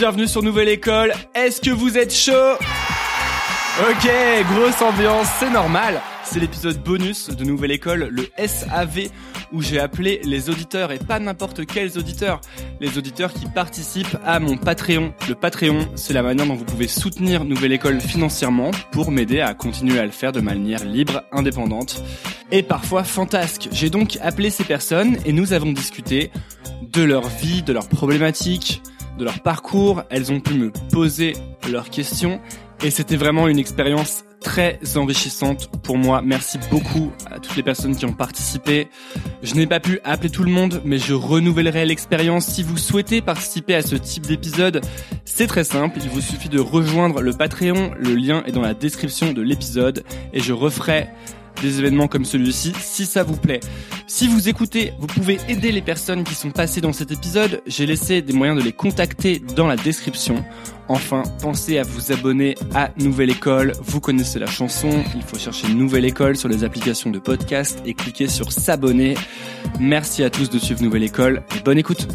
Bienvenue sur Nouvelle École. Est-ce que vous êtes chaud? Ok, grosse ambiance, c'est normal. C'est l'épisode bonus de Nouvelle École, le SAV, où j'ai appelé les auditeurs, et pas n'importe quels auditeurs, les auditeurs qui participent à mon Patreon. Le Patreon, c'est la manière dont vous pouvez soutenir Nouvelle École financièrement pour m'aider à continuer à le faire de manière libre, indépendante et parfois fantasque. J'ai donc appelé ces personnes et nous avons discuté de leur vie, de leurs problématiques, de leur parcours. Elles ont pu me poser leurs questions et c'était vraiment une expérience très enrichissante pour moi. Merci beaucoup à toutes les personnes qui ont participé. Je n'ai pas pu appeler tout le monde, mais je renouvellerai l'expérience. Si vous souhaitez participer à ce type d'épisode, c'est très simple. Il vous suffit de rejoindre le Patreon. Le lien est dans la description de l'épisode et je referai des événements comme celui-ci si ça vous plaît. Si vous écoutez, vous pouvez aider les personnes qui sont passées dans cet épisode. J'ai laissé des moyens de les contacter dans la description. Enfin, pensez à vous abonner à Nouvelle École. Vous connaissez la chanson. Il faut chercher Nouvelle École sur les applications de podcast et cliquer sur s'abonner. Merci à tous de suivre Nouvelle École et bonne écoute.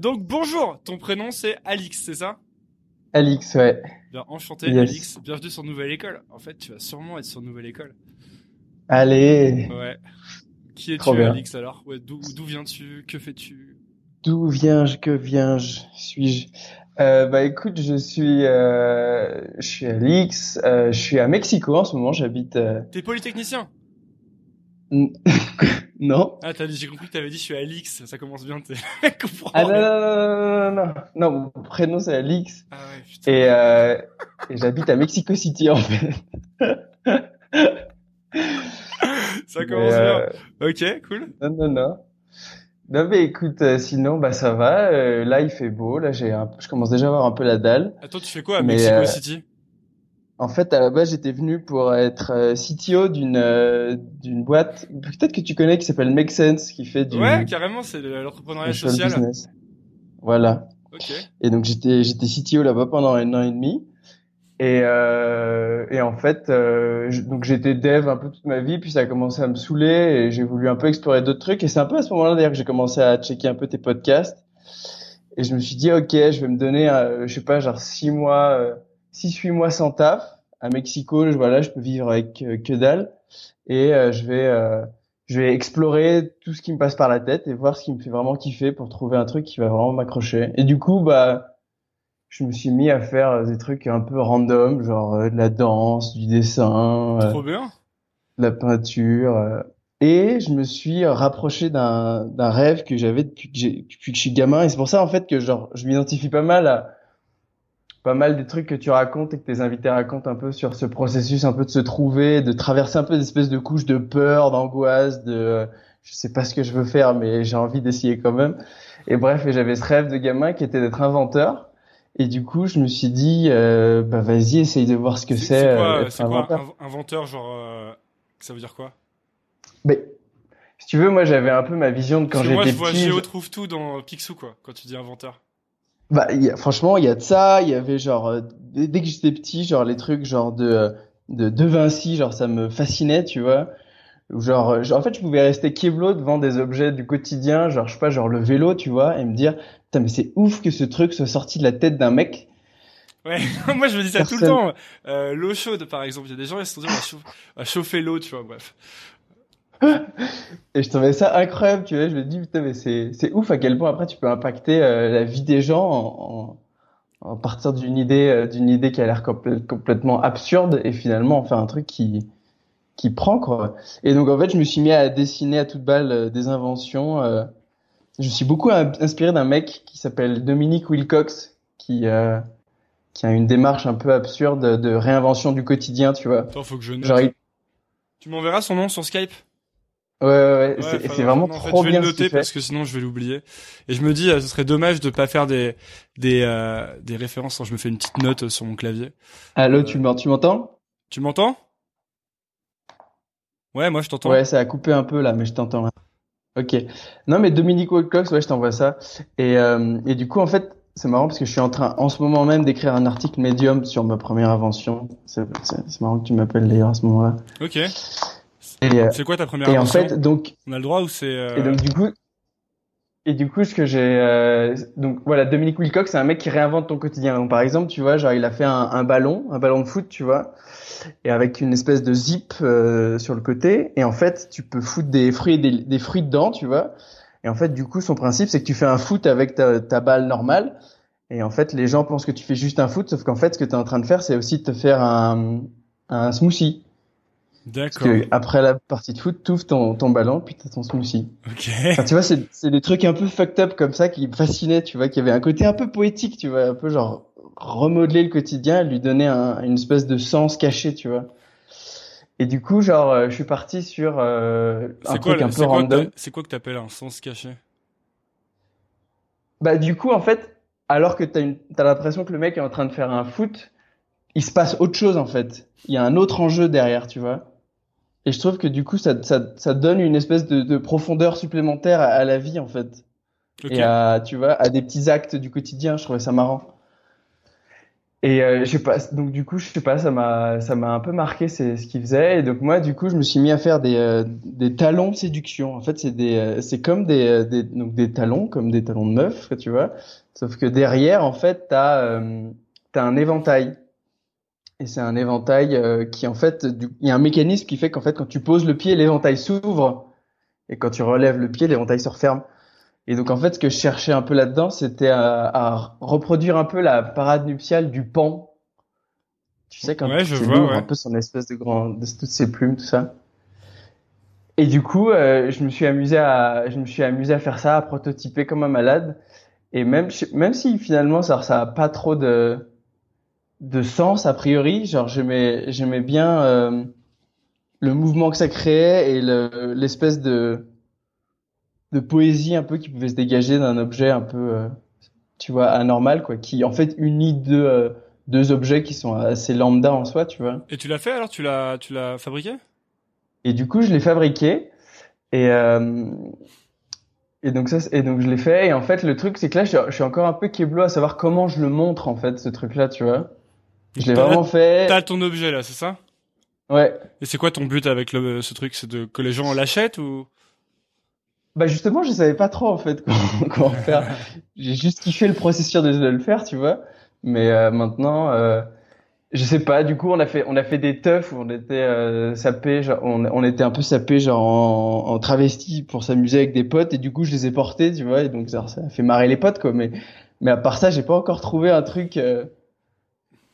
Donc bonjour, ton prénom c'est Alix, c'est ça? Alix, ouais. Bien, enchanté Yes. Alix, bienvenue sur Nouvelle École. En fait, tu vas sûrement être sur Nouvelle École. Allez, Ouais. Qui es-tu. Alix alors? Ouais, D'où viens-tu? Que fais-tu? D'où viens-je, que viens-je, suis-je? Euh, Bah écoute, je suis, euh, je suis Alix, euh, je suis à Mexico en ce moment, j'habite. T'es polytechnicien? non Ah, t'as dit- j'ai compris que t'avais dit je suis Alix, ça commence bien, t'es. Ah non, non, non, non, non, non, non, mon prénom c'est Alix Ah ouais, putain. et, euh, et j'habite à Mexico City en fait. ça commence Mais, euh, bien. Ok, cool. Non, non, non. Non mais écoute, euh, sinon bah ça va. euh, là il fait beau. Là j'ai, un... je commence déjà à avoir un peu la dalle. Attends, tu fais quoi à Mais, Mexico City? En fait, à la base, j'étais venu pour être euh, CTO d'une euh, d'une boîte, peut-être que tu connais, qui s'appelle Make Sense, qui fait du Ouais, carrément, c'est de l'entrepreneuriat social business. Voilà. Ok. Et donc j'étais j'étais CTO là-bas pendant un an et demi. Et euh, et en fait, euh, donc j'étais dev un peu toute ma vie, puis ça a commencé à me saouler et j'ai voulu un peu explorer d'autres trucs. Et c'est un peu à ce moment-là d'ailleurs que j'ai commencé à checker un peu tes podcasts. Et je me suis dit ok, je vais me donner, euh, je sais pas, genre six mois, euh, six huit mois sans taf à Mexico. Je, voilà, je peux vivre avec euh, que dalle et euh, je vais euh, je vais explorer tout ce qui me passe par la tête et voir ce qui me fait vraiment kiffer pour trouver un truc qui va vraiment m'accrocher. Et du coup, bah, je me suis mis à faire des trucs un peu random, genre euh, de la danse, du dessin, euh, Trop bien. de la peinture. euh. et je me suis rapproché d'un d'un rêve que j'avais depuis que depuis que je suis gamin. Et c'est pour ça en fait que genre je m'identifie pas mal à pas mal des trucs que tu racontes et que tes invités racontent un peu sur ce processus un peu de se trouver, de traverser un peu des espèces de couches de peur, d'angoisse, de je sais pas ce que je veux faire, mais j'ai envie d'essayer quand même. Et bref, et j'avais ce rêve de gamin qui était d'être inventeur. Et du coup, je me suis dit, euh, bah vas-y, essaye de voir ce que c'est. C'est quoi, euh, être quoi inventeur. inv- inventeur, genre, euh, ça veut dire quoi? Mais si tu veux, moi j'avais un peu ma vision de quand Parce que moi, j'étais je vois petit. Géo trouve tout dans Picsou, quoi, quand tu dis inventeur. Bah, y a- franchement, il y a de ça. Il y avait genre euh, dès, que j'étais petit, genre les trucs genre de euh, de De Vinci, genre ça me fascinait, tu vois. Ou Genre, euh, en fait, je pouvais rester keblo devant des objets du quotidien, genre je sais pas, genre le vélo, tu vois, et me dire, putain, mais c'est ouf que ce truc soit sorti de la tête d'un mec. Ouais, moi, je me dis ça tout le temps. Euh, l'eau chaude, par exemple. Il y a des gens, ils se sont dit, on va chauffer l'eau, tu vois, bref. Et je trouvais ça incroyable, tu vois. Je me dis, putain, mais c'est c'est ouf à quel point après tu peux impacter euh, la vie des gens en, en, en partir d'une idée euh, d'une idée qui a l'air complè- complètement absurde et finalement en faire un truc qui qui prend quoi. Et donc en fait, je me suis mis à dessiner à toute balle euh, des inventions. euh. Je me suis beaucoup in- inspiré d'un mec qui s'appelle Dominique Wilcox, qui euh, qui a une démarche un peu absurde de réinvention du quotidien, tu vois. Attends, faut que je note. Genre, il- Tu m'enverras son nom sur Skype? Ouais, ouais, ouais, Ouais, c'est vraiment en fait, trop je vais bien le noter parce que sinon je vais l'oublier. Et je me dis, euh, ce serait dommage de pas faire des des euh, des références quand je me fais une petite note euh, sur mon clavier. Allô, tu m'en- tu m'entends? Tu m'entends? Ouais, moi je t'entends. Ouais, ça a coupé un peu là, mais je t'entends. Ok. Non, mais Dominique Wilcox, ouais, je t'envoie ça. Et, euh, et du coup, en fait, c'est marrant parce que je suis en train, en ce moment même, d'écrire un article Medium sur ma première invention. C'est c'est- c'est marrant que tu m'appelles d'ailleurs à ce moment-là. Ok. Euh, C'est quoi ta première et en fait, donc, On a le droit ou c'est euh, et donc du coup, et du coup, ce que j'ai, euh, donc voilà, Dominique Wilcox, c'est un mec qui réinvente ton quotidien. Donc, par exemple, tu vois, genre, il a fait un, un ballon, un ballon de foot, tu vois, et avec une espèce de zip euh, sur le côté. Et en fait, tu peux foutre des fruits, des, des fruits dedans, tu vois. Et en fait, du coup, son principe, c'est que tu fais un foot avec ta, ta balle normale. Et en fait, les gens pensent que tu fais juste un foot, sauf qu'en fait, ce que tu es en train de faire, c'est aussi de te faire un, un smoothie. Parce D'accord. que après la partie de foot, tu ouvres ton, ton ballon, puis t'as ton smoothie. Ok. Enfin, tu vois, c'est, des trucs un peu fucked up comme ça qui me fascinaient, tu vois, qui avait un côté un peu poétique, tu vois, un peu genre remodeler le quotidien, lui donner un, une espèce de sens caché, tu vois. Et du coup, genre, euh, je suis parti sur euh, un quoi, truc un peu random. c'est quoi que t'appelles un sens caché? Bah, du coup, en fait, alors que t'as l'impression que le mec est en train de faire un foot, il se passe autre chose, en fait. Il y a un autre enjeu derrière, tu vois. Et je trouve que du coup, ça, ça, ça donne une espèce de, de profondeur supplémentaire à, à la vie, en fait. Et à tu vois à des petits actes du quotidien je trouvais ça marrant et euh, je sais pas donc du coup je sais pas ça m'a ça m'a un peu marqué c'est ce qu'il faisait et donc moi du coup je me suis mis à faire des euh, des talons de séduction en fait c'est des euh, c'est comme des, des donc des talons comme des talons de meuf tu vois sauf que derrière en fait t'as t'as un éventail et c'est un éventail euh, qui en fait du- il y a un mécanisme qui fait qu'en fait quand tu poses le pied l'éventail s'ouvre et quand tu relèves le pied l'éventail se referme et donc en fait, ce que je cherchais un peu là-dedans, c'était à, à reproduire un peu la parade nuptiale du pan. Tu sais quand Ouais, je il vois, ouais. un peu son espèce de grand, de toutes ses plumes, tout ça. Et du coup, euh, je me suis amusé à, je me suis amusé à faire ça, à prototyper comme un malade. Et même, même si finalement ça, ça a pas trop de, de sens a priori, genre j'aimais, j'aimais bien euh, le mouvement que ça créait et le- l'espèce de de poésie un peu qui pouvait se dégager d'un objet un peu, euh, tu vois, anormal, quoi, qui en fait unit deux, euh, deux objets qui sont assez lambda en soi, tu vois. Et tu l'as fait alors? Tu l'as tu l'as fabriqué? Et du coup, je l'ai fabriqué et euh, et donc ça, et donc je l'ai fait. Et en fait, le truc, c'est que là, je, suis- encore un peu keblo à savoir comment je le montre en fait, ce truc-là, tu vois. Je l'ai T'as- vraiment fait. T'as ton objet là, c'est ça? Ouais. Et c'est quoi ton but avec le, ce truc? C'est de que les gens l'achètent ou? Bah justement, je savais pas trop en fait comment, comment faire. J'ai juste kiffé le processus de, le faire, tu vois. Mais euh, maintenant, euh, je sais pas. Du coup, on a fait on a fait des teufs où on était euh, sapés, genre, on, on était un peu sapés genre en, en travesti pour s'amuser avec des potes et du coup, je les ai portés, tu vois. Et donc ça, ça a fait marrer les potes quoi. Mais mais à part ça, j'ai pas encore trouvé un truc euh,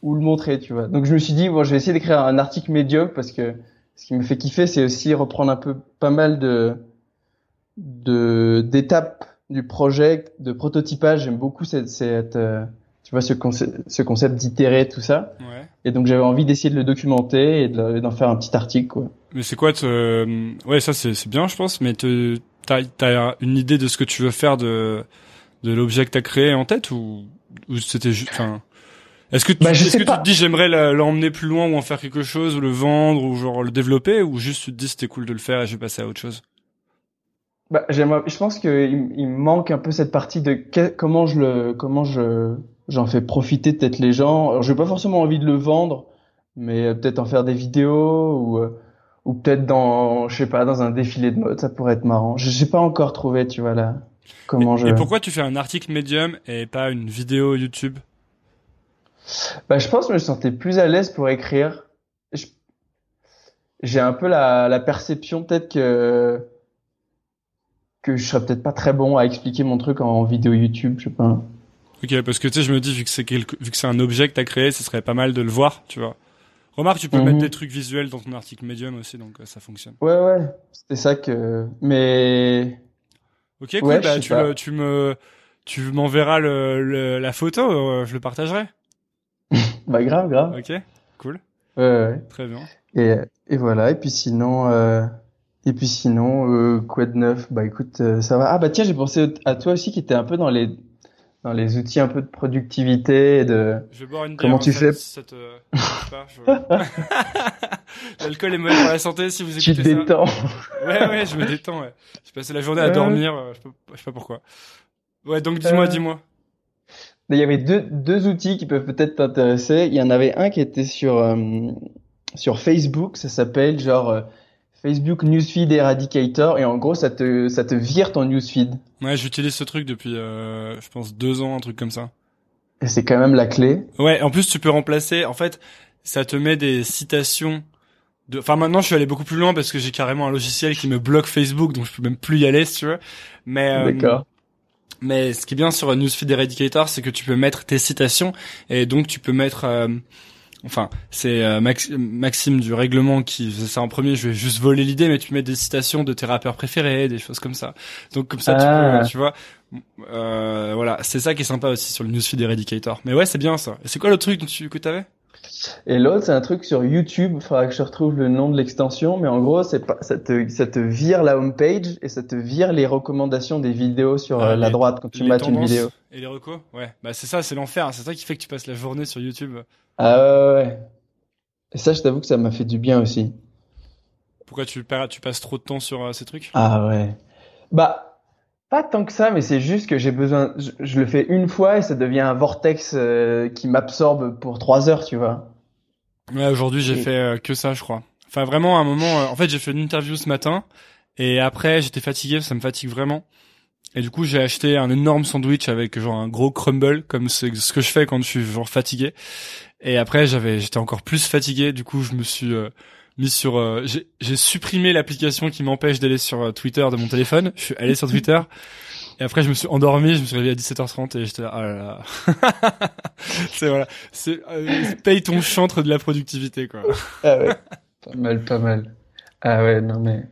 où le montrer, tu vois. Donc je me suis dit bon, je vais essayer d'écrire un article médiocre parce que ce qui me fait kiffer, c'est aussi reprendre un peu pas mal de de d'étapes du projet de prototypage. J'aime beaucoup cette, cette euh, tu vois, ce, concept, ce concept d'itérer, tout ça. Ouais. Et donc j'avais envie d'essayer de le documenter et de- d'en faire un petit article, quoi. Mais c'est quoi te... euh, Ouais, ça c'est bien, je pense. Mais te... t'as t'as une idée de ce que tu veux faire de de l'objet que t'as créé en tête ou ou c'était juste. Enfin, est-ce que tu, Bah, je est-ce sais que pas. tu te dis j'aimerais l'emmener plus loin ou en faire quelque chose ou le vendre ou genre le développer ou juste tu te dis c'était cool de le faire et je vais passer à autre chose? Bah, j'aimerais, je pense qu'il il me manque un peu cette partie de que- comment je le, comment je, j'en fais profiter peut-être les gens. Alors, j'ai pas forcément envie de le vendre, mais euh, peut-être en faire des vidéos ou, euh, ou peut-être dans, je sais pas, dans un défilé de mode, ça pourrait être marrant. Je sais pas encore trouvé, tu vois, là, comment et, je. et pourquoi tu fais un article Medium et pas une vidéo YouTube? Bah, je pense que je me sentais plus à l'aise pour écrire. J'ai un peu la, la perception peut-être que que je serais peut-être pas très bon à expliquer mon truc en vidéo YouTube, je sais pas. Ok, parce que tu sais, je me dis vu que c'est quelque... vu que c'est un objet que t'as créé, ce serait pas mal de le voir, tu vois. Remarque, tu peux Mhm. mettre des trucs visuels dans ton article Medium aussi, donc euh, ça fonctionne. Ouais, ouais, c'était ça que. Mais Ok, cool. Ouais, bah, tu, pas. le- tu me, tu m'enverras le, le- la photo, euh, je le partagerai. Bah grave, grave. Ok, cool, Ouais, ouais. très bien. Et et voilà. Et puis sinon, euh... et puis sinon, euh, quoi de neuf? Bah écoute, euh, ça va. Ah bah tiens, j'ai pensé à toi aussi qui était un peu dans les dans les outils un peu de productivité et de. Je vais boire une bière. Comment tu fais te L'alcool est mauvais pour la santé si vous Tu te écoutez ça. détends. Ouais, ouais, je me détends. Ouais. J'ai passé la journée à dormir. euh, Je sais, pas, je sais pas pourquoi. Ouais, donc dis-moi, Euh, dis-moi. Il y avait deux, deux outils qui peuvent peut-être t'intéresser. Il y en avait un qui était sur, euh, sur Facebook, ça s'appelle genre euh, Facebook Newsfeed Eradicator, et en gros, ça te, ça te vire ton newsfeed. Ouais, j'utilise ce truc depuis, euh, je pense, deux ans, un truc comme ça. Et c'est quand même la clé. Ouais, en plus tu peux remplacer. En fait, ça te met des citations. De... Enfin, maintenant je suis allé beaucoup plus loin parce que j'ai carrément un logiciel qui me bloque Facebook, donc je peux même plus y aller si tu veux. Mais euh, D'accord. Mais ce qui est bien sur Newsfeed Eradicator, c'est que tu peux mettre tes citations et donc tu peux mettre. euh, Enfin, c'est euh, Max- Maxime du règlement qui faisait ça en premier. Je vais juste voler l'idée, mais tu peux mettre des citations de tes rappeurs préférés, des choses comme ça. Donc comme ça, Ah. tu peux, tu vois. Euh, voilà, c'est ça qui est sympa aussi sur le Newsfeed Eradicator. Mais ouais, c'est bien ça. Et c'est quoi le truc dont tu, que t'avais? Et l'autre, c'est un truc sur YouTube. Il faudra que je retrouve le nom de l'extension, mais en gros, c'est pas, ça te, ça te vire la homepage et ça te vire les recommandations des vidéos sur Ah, euh, la les- droite quand tu Les matches une vidéo. Et les recos Ouais. Bah c'est ça, c'est l'enfer. C'est ça qui fait que tu passes la journée sur YouTube. Ah ouais, ouais. Et ça, je t'avoue que ça m'a fait du bien aussi. Pourquoi tu, tu passes trop de temps sur euh, ces trucs? Ah ouais. Bah, pas tant que ça, mais c'est juste que j'ai besoin. Je, je le fais une fois et ça devient un vortex euh, qui m'absorbe pour trois heures, tu vois. Ouais, aujourd'hui j'ai Et- fait euh, que ça, je crois. Enfin, vraiment, à un moment, euh, en fait, j'ai fait une interview ce matin, et après, j'étais fatigué, ça me fatigue vraiment. Et du coup, j'ai acheté un énorme sandwich avec genre un gros crumble, comme c'est ce que je fais quand je suis genre fatigué. Et après, j'avais, j'étais encore plus fatigué. Du coup, je me suis euh, mis sur, euh, j'ai j'ai supprimé l'application qui m'empêche d'aller sur euh, Twitter de mon téléphone. Je suis allé sur Twitter. Et après, je me suis endormi, je me suis réveillé à 17h30 et j'étais là, oh là là. c'est voilà, c'est euh, paye ton chantre de la productivité quoi. Ah ouais. pas mal, pas mal. Ah ouais, non mais.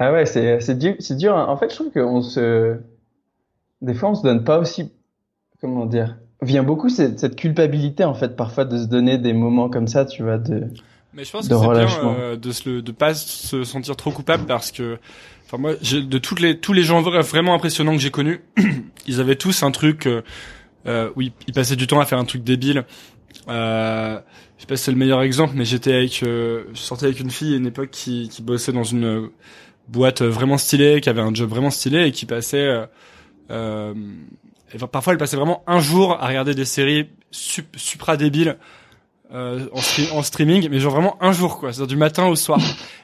Ah ouais, c'est c'est dur, c'est dur. hein. En fait, je trouve qu'on se. Des fois, on se donne pas aussi. Comment dire? Vient beaucoup cette, cette culpabilité en fait parfois de se donner des moments comme ça, tu vois, de. Mais je pense De que c'est bien euh, de se le, de pas se sentir trop coupable parce que, enfin moi, j'ai- de toutes les tous les gens vra- vraiment impressionnants que j'ai connus, ils avaient tous un truc euh, euh, où ils, ils passaient du temps à faire un truc débile. Euh, je sais pas si c'est le meilleur exemple, mais j'étais avec, euh, je sortais avec une fille à une époque qui, qui bossait dans une boîte vraiment stylée, qui avait un job vraiment stylé et qui passait, euh, euh, et parfois elle passait vraiment un jour à regarder des séries sup- supra débiles euh, en, stre- en streaming, mais genre vraiment un jour quoi, c'est-à-dire du matin au soir.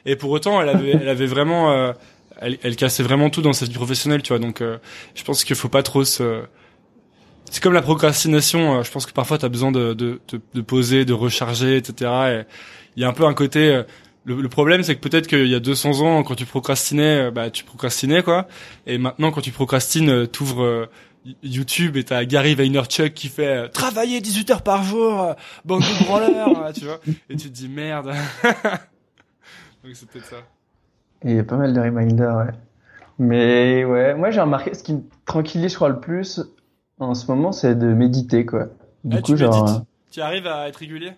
Et pour autant, elle avait, elle avait vraiment, euh, elle, elle cassait vraiment tout dans sa vie professionnelle, tu vois. Donc, euh, je pense qu'il faut pas trop se. C'est comme la procrastination. euh, je pense que parfois t'as besoin de, de, de, poser, de recharger, etc. Et il y a un peu un côté. euh, le, le problème, c'est que peut-être qu'il y a 200 ans, quand tu procrastinais, euh, bah tu procrastinais quoi. Et maintenant, quand tu procrastines, t'ouvres YouTube et t'as Gary Vaynerchuk qui fait euh, travailler 18 heures par jour, euh, bande de branleurs, euh, tu vois. Et tu te dis merde. Donc c'est peut-être ça. Et il y a pas mal de reminders, ouais. Mais ouais, moi j'ai remarqué ce qui me tranquillise, je crois, le plus en ce moment, c'est de méditer, quoi. Du Ah, coup, tu genre, Tu arrives à être régulier?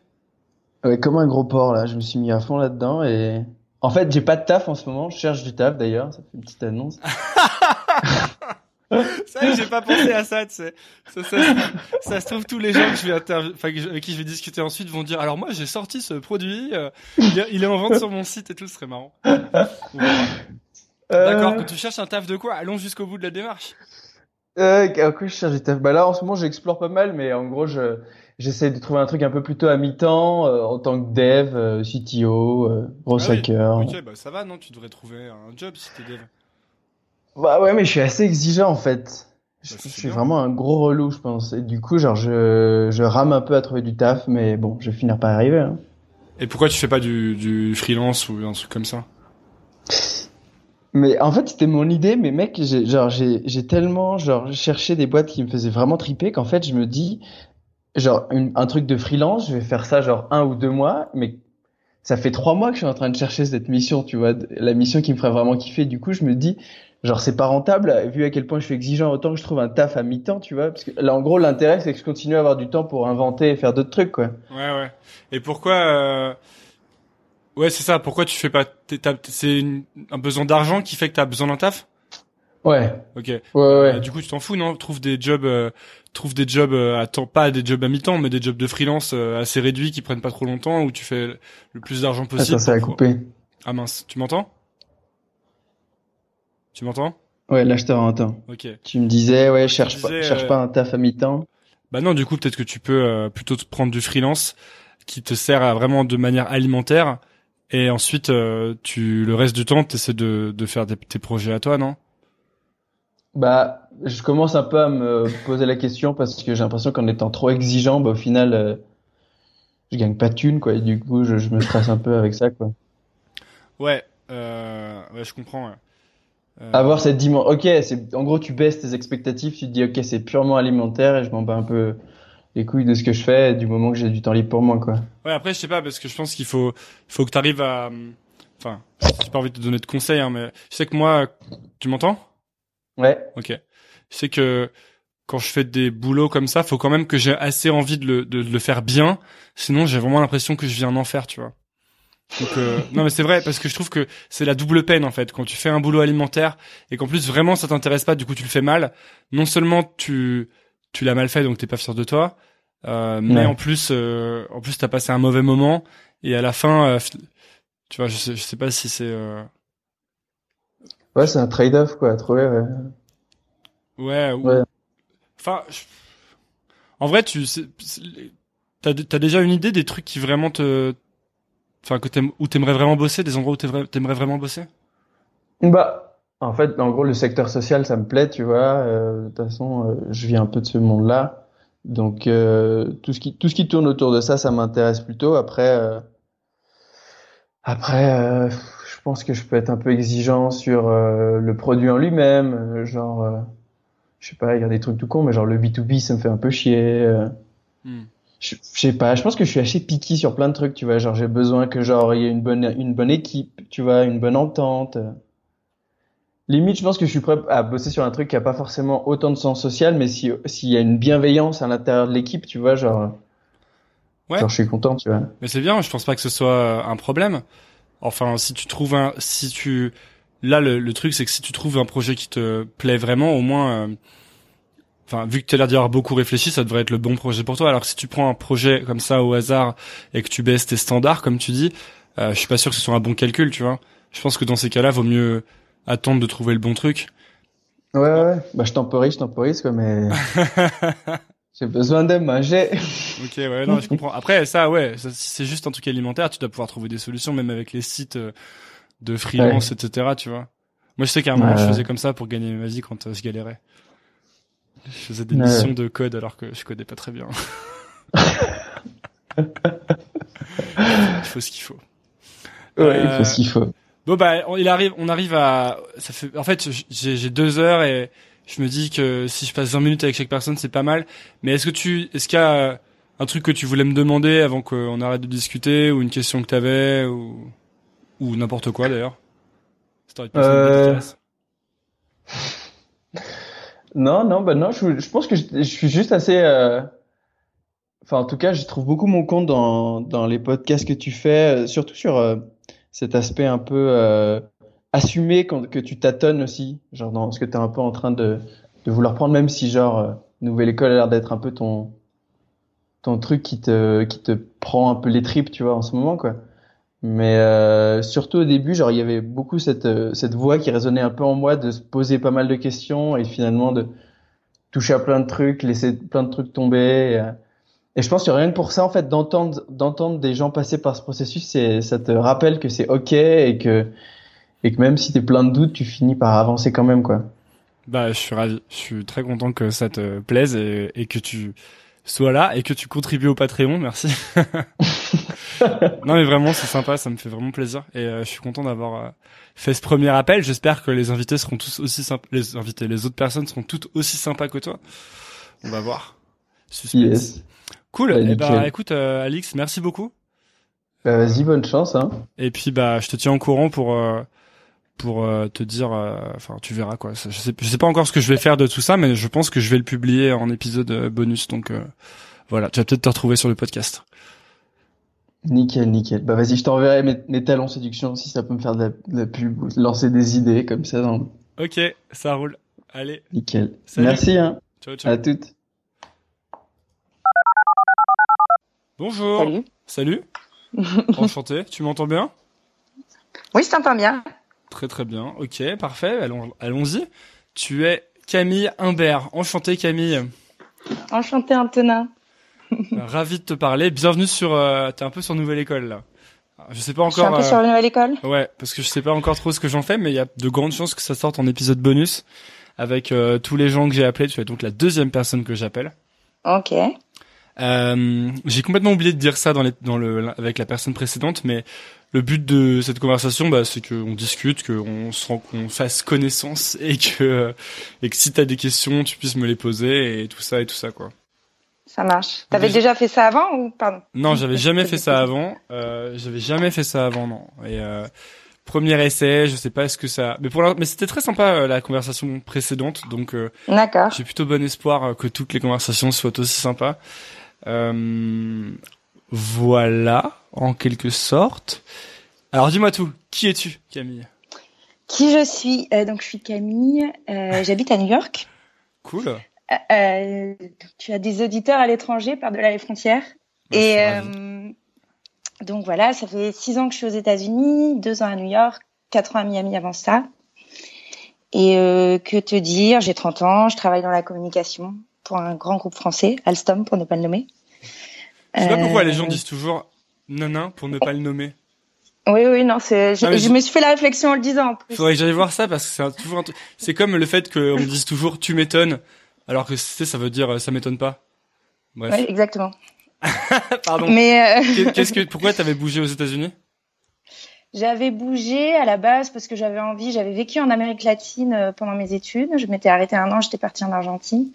Ouais, comme un gros porc là, je me suis mis à fond là-dedans et en fait, j'ai pas de taf en ce moment. Je cherche du taf d'ailleurs. Ça fait une petite annonce. Que j'ai pas pensé à ça, tu sais. Ça, ça, ça se trouve, tous les gens que je vais avec qui je vais discuter ensuite vont dire, alors moi, j'ai sorti ce produit, euh, il, est, il est en vente sur mon site et tout, ce serait marrant. Verra. D'accord, Euh, que tu cherches un taf de quoi? Allons jusqu'au bout de la démarche. Euh, en quoi je cherche du taf Bah là, en ce moment, j'explore pas mal, mais en gros, je j'essaie de trouver un truc un peu plutôt à mi-temps euh, en tant que dev, euh, CTO, euh, gros Ah oui. hacker. Ok, bah ça va, non? Tu devrais trouver un job si t'es dev. Bah ouais, mais je suis assez exigeant en fait. Je, Bah, je suis bien. vraiment un gros relou, je pense. Et du coup, genre, je je rame un peu à trouver du taf, mais bon, je vais finir par y arriver. Hein. Et pourquoi tu fais pas du, du freelance ou un truc comme ça? Mais en fait, c'était mon idée, mais mec, genre j'ai j'ai tellement genre cherché des boîtes qui me faisaient vraiment triper qu'en fait, je me dis genre une- un truc de freelance, je vais faire ça genre un ou deux mois, mais ça fait trois mois que je suis en train de chercher cette mission, tu vois, la mission qui me ferait vraiment kiffer. Du coup, je me dis genre c'est pas rentable vu à quel point je suis exigeant, autant que je trouve un taf à mi-temps, tu vois, parce que là en gros l'intérêt c'est que je continue à avoir du temps pour inventer et faire d'autres trucs quoi. Ouais, ouais. Et pourquoi euh... Ouais, c'est ça. Pourquoi tu fais pas C'est une- un besoin d'argent qui fait que t'as besoin d'un taf? Ouais, Ok. ouais, ouais. Euh, du coup, tu t'en fous, non? Trouve des jobs, euh, trouve des jobs à temps, pas des jobs à mi-temps, mais des jobs de freelance assez réduits qui prennent pas trop longtemps où tu fais le plus d'argent possible. Attends, ça a coupé. Ah mince, tu m'entends? Tu m'entends? Ouais, là je te entends. Ok. Tu me disais ouais, cherche Je pas cherche euh, pas un taf à mi-temps. Bah non, du coup, peut-être que tu peux euh, plutôt te prendre du freelance qui te sert à vraiment de manière alimentaire et ensuite euh, tu le reste du temps t'essaies de de faire des, tes projets à toi, non? Bah, je commence un peu à me poser la question parce que j'ai l'impression qu'en étant trop exigeant, bah, au final, euh, je gagne pas de thunes, quoi. Et du coup, je, je me stresse un peu avec ça, quoi. Ouais, ouais, je comprends. ouais. Euh, Avoir cette dimension, ok, c'est, en gros, tu baisses tes expectatives, tu te dis, ok, c'est purement alimentaire et je m'en bats un peu les couilles de ce que je fais du moment que j'ai du temps libre pour moi, quoi. Ouais, après, je sais pas, parce que je pense qu'il faut, faut que tu arrives à, enfin, j'ai pas envie de te donner de conseils, hein, mais je sais que moi, tu m'entends? Ouais, Ok. Je sais que quand je fais des boulots comme ça, faut quand même que j'ai assez envie de le, de, de le faire bien. Sinon, j'ai vraiment l'impression que je vis un enfer, tu vois. Donc, euh, non, mais c'est vrai, parce que je trouve que c'est la double peine, en fait. Quand tu fais un boulot alimentaire et qu'en plus, vraiment, ça t'intéresse pas, du coup, tu le fais mal. Non seulement tu, tu l'as mal fait, donc t'es pas fier de toi, euh, mais Ouais. en plus, euh, en plus, t'as passé un mauvais moment et à la fin, euh, tu vois, je sais, je sais pas si c'est, ouais, c'est un trade-off, quoi, à trouver, ouais. Ouais, ou... Ouais. Enfin, je- en vrai, tu t'as t'as déjà une idée des trucs qui vraiment te, enfin que t'aimes où t'aimerais vraiment bosser, des endroits où t'aimerais t'aimerais vraiment bosser? Bah, en fait, en gros, le secteur social, ça me plaît, tu vois. Euh, de toute façon, euh, je viens un peu de ce monde-là. Donc, euh, tout ce qui, tout ce qui tourne autour de ça, ça m'intéresse plutôt. Après, après, je pense que je peux être un peu exigeant sur le produit en lui-même. genre, je sais pas, il y a des trucs tout cons, mais genre le B2B, ça me fait un peu chier. euh. Je, je sais pas, je pense que je suis assez picky sur plein de trucs, tu vois. Genre, j'ai besoin que genre il y ait une bonne, une bonne équipe, tu vois, une bonne entente. Limite, je pense que je suis prêt à bosser sur un truc qui a pas forcément autant de sens social, mais si s'il y a une bienveillance à l'intérieur de l'équipe, tu vois, genre, Ouais. genre je suis content, tu vois. Mais c'est bien, je pense pas que ce soit euh, un problème. Enfin, si tu trouves un, si tu, là le, le truc c'est que si tu trouves un projet qui te plaît vraiment, au moins, euh, enfin vu que tu as l'air d'y avoir beaucoup réfléchi, ça devrait être le bon projet pour toi. Alors que si tu prends un projet comme ça au hasard et que tu baisses tes standards, comme tu dis, euh, je suis pas sûr que ce soit un bon calcul, tu vois. Je pense que dans ces cas-là, vaut mieux attendre de trouver le bon truc. Ouais, ouais, ouais. Bah, je temporise, je temporise, quoi, mais j'ai besoin de manger. Ok, ouais, non, je comprends. Après, ça, ouais, ça, si c'est juste un truc alimentaire, tu dois pouvoir trouver des solutions, même avec les sites euh, de freelance, etc., tu vois. Moi, je sais qu'à un moment, Ouais, je ouais. faisais comme ça pour gagner ma vie quand euh, je galérais. Je faisais des missions de code alors que je codais pas très bien. il faut ce qu'il faut. Ouais, il Euh, faut ce qu'il faut. Bon bah on, il arrive, on arrive à, ça fait, en fait j'ai deux heures et je me dis que si je passe 20 minutes avec chaque personne c'est pas mal. Mais est-ce que tu, est-ce qu'il y a euh, un truc que tu voulais me demander avant qu'on arrête de discuter ou une question que t'avais ou ou n'importe quoi d'ailleurs? Euh. Non, non, bah non, je, je pense que je, suis juste assez, euh, enfin en tout cas, je trouve beaucoup mon compte dans dans les podcasts que tu fais, euh, surtout sur euh, cet aspect un peu assumé quand que tu tâtonnes aussi, genre dans ce que tu es un peu en train de de vouloir prendre, même si genre nouvelle école a l'air d'être un peu ton ton truc qui te qui te prend un peu les tripes, tu vois, en ce moment quoi. Mais euh, surtout au début, genre il y avait beaucoup cette euh, cette voix qui résonnait un peu en moi de se poser pas mal de questions et finalement de toucher à plein de trucs, laisser plein de trucs tomber. Et, euh, et je pense que rien que pour ça, en fait, d'entendre d'entendre des gens passer par ce processus, c'est ça te rappelle que c'est ok et que et que même si t'es plein de doutes, tu finis par avancer quand même quoi. Bah, je suis ravi. Je suis très content que ça te plaise et, et que tu sois là et que tu contribues au Patreon. Merci. non mais vraiment c'est sympa, ça me fait vraiment plaisir et euh, je suis content d'avoir euh, fait ce premier appel. J'espère que les invités seront tous aussi sympas, les invités, les autres personnes seront toutes aussi sympas que toi. On va voir. Suspense. Yes. Cool. Bah, et bah nickel. écoute euh, Alix, merci beaucoup. Bah, Vas-y, bonne chance. Hein. Et puis bah je te tiens au courant pour euh, pour euh, te dire euh, enfin tu verras quoi. Je sais je sais pas encore ce que je vais faire de tout ça mais je pense que je vais le publier en épisode euh, bonus donc euh, voilà, tu vas peut-être te retrouver sur le podcast. Nickel, nickel. Bah vas-y, je t'enverrai mes, mes talents séduction si ça peut me faire de la, de la pub, ou lancer des idées comme ça. Dans... OK, ça roule. Allez, Nickel. Salut. Merci. Hein. ciao ciao. À toutes. Bonjour. Salut. Salut. Enchanté. Tu m'entends bien? Oui, je t'entends bien. Très très bien. Ok, parfait. Allons, allons-y. Tu es Camille Imbert. Enchanté Camille. Enchantée, Antonin. Ravi de te parler. Bienvenue sur. Euh, T'es un peu sur Nouvelle École là. Je sais pas Je suis un encore. peu euh, sur nouvelle école. Ouais, parce que je sais pas encore trop ce que j'en fais, mais il y a de grandes chances que ça sorte en épisode bonus avec euh, tous les gens que j'ai appelés. Tu es donc la deuxième personne que j'appelle. Ok. Euh, j'ai complètement oublié de dire ça dans, les, dans le avec la personne précédente, mais le but de cette conversation, bah, c'est qu'on discute, qu'on se rend, qu'on fasse connaissance et que et que si t'as des questions, tu puisses me les poser et tout ça et tout ça quoi. Ça marche. T'avais Déjà- fait ça avant ou pardon Non, j'avais jamais fait ça avant. Euh, j'avais jamais fait ça avant, non. Et euh, premier essai, je sais pas ce que ça. Mais pour la... mais c'était très sympa euh, la conversation précédente, donc euh, D'accord. j'ai plutôt bon espoir euh, que toutes les conversations soient aussi sympas. Euh, voilà, en quelque sorte. Alors dis-moi tout. Qui es-tu, Camille? Qui je suis? Euh, Donc je suis Camille. Euh, J'habite à New York. Cool. Euh, tu as des auditeurs à l'étranger par-delà les frontières. Bah, Et euh, donc voilà, ça fait six ans que je suis aux États-Unis, deux ans à New York, quatre ans à Miami avant ça. Et euh, que te dire, j'ai 30 ans, je travaille dans la communication pour un grand groupe français, Alstom pour ne pas le nommer. Je sais pas pourquoi les gens disent toujours nanin pour ne pas le nommer. Oui, oui, non, c'est. Je, je me suis fait la réflexion en le disant en plus. Faudrait que j'aille voir ça parce que c'est toujours un c'est comme le fait qu'on me dise toujours tu m'étonnes alors que ça veut dire euh, ça m'étonne pas. Bref. Exactement. Pardon. Mais euh, Qu'est- Qu'est-ce que pourquoi t'avais bougé aux États-Unis? J'avais bougé à la base parce que j'avais envie. J'avais vécu en Amérique latine euh, pendant mes études. Je m'étais arrêtée un an. J'étais partie en Argentine.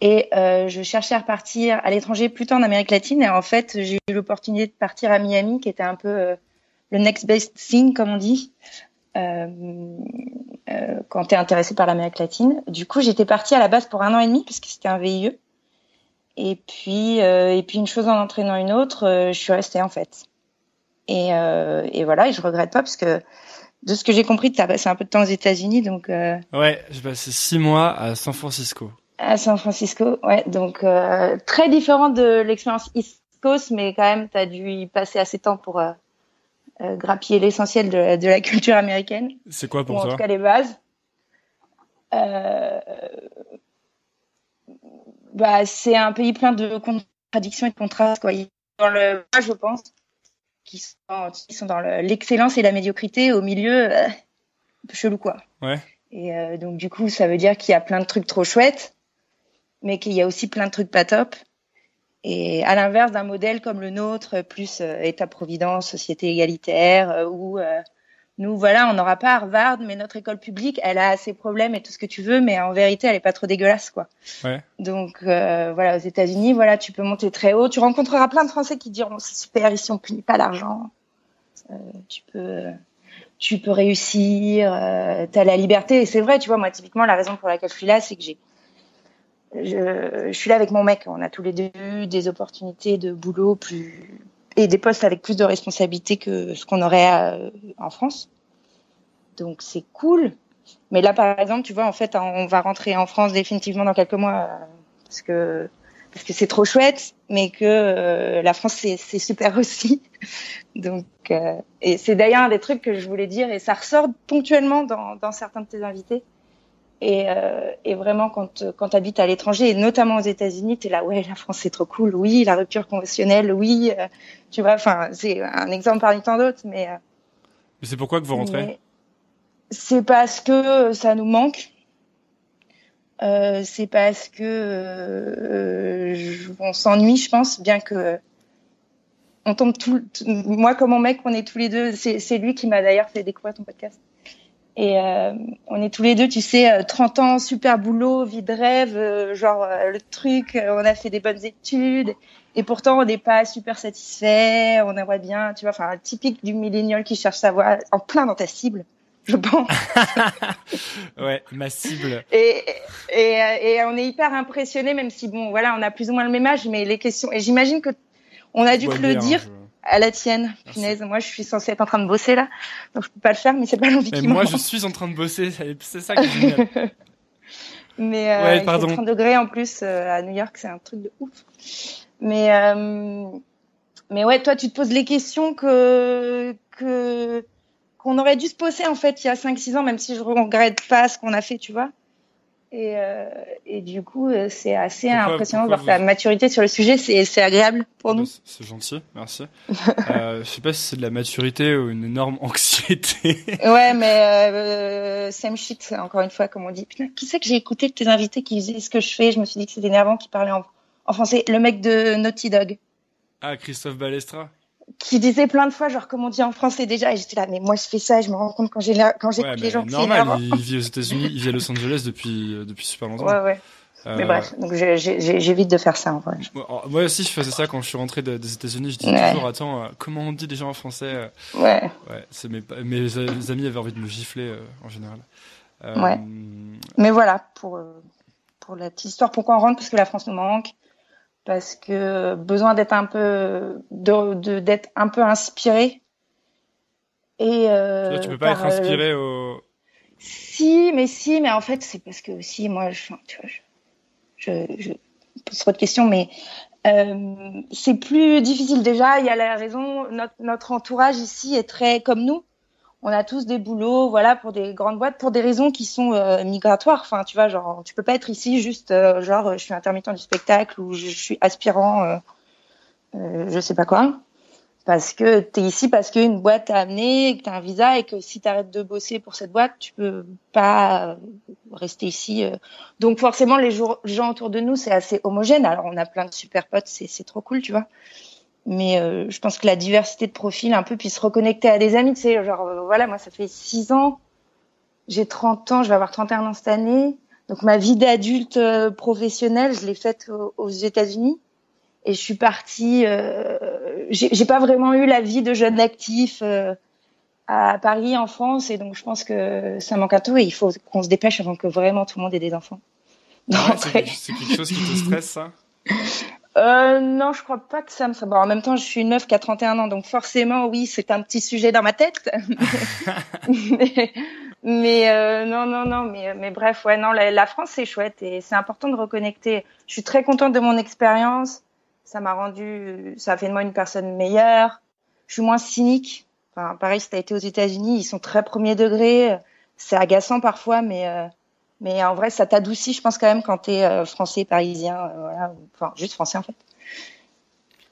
Et euh, je cherchais à repartir à l'étranger, plutôt en Amérique latine. Et en fait, j'ai eu l'opportunité de partir à Miami, qui était un peu euh, le next best thing, comme on dit, quand tu es intéressé par l'Amérique latine. Du coup, j'étais partie à la base pour un an et demi, parce que c'était un VIE. Et puis, euh, et puis une chose en entraînant une autre, euh, je suis restée en fait. Et, euh, et voilà, et je regrette pas parce que de ce que j'ai compris, tu as passé un peu de temps aux États-Unis, donc euh, Ouais, j'ai passé six mois à San Francisco. à San Francisco, ouais, donc euh, très différent de l'expérience East Coast, mais quand même, tu as dû y passer assez de temps pour euh, euh, grappiller l'essentiel de, de la culture américaine, C'est quoi ou pour en toi tout cas les bases. Euh, bah, c'est un pays plein de contradictions et de contrastes, quoi. Dans le, je pense, qui sont, qui sont dans le- l'excellence et la médiocrité au milieu, euh, un peu chelou, quoi. Ouais. Et euh, donc, du coup, ça veut dire qu'il y a plein de trucs trop chouettes, mais qu'il y a aussi plein de trucs pas top. Et à l'inverse d'un modèle comme le nôtre, plus euh, État-providence, société égalitaire, euh, où euh, nous, voilà, on n'aura pas Harvard, mais notre école publique, elle a ses problèmes et tout ce que tu veux, mais en vérité, elle est pas trop dégueulasse, quoi. Ouais. Donc, euh, voilà, aux États-Unis, voilà, tu peux monter très haut. Tu rencontreras plein de Français qui diront c'est super ici, on punit pas l'argent. Euh, tu peux, tu peux réussir. Euh, T'as la liberté et c'est vrai, tu vois. Moi, typiquement, la raison pour laquelle je suis là, c'est que j'ai je, je suis là avec mon mec. On a tous les deux eu des opportunités de boulot plus et des postes avec plus de responsabilités que ce qu'on aurait euh, en France. Donc c'est cool. Mais là, par exemple, tu vois, en fait, on va rentrer en France définitivement dans quelques mois euh, parce que parce que c'est trop chouette, mais que euh, la France c'est super aussi. Donc euh, et c'est d'ailleurs un des trucs que je voulais dire et ça ressort ponctuellement dans, dans certains de tes invités. Et, euh, et vraiment quand quand tu habites à l'étranger et notamment aux États-Unis, tu es là ouais la France c'est trop cool, oui la rupture conventionnelle, oui tu vois. Enfin c'est un exemple parmi tant d'autres, mais. mais c'est pourquoi que vous rentrez? C'est parce que ça nous manque euh, c'est parce que euh, on s'ennuie, je pense, bien que on tombe tout. Moi, comme mon mec, on est tous les deux. C'est lui qui m'a d'ailleurs fait découvrir ton podcast. Et euh, on est tous les deux, tu sais, 30 ans, super boulot, vie de rêve, genre le truc. on a fait des bonnes études, et pourtant on n'est pas super satisfait. On aimerait bien, tu vois, enfin typique du millénial qui cherche sa voie en plein dans ta cible je pense. ouais, ma cible. Et, et, et, on est hyper impressionné, même si bon, voilà, on a plus ou moins le même âge, mais les questions. Et j'imagine que on a dû te le dire à la tienne. Punaise, moi, je suis censée être en train de bosser là, donc je peux pas le faire, mais c'est pas l'envie qui Moi, je suis en train de bosser, c'est ça qui est génial. mais euh, ouais, pardon. 30 degrés en plus euh, à New York, c'est un truc de ouf. Mais euh, mais ouais, toi, tu te poses les questions que que qu'on aurait dû se poser en fait il y a 5-6 ans, même si je regrette pas ce qu'on a fait, tu vois. Et, euh, et du coup, euh, c'est assez impressionnant de voir ta maturité sur le sujet. C'est agréable pour nous. C'est gentil, merci. euh, je sais pas si c'est de la maturité ou une énorme anxiété. ouais, mais euh, same shit, encore une fois, comme on dit. Putain, qui c'est que j'ai écouté de tes invités qui faisaient ce que je fais? Je me suis dit que c'était énervant qui parlait en, en français. Le mec de Naughty Dog. Ah, Christophe Balestra qui disait plein de fois genre comme on dit en français déjà et j'étais là mais moi je fais ça et je me rends compte quand j'ai quand j'écoute ouais, les gens normal il, vit aux États-Unis il vit à Los Angeles depuis euh, depuis super longtemps. Ouais ouais. Euh... mais bref donc j'évite de faire ça en vrai. Moi aussi je faisais ça quand je suis rentré des États-Unis je disais ouais. toujours attends euh, comment on dit gens en français euh? ouais. ouais c'est mes mes amis avaient envie de me gifler en général. Ouais. Mais voilà pour pour la petite histoire pourquoi on rentre parce que la France nous manque parce que besoin d'être un peu de d'être un peu inspiré. Et euh, tu peux pas être inspiré euh, au si mais si mais en fait c'est parce que aussi moi je tu vois je, je, je pose trop de questions mais euh, c'est plus difficile. Déjà il y a la raison notre notre entourage ici est très comme nous on a tous des boulots, voilà, pour des grandes boîtes, pour des raisons qui sont euh, migratoires. Enfin, tu vois, genre, tu peux pas être ici juste, euh, genre, je suis intermittent du spectacle ou je suis aspirant, euh, euh je sais pas quoi, parce que tu es ici parce qu'une boîte t'a amené, que t'as un visa et que si t'arrêtes de bosser pour cette boîte, tu peux pas rester ici. Donc forcément, les, gens autour de nous, c'est assez homogène. Alors, on a plein de super potes, c'est trop cool, tu vois mais euh, je pense que la diversité de profils un peu puisse se reconnecter à des amis tu sais genre euh, voilà moi ça fait six ans j'ai 30 ans je vais avoir 31 ans cette année. Donc ma vie d'adulte euh, professionnelle je l'ai faite aux, États-Unis. Et je suis partie euh, j'ai pas vraiment eu la vie de jeune actif à Paris en France. Et donc je pense que ça manque un tout et il faut qu'on se dépêche avant que vraiment tout le monde ait des enfants. Ouais, c'est quelque chose qui te stresse ça? euh, non, je crois pas que ça me. Bon, en même temps, je suis une meuf qui a 31 ans, donc forcément, oui, c'est un petit sujet dans ma tête. mais, mais euh, non, non, non, mais, mais bref, ouais, non, la, la France c'est chouette et c'est important de reconnecter. Je suis très contente de mon expérience. Ça m'a rendu, ça a fait de moi une personne meilleure. Je suis moins cynique. Enfin, pareil, si t'as été aux États-Unis, ils sont très premier degré. C'est agaçant parfois, mais euh, mais en vrai, ça t'adoucit, je pense quand même quand t'es euh, français, parisien, euh, voilà, enfin juste français en fait.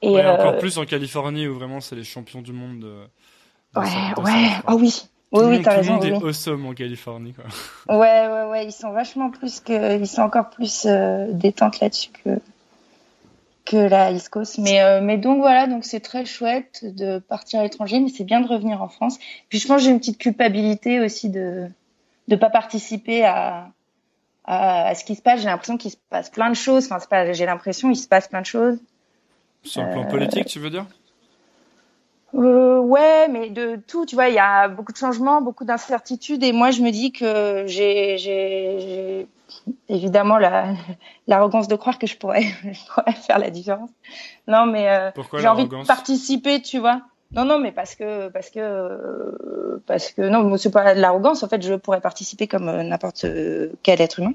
Et ouais, encore euh, plus en Californie où vraiment c'est les champions du monde. De, de ouais, ça, ouais, oh oui. Oui, oui, t'as raison. Tout le monde oui. est awesome en Californie, quoi. Ouais, ouais, ouais, ils sont vachement plus que, ils sont encore plus euh, détente là-dessus que que la East Coast. Mais euh, mais donc voilà, donc c'est très chouette de partir à l'étranger, mais c'est bien de revenir en France. Puis je pense j'ai une petite culpabilité aussi de de pas participer à à ce qui se passe. J'ai l'impression qu'il se passe plein de choses. Enfin, pas, j'ai l'impression il se passe plein de choses. Sur le plan politique, tu veux dire? Euh, ouais, mais de tout, tu vois, il y a beaucoup de changements, beaucoup d'incertitudes, et moi je me dis que j'ai, évidemment l'arrogance de croire que je pourrais, je pourrais faire la différence. Non, mais euh, j'ai envie de participer, tu vois. Non, non, mais parce que parce que parce que non, c'est pas de l'arrogance. En fait, je pourrais participer comme euh, n'importe quel être humain.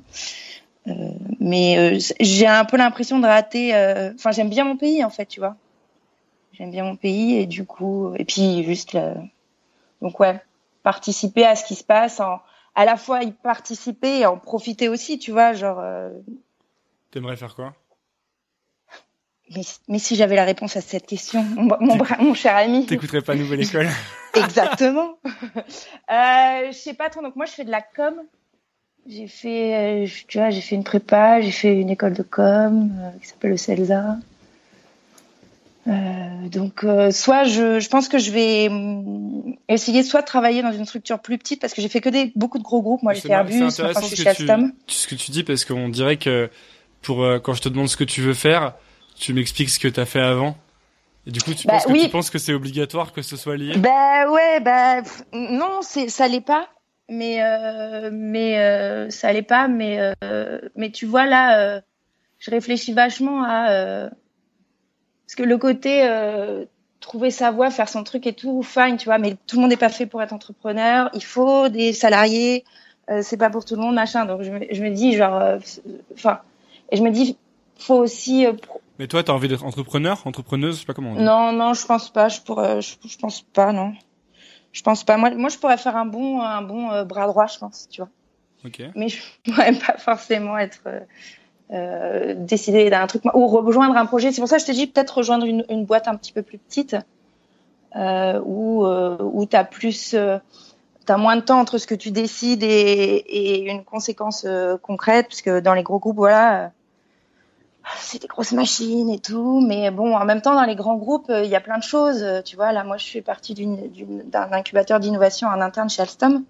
Euh, mais euh, j'ai un peu l'impression de rater. Enfin, j'aime bien mon pays, en fait, tu vois. J'aime bien mon pays et du coup, et puis juste, donc ouais, participer à ce qui se passe à la fois y participer et en profiter aussi, tu vois, genre. Euh... T'aimerais faire quoi? Mais, mais, si j'avais la réponse à cette question, mon, mon, cher ami. T'écouterais pas Nouvelle École Exactement. euh, je sais pas trop. Donc moi, je fais de la com. J'ai fait, euh, tu vois, j'ai fait une prépa, j'ai fait une école de com euh, qui s'appelle le CELSA. Euh, donc, soit je, je pense que je vais mm, essayer soit de travailler dans une structure plus petite parce que j'ai fait que des beaucoup de gros groupes. Moi, j'ai fait Airbus, enfin, je suis chez Alstom. Ce que tu dis parce qu'on dirait que pour quand je te demande ce que tu veux faire, tu m'expliques ce que tu as fait avant. Et du coup, tu, bah, penses que tu penses que c'est obligatoire que ce soit lié? Bah ouais, bah non, c'est ça l'est pas. Mais euh, mais ça l'est pas. Mais mais tu vois là, je réfléchis vachement à parce que le côté euh, trouver sa voie, faire son truc et tout, fine, tu vois, mais tout le monde n'est pas fait pour être entrepreneur. Il faut des salariés, euh, c'est pas pour tout le monde, machin. Donc je me, je me dis genre, euh, enfin, et je me dis, faut aussi. Euh, mais toi, t'as envie d'être entrepreneur, entrepreneuse, je sais pas comment. On dit. Non, non, je pense pas. Je pourrais, je, je, pense pas, non. Je pense pas. Moi, moi, je pourrais faire un bon, un bon bras droit, je pense, tu vois. Ok. Mais je pourrais pas forcément être euh, décider d'un truc ou rejoindre un projet. C'est pour ça que je te dis peut-être rejoindre une, une, boîte un petit peu plus petite euh, où euh, où t'as plus euh, t'as moins de temps entre ce que tu décides et, et une conséquence euh, concrète parce que dans les gros groupes voilà c'est des grosses machines et tout mais bon en même temps dans les grands groupes il y a plein de choses tu vois. Là moi je fais partie d'un incubateur d'innovation en interne chez Alstom.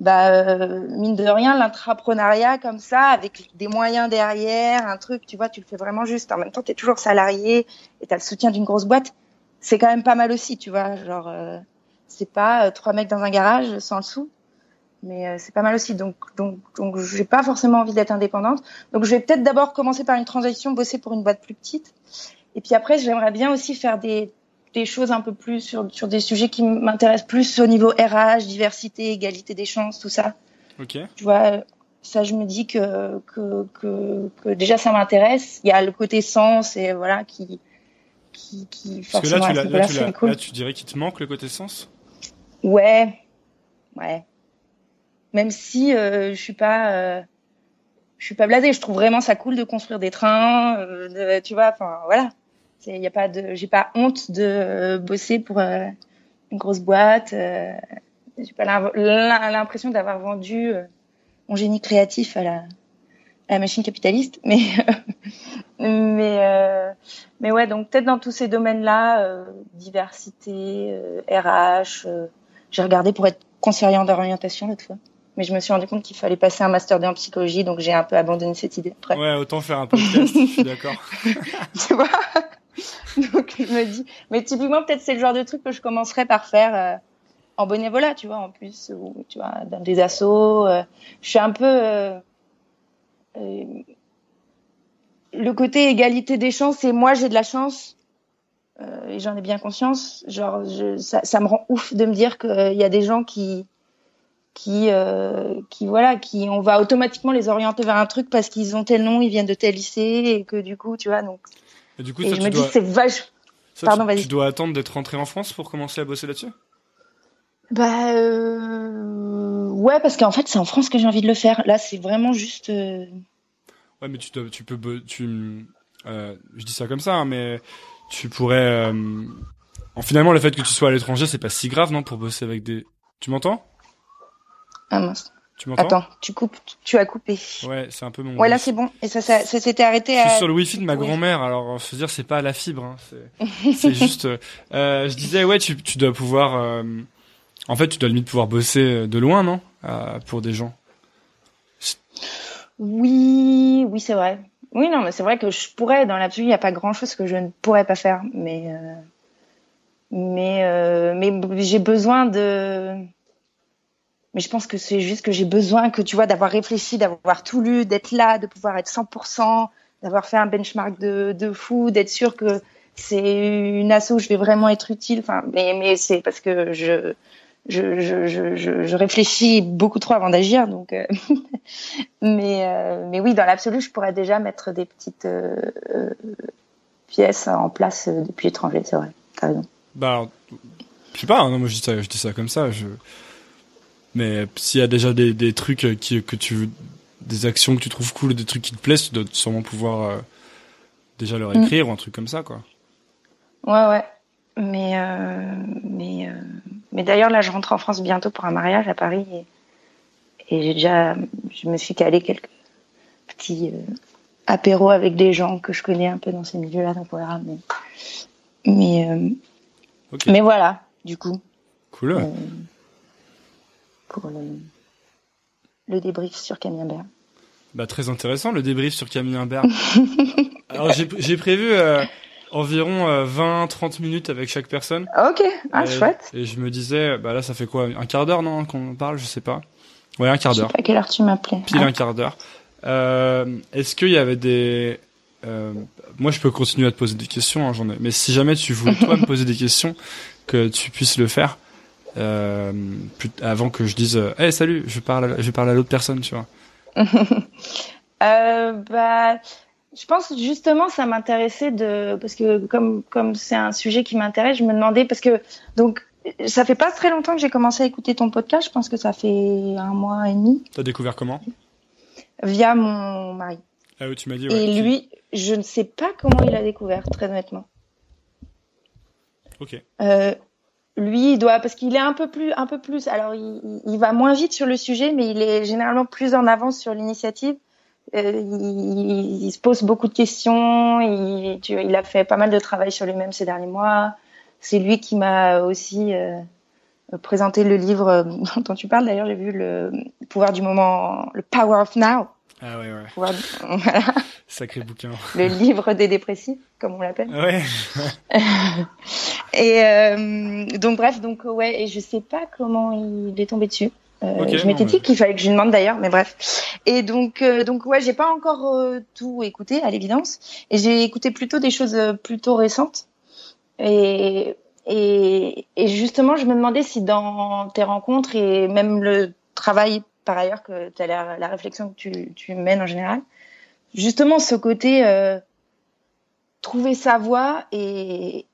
Bah euh, mine de rien l'entrepreneuriat comme ça avec des moyens derrière un truc tu vois tu le fais vraiment juste. En même temps tu es toujours salarié et tu as le soutien d'une grosse boîte. C'est quand même pas mal aussi tu vois. Genre euh, c'est pas euh, trois mecs dans un garage sans le sou mais c'est pas mal aussi donc donc donc j'ai pas forcément envie d'être indépendante donc je vais peut-être d'abord commencer par une transition bosser pour une boîte plus petite et puis après j'aimerais bien aussi faire des des choses un peu plus sur, sur des sujets qui m'intéressent plus au niveau RH, diversité, égalité des chances, tout ça. Ok. Tu vois, ça, je me dis que, que, que, que déjà ça m'intéresse. Il y a le côté sens et voilà qui, qui, qui Parce que là, tu, là, là, tu, cool. là, tu dirais qu'il te manque le côté sens? Ouais, ouais. Même si euh, je suis pas, euh, je suis pas blasée. Je trouve vraiment ça cool de construire des trains, euh, tu vois. Enfin, voilà. Il y a pas j'ai pas honte de bosser pour une grosse boîte. J'ai pas l'impression d'avoir vendu mon génie créatif à la, à la machine capitaliste, mais mais mais ouais, donc peut-être dans tous ces domaines-là, diversité, RH. j'ai regardé pour être conseillère d'orientation l'autre fois mais je me suis rendu compte qu'il fallait passer un master 2 en psychologie, donc j'ai un peu abandonné cette idée. Après. Ouais, autant faire un podcast, je suis d'accord. tu vois? Donc je me dis, mais typiquement peut-être c'est le genre de truc que je commencerai par faire euh, en bénévolat, tu vois, en plus, ou tu vois, dans des assos. Euh, je suis un peu euh, le côté égalité des chances, et moi j'ai de la chance et j'en ai bien conscience. Genre, je, ça, ça, me rend ouf de me dire qu'il y a des gens qui qui qui voilà qui on va automatiquement les orienter vers un truc parce qu'ils ont tel nom ils viennent de tel lycée et que du coup tu vois donc et du coup, je me dis c'est vache. Pardon, tu, tu dois attendre d'être rentré en France pour commencer à bosser là-dessus? Bah euh... ouais, parce qu'en fait c'est en France que j'ai envie de le faire. Là, c'est vraiment juste. Euh... Ouais, mais tu, dois, tu peux, tu, euh, je dis ça comme ça, hein, mais tu pourrais. Euh... Finalement, le fait que tu sois à l'étranger, c'est pas si grave, non, pour bosser avec des. Tu m'entends? Ah mince. Tu m'entends? Attends, tu coupes, tu as coupé. Ouais, c'est un peu mon. Ouais, là c'est bon. Et ça, ça, ça s'était arrêté. Je suis sur le wifi de ma grand-mère, alors veux dire, c'est pas la fibre, hein, c'est juste. Euh, je disais, ouais, tu, tu dois pouvoir. Euh, en fait, tu dois limite pouvoir bosser de loin, non? Euh, Pour des gens. Oui, oui, c'est vrai. Oui, non, mais c'est vrai que je pourrais. Dans l'absolu, il n'y a pas grand-chose que je ne pourrais pas faire, mais euh, mais euh, mais j'ai besoin de mais je pense que c'est juste que j'ai besoin que tu vois d'avoir réfléchi, d'avoir tout lu, d'être là, de pouvoir être 100%, d'avoir fait un benchmark de, de fou, d'être sûr que c'est une asso où je vais vraiment être utile. Enfin, mais, mais c'est parce que je, je, je, je, je, réfléchis beaucoup trop avant d'agir. Donc, euh, mais, euh, mais oui, dans l'absolu, je pourrais déjà mettre des petites euh, pièces en place depuis l'étranger. C'est vrai. T'as raison. Bah, je sais pas. Hein, non, moi, je dis ça, je dis ça comme ça. Je... Mais s'il y a déjà des, des trucs qui, que tu des actions que tu trouves cool, des trucs qui te plaisent, tu dois sûrement pouvoir déjà leur mm. écrire ou un truc comme ça, quoi. Ouais, ouais. Mais, euh, mais, euh, mais d'ailleurs, là, je rentre en France bientôt pour un mariage à Paris et, et j'ai déjà, je me suis calé quelques petits euh, apéros avec des gens que je connais un peu dans ces milieux-là, donc on verra. Mais, mais, euh, mais voilà, du coup. Cool. Euh, pour le, le débrief sur Camembert. Bah, très intéressant, le débrief sur Camembert. Alors, j'ai prévu environ 20-30 euh, minutes avec chaque personne. Ok, ah, chouette. Et je me disais, bah là, ça fait quoi? Un quart d'heure, non Qu'on parle, je sais pas. Ouais, un quart d'heure. Je sais pas à quelle heure tu m'appelais. Pile ah. un quart d'heure. Euh, Est-ce qu'il y avait des... Euh, moi, je peux continuer à te poser des questions, hein, j'en ai. Mais si jamais tu voulais toi me poser des questions, que tu puisses le faire euh, avant que je dise, hey, salut, je parle, je parle à l'autre personne, tu vois. euh, bah, je pense justement ça m'intéressait de parce que comme comme c'est un sujet qui m'intéresse, je me demandais parce que donc ça fait pas très longtemps que j'ai commencé à écouter ton podcast. Je pense que ça fait un mois et demi. T'as découvert comment? Via mon mari. Ah oui, tu m'as dit. Ouais, et lui, je ne sais pas comment il a découvert, très honnêtement. Ok. Euh, lui, il doit parce qu'il est un peu plus, un peu plus. Alors, il, il, va moins vite sur le sujet, mais il est généralement plus en avance sur l'initiative. Euh, il, il, se pose beaucoup de questions. Il, tu, il, a fait pas mal de travail sur lui-même ces derniers mois. C'est lui qui m'a aussi euh, présenté le livre euh, dont tu parles. D'ailleurs, j'ai vu le pouvoir du moment, le Power of Now. Ah ouais, ouais. Pouvoir voilà. Sacré bouquin. Le livre des dépressifs, comme on l'appelle. Ouais. et euh, donc bref, donc ouais, et je sais pas comment il est tombé dessus. Euh, je m'étais dit qu'il fallait que je lui demande d'ailleurs, mais bref. Et donc, euh, donc ouais, j'ai pas encore euh, tout écouté à l'évidence, et j'ai écouté plutôt des choses plutôt récentes. Et, et, et justement, je me demandais si dans tes rencontres et même le travail par ailleurs que tu as la, réflexion que tu, tu mènes en général, justement ce côté trouver sa voie et,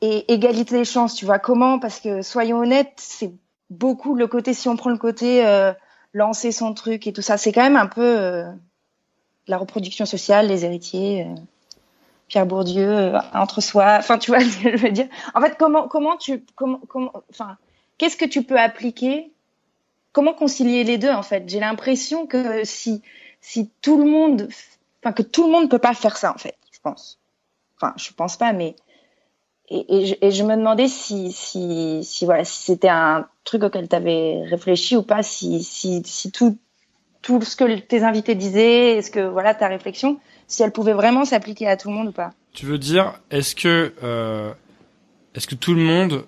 et égalité des chances, tu vois comment Parce que soyons honnêtes, c'est beaucoup le côté, si on prend le côté euh, lancer son truc et tout ça, c'est quand même un peu euh, la reproduction sociale, les héritiers, euh, Pierre Bourdieu, euh, entre soi. Enfin, tu vois je veux dire. En fait, comment comment tu comment comment enfin qu'est-ce que tu peux appliquer Comment concilier les deux en fait? J'ai l'impression que si si tout le monde, enfin que tout le monde peut pas faire ça en fait, je pense. Enfin, je pense pas, mais et, et, je, me demandais si, si, si voilà, si c'était un truc auquel tu avais réfléchi ou pas, si, si, si tout, tout ce que tes invités disaient, est-ce que voilà ta réflexion, si elle pouvait vraiment s'appliquer à tout le monde ou pas. Tu veux dire, est-ce que, euh, est-ce que tout le monde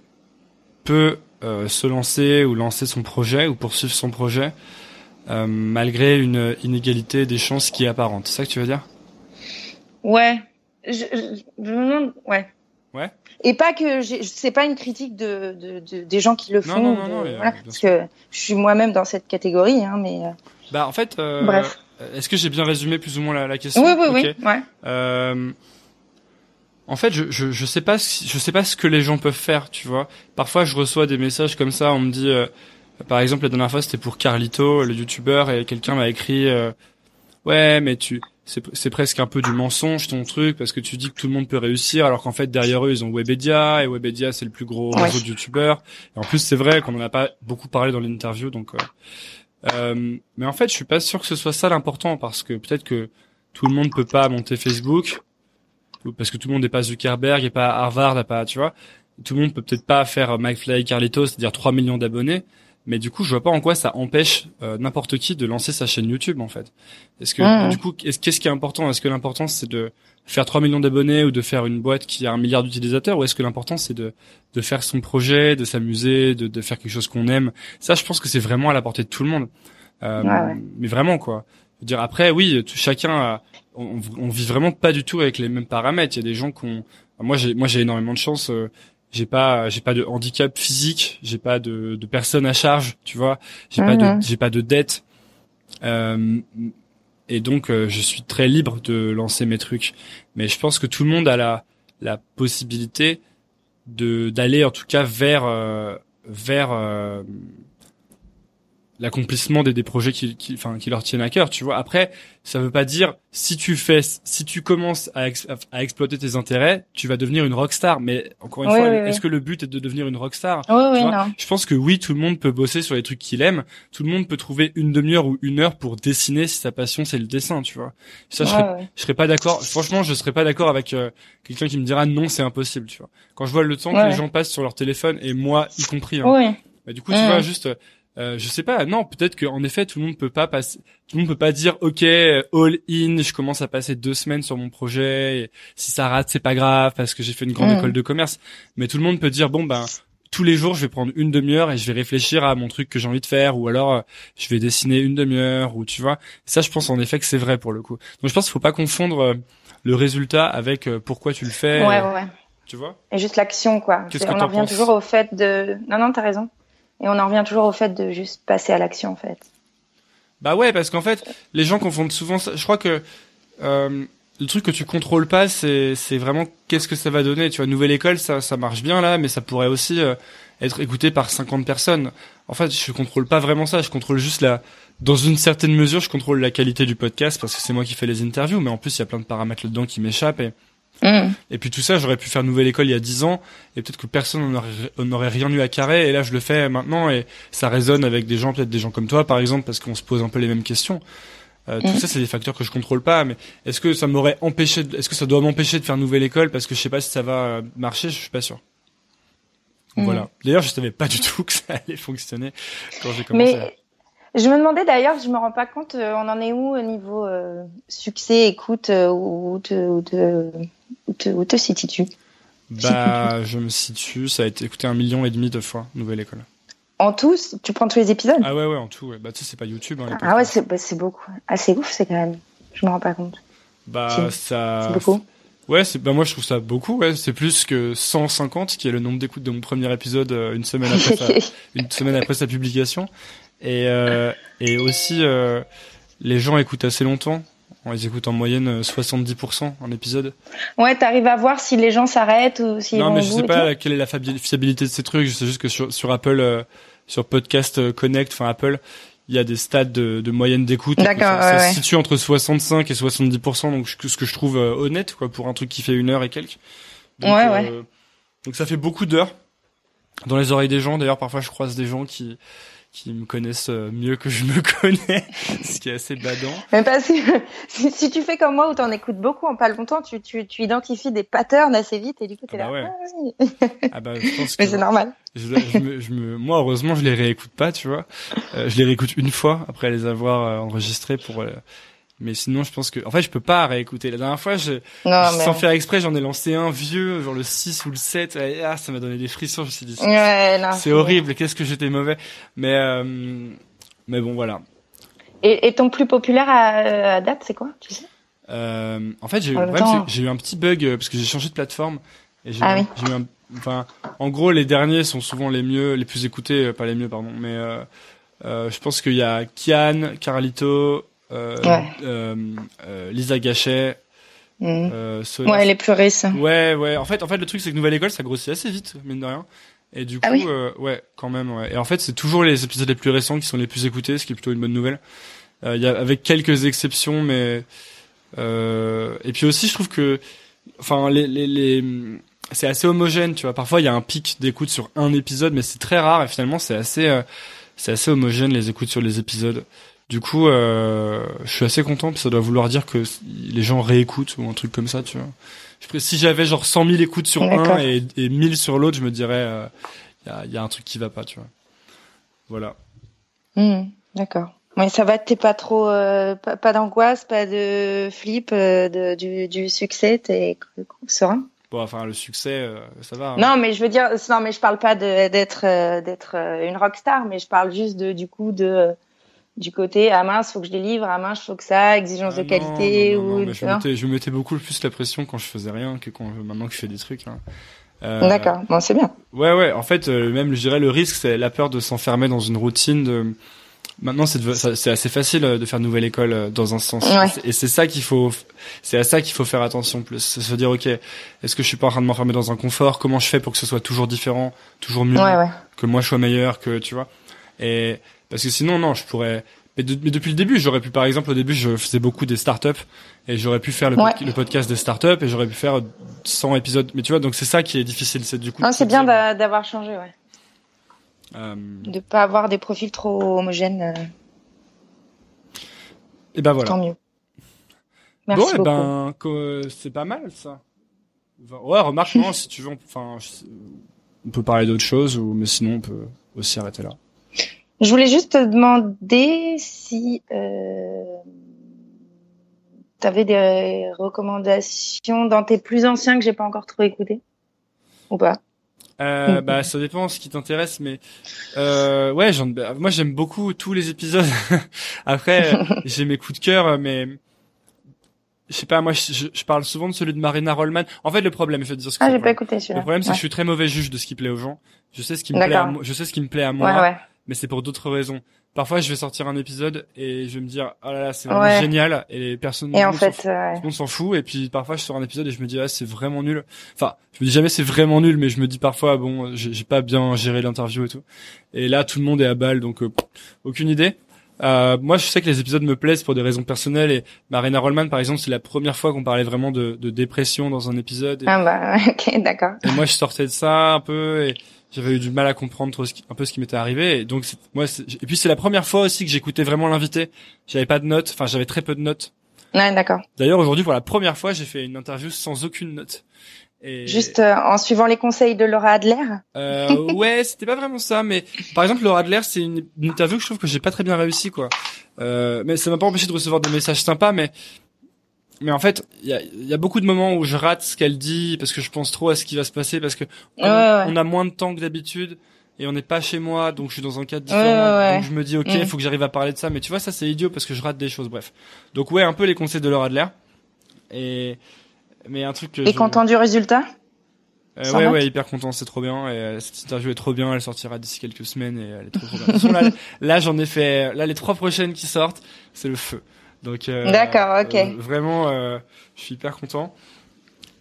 peut euh, se lancer ou lancer son projet ou poursuivre son projet euh, malgré une inégalité des chances qui est apparente C'est ça que tu veux dire? Ouais. Je, je, je me demande, ouais. Ouais? Et pas que c'est pas une critique de, de, de, des gens qui le font, non, non, non, de, voilà, parce que je suis moi-même dans cette catégorie, hein, mais. Euh... Bah en fait. Euh, Bref. Est-ce que j'ai bien résumé plus ou moins la, la question? Oui, oui, okay. oui. Ouais. En fait, je, je je sais pas je sais pas ce que les gens peuvent faire, tu vois. Parfois, je reçois des messages comme ça, on me dit, euh, par exemple, la dernière fois, c'était pour Carlito, le youtubeur, et quelqu'un m'a écrit, euh, ouais, mais tu c'est presque un peu du mensonge ton truc parce que tu dis que tout le monde peut réussir alors qu'en fait derrière eux ils ont Webedia et Webedia c'est le plus gros réseau de youtubeurs et en plus c'est vrai qu'on en a pas beaucoup parlé dans l'interview donc euh, euh, mais en fait je suis pas sûr que ce soit ça l'important parce que peut-être que tout le monde peut pas monter Facebook parce que tout le monde n'est pas Zuckerberg et pas Harvard n'a pas tu vois tout le monde peut peut-être pas faire McFly Carlitos c'est-à-dire 3 millions d'abonnés Mais du coup, je vois pas en quoi ça empêche euh, n'importe qui de lancer sa chaîne YouTube en fait. Est-ce que du coup, est-ce qu'est-ce qui est important? Est-ce que l'important c'est de faire 3 millions d'abonnés ou de faire une boîte qui a un milliard d'utilisateurs? Ou est-ce que l'important c'est de de faire son projet, de s'amuser, de de faire quelque chose qu'on aime? Ça, je pense que c'est vraiment à la portée de tout le monde. Euh, ouais. Mais vraiment quoi. Je veux dire après, oui, tout- chacun, a, on, on vit vraiment pas du tout avec les mêmes paramètres. Il y a des gens qui ont, moi j'ai moi j'ai énormément de chance. euh, j'ai pas j'ai pas de handicap physique, j'ai pas de, de personnes à charge, tu vois, j'ai pas Mhm. de j'ai pas de dette. Euh, et donc euh, je suis très libre de lancer mes trucs. Mais je pense que tout le monde a la la possibilité de d'aller en tout cas vers euh, vers euh, l'accomplissement des, des projets qui, qui, enfin, qui leur tiennent à cœur, tu vois. Après, ça veut pas dire si tu fais, si tu commences à, ex- à exploiter tes intérêts, tu vas devenir une rockstar. Mais encore une Oui, fois, oui, est-ce oui. que le but est de devenir une rockstar Oui, oui, tu vois. Je pense que oui, tout le monde peut bosser sur les trucs qu'il aime. Tout le monde peut trouver une demi-heure ou une heure pour dessiner si sa passion c'est le dessin, tu vois. Ça, je serais, je serais pas d'accord. Franchement, je serais pas d'accord avec euh, quelqu'un qui me dira non, c'est impossible, tu vois. Quand je vois le temps que les gens passent sur leur téléphone et moi y compris, hein, Oui. bah, du coup, tu vois, juste, euh, je sais pas, non, peut-être qu'en effet, tout le monde peut pas passer, tout le monde peut pas dire, ok, all in, je commence à passer deux semaines sur mon projet, et si ça rate, c'est pas grave, parce que j'ai fait une grande Mm. école de commerce. Mais tout le monde peut dire, bon, ben, tous les jours, je vais prendre une demi-heure et je vais réfléchir à mon truc que j'ai envie de faire, ou alors, euh, je vais dessiner une demi-heure, ou tu vois. Ça, je pense en effet que c'est vrai pour le coup. Donc, je pense qu'il faut pas confondre euh, le résultat avec euh, pourquoi tu le fais, Ouais, ouais, ouais. tu vois. Et juste l'action, quoi. On t'en en revient toujours au fait de. Non, non, t'as raison. Et on en revient toujours au fait de juste passer à l'action, en fait. Bah ouais, parce qu'en fait, les gens confondent souvent ça. Je crois que euh, le truc que tu contrôles pas, c'est c'est vraiment qu'est-ce que ça va donner. Tu vois, nouvelle école, ça ça marche bien là, mais ça pourrait aussi euh, être écouté par 50 personnes. En fait, je contrôle pas vraiment ça. Je contrôle juste la, dans une certaine mesure, je contrôle la qualité du podcast parce que c'est moi qui fais les interviews. Mais en plus, il y a plein de paramètres là-dedans qui m'échappent et Mm. et puis tout ça, j'aurais pu faire Nouvelle École il y a 10 ans, et peut-être que personne n'en aurait, on aurait rien eu à carrer, et là je le fais maintenant, et ça résonne avec des gens, peut-être des gens comme toi par exemple, parce qu'on se pose un peu les mêmes questions. Euh, Tout Mhm. ça, c'est des facteurs que je contrôle pas, mais est-ce que ça m'aurait empêché, de- est-ce que ça doit m'empêcher de faire Nouvelle École parce que je sais pas si ça va marcher, je suis pas sûr. Mhm. Voilà. D'ailleurs, je savais pas du tout que ça allait fonctionner quand j'ai commencé. Mais je me demandais d'ailleurs, je me rends pas compte, euh, on en est où au niveau euh, succès, écoute, euh, où te, où te, où te, où te situes-tu Bah, je me situe, ça a été écouté un million et demi de fois, Nouvelle École. En tous, tu prends tous les épisodes? Ah ouais, ouais, en tout, ouais. Bah, tu sais, c'est pas YouTube, hein, Ah ouais, c'est bah, c'est beaucoup. Ah, c'est ouf, c'est quand même. Je me rends pas compte. Bah, ça. C'est beaucoup. Ouais, c'est bah moi je trouve ça beaucoup. Ouais, c'est plus que 150 qui est le nombre d'écoutes de mon premier épisode euh, une semaine après sa, une semaine après sa publication. Et euh, et aussi euh, les gens écoutent assez longtemps. Ils écoutent en moyenne euh, 70% un épisode. ouais, t'arrives à voir si les gens s'arrêtent ou s'ils non, mais je sais pas quelle est la fiabilité de ces trucs. Je sais juste que sur, sur Apple, euh, sur Podcast euh, Connect, enfin Apple, il y a des stats de, de moyenne d'écoute. D'accord, Ça, ouais, ça ouais. se situe entre 65 et 70%, donc ce que je trouve euh, honnête, quoi, pour un truc qui fait une heure et quelques. Donc, Ouais, euh, ouais. Donc ça fait beaucoup d'heures dans les oreilles des gens. D'ailleurs, parfois, je croise des gens qui qui me connaissent euh, mieux que je me connais, ce qui est assez badant. Mais parce que si, si tu fais comme moi où t'en écoutes beaucoup en pas longtemps, tu, tu, tu identifies des patterns assez vite et du coup t'es Ah bah là. ouais. ah oui. Ah bah, je pense que Mais c'est normal. Je, je me, je me- moi, heureusement, je les réécoute pas, tu vois. Euh, je les réécoute une fois après les avoir euh, enregistrés pour. euh, mais sinon, je pense que, en fait, je peux pas réécouter. La dernière fois, je, Non, sans mais. faire exprès, j'en ai lancé un vieux, genre le 6 ou le 7. et, ah, ça m'a donné des frissons. Je me suis dit, c'est- Ouais, horrible. Qu'est-ce que j'étais mauvais. Mais, euh, mais bon, voilà. Et, et ton plus populaire à, à date, c'est quoi Tu sais? Euh, en fait, j'ai eu, eu un petit bug euh, parce que j'ai changé de plateforme. Et j'ai Ah eu, oui. eu un, enfin, en gros, les derniers sont souvent les mieux, les plus écoutés, euh, pas les mieux, pardon. Mais euh, euh, je pense qu'il y a Kian, Carlito, euh, Ouais. euh, euh, Lisa Gachet, euh, Sonia- Ouais, les plus récents. Ouais, ouais. En fait, en fait, le truc c'est que Nouvelle École, ça grossit assez vite, mine de rien. Et du coup, Ah oui euh, ouais, quand même. Ouais. Et en fait, c'est toujours les épisodes les plus récents qui sont les plus écoutés, ce qui est plutôt une bonne nouvelle. Euh, Il y a avec quelques exceptions, mais euh, et puis aussi, je trouve que, enfin, les les, les c'est assez homogène, tu vois. Parfois, il y a un pic d'écoute sur un épisode, mais c'est très rare. Et finalement, c'est assez euh, c'est assez homogène les écoutes sur les épisodes. Du coup, euh, je suis assez content, puis ça doit vouloir dire que les gens réécoutent ou un truc comme ça, tu vois. Je Si j'avais genre 100 000 écoutes sur un et, et 1000 sur l'autre, je me dirais, il y, a, y a un truc qui va pas, tu vois. Voilà. Hmm, D'accord. Mais ça va, t'es pas trop, euh, pas, pas d'angoisse, pas de flip euh, de, du, du succès, t'es serein? Bon, enfin, le succès, euh, ça va. hein. Non, mais je veux dire, non, mais je parle pas d'être euh, d'être euh, une rockstar, mais je parle juste de du coup de du côté ah mince, faut que je délivre, ah mince, faut que ça, exigence Ah de qualité non, non, non, ou je, mettais, je mettais beaucoup plus la pression quand je faisais rien que quand maintenant que je fais des trucs. Là. Euh, D'accord, bon, c'est bien. Ouais, ouais. En fait, euh, même, je dirais, le risque, c'est la peur de s'enfermer dans une routine. De... Maintenant, c'est assez facile euh, de faire nouvelle école euh, dans un sens. Ouais. Et c'est ça qu'il faut, c'est à ça qu'il faut faire attention plus. Se dire, ok, est-ce que je suis pas en train de m'enfermer dans un confort? Comment je fais pour que ce soit toujours différent, toujours mieux, Ouais, ouais. que moi je sois meilleur, que tu vois? Et parce que sinon, non, je pourrais. Mais, de- mais depuis le début, j'aurais pu, par exemple, au début, je faisais beaucoup des startups et j'aurais pu faire le, Ouais. pod- le podcast des startups et j'aurais pu faire 100 épisodes. Mais tu vois, donc c'est ça qui est difficile, c'est du coup. Non, de c'est bien d'avoir changé, ouais. euh, De pas avoir des profils trop homogènes, euh, et ben voilà. tant mieux. Merci bon, et beaucoup. ben, c'est pas mal ça. Ouais, remarque, non, si tu veux, enfin, on peut parler d'autre chose, ou, mais sinon on peut aussi arrêter là. Je voulais juste te demander si euh, tu avais des recommandations dans tes plus anciens que j'ai pas encore trop écouté ou pas? Euh, Mhm. bah, ça dépend ce qui t'intéresse, mais euh, ouais, bah, moi j'aime beaucoup tous les épisodes. Après, j'ai mes coups de cœur, mais je sais pas, moi je, parle souvent de celui de Marina Rollman. En fait, le problème, je vais te dire ce que Ah, j'ai le pas problème. écouté celui-là. Le problème, c'est que je suis très mauvais juge de ce qui plaît aux gens. Je sais ce qui me plaît, à je sais ce qui me plaît à moi. Ouais, ouais. Mais c'est pour d'autres raisons. Parfois, je vais sortir un épisode et je vais me dire, oh là là, c'est vraiment Ouais. génial, et les personnes, Et en fait, s'en euh, fout. S'en fout, et puis parfois, je sors un épisode et je me dis, ah, c'est vraiment nul. Enfin, je me dis jamais c'est vraiment nul, mais je me dis parfois, bon, j'ai pas bien géré l'interview et tout. Et là, tout le monde est à balle, donc euh, aucune idée. Euh, moi, je sais que les épisodes me plaisent pour des raisons personnelles, et Marina Rollman, par exemple, c'est la première fois qu'on parlait vraiment de, de dépression dans un épisode. Et, ah bah ok, d'accord. et moi, je sortais de ça un peu et j'avais eu du mal à comprendre trop ce qui- un peu ce qui m'était arrivé. Et donc, moi, et puis c'est la première fois aussi que j'écoutais vraiment l'invité. J'avais pas de notes, enfin, j'avais très peu de notes. Ouais, d'accord. D'ailleurs, aujourd'hui, pour la première fois, j'ai fait une interview sans aucune note. Et Juste euh, en suivant les conseils de Laura Adler. euh, ouais, c'était pas vraiment ça, mais par exemple, Laura Adler, c'est une, une interview que je trouve que j'ai pas très bien réussi, quoi. Euh, mais ça m'a pas empêché de recevoir des messages sympas, mais mais en fait, il y a, y a beaucoup de moments où je rate ce qu'elle dit parce que je pense trop à ce qui va se passer parce que on, Ouais, ouais. on a moins de temps que d'habitude et on n'est pas chez moi, donc je suis dans un cadre différent. Ouais. Donc je me dis, ok, il faut que j'arrive à parler de ça, mais tu vois, ça c'est idiot parce que je rate des choses. Bref, donc ouais, un peu les conseils de Laura Adler et mais un truc que Et je- content du résultat? Euh, ouais, note ouais, hyper content, c'est trop bien. Et euh, cette interview est trop bien, elle sortira d'ici quelques semaines et elle est trop, trop bien. Là j'en ai fait, là les trois prochaines qui sortent, c'est le feu. Donc, euh, D'accord, ok. euh, vraiment, euh, je suis hyper content.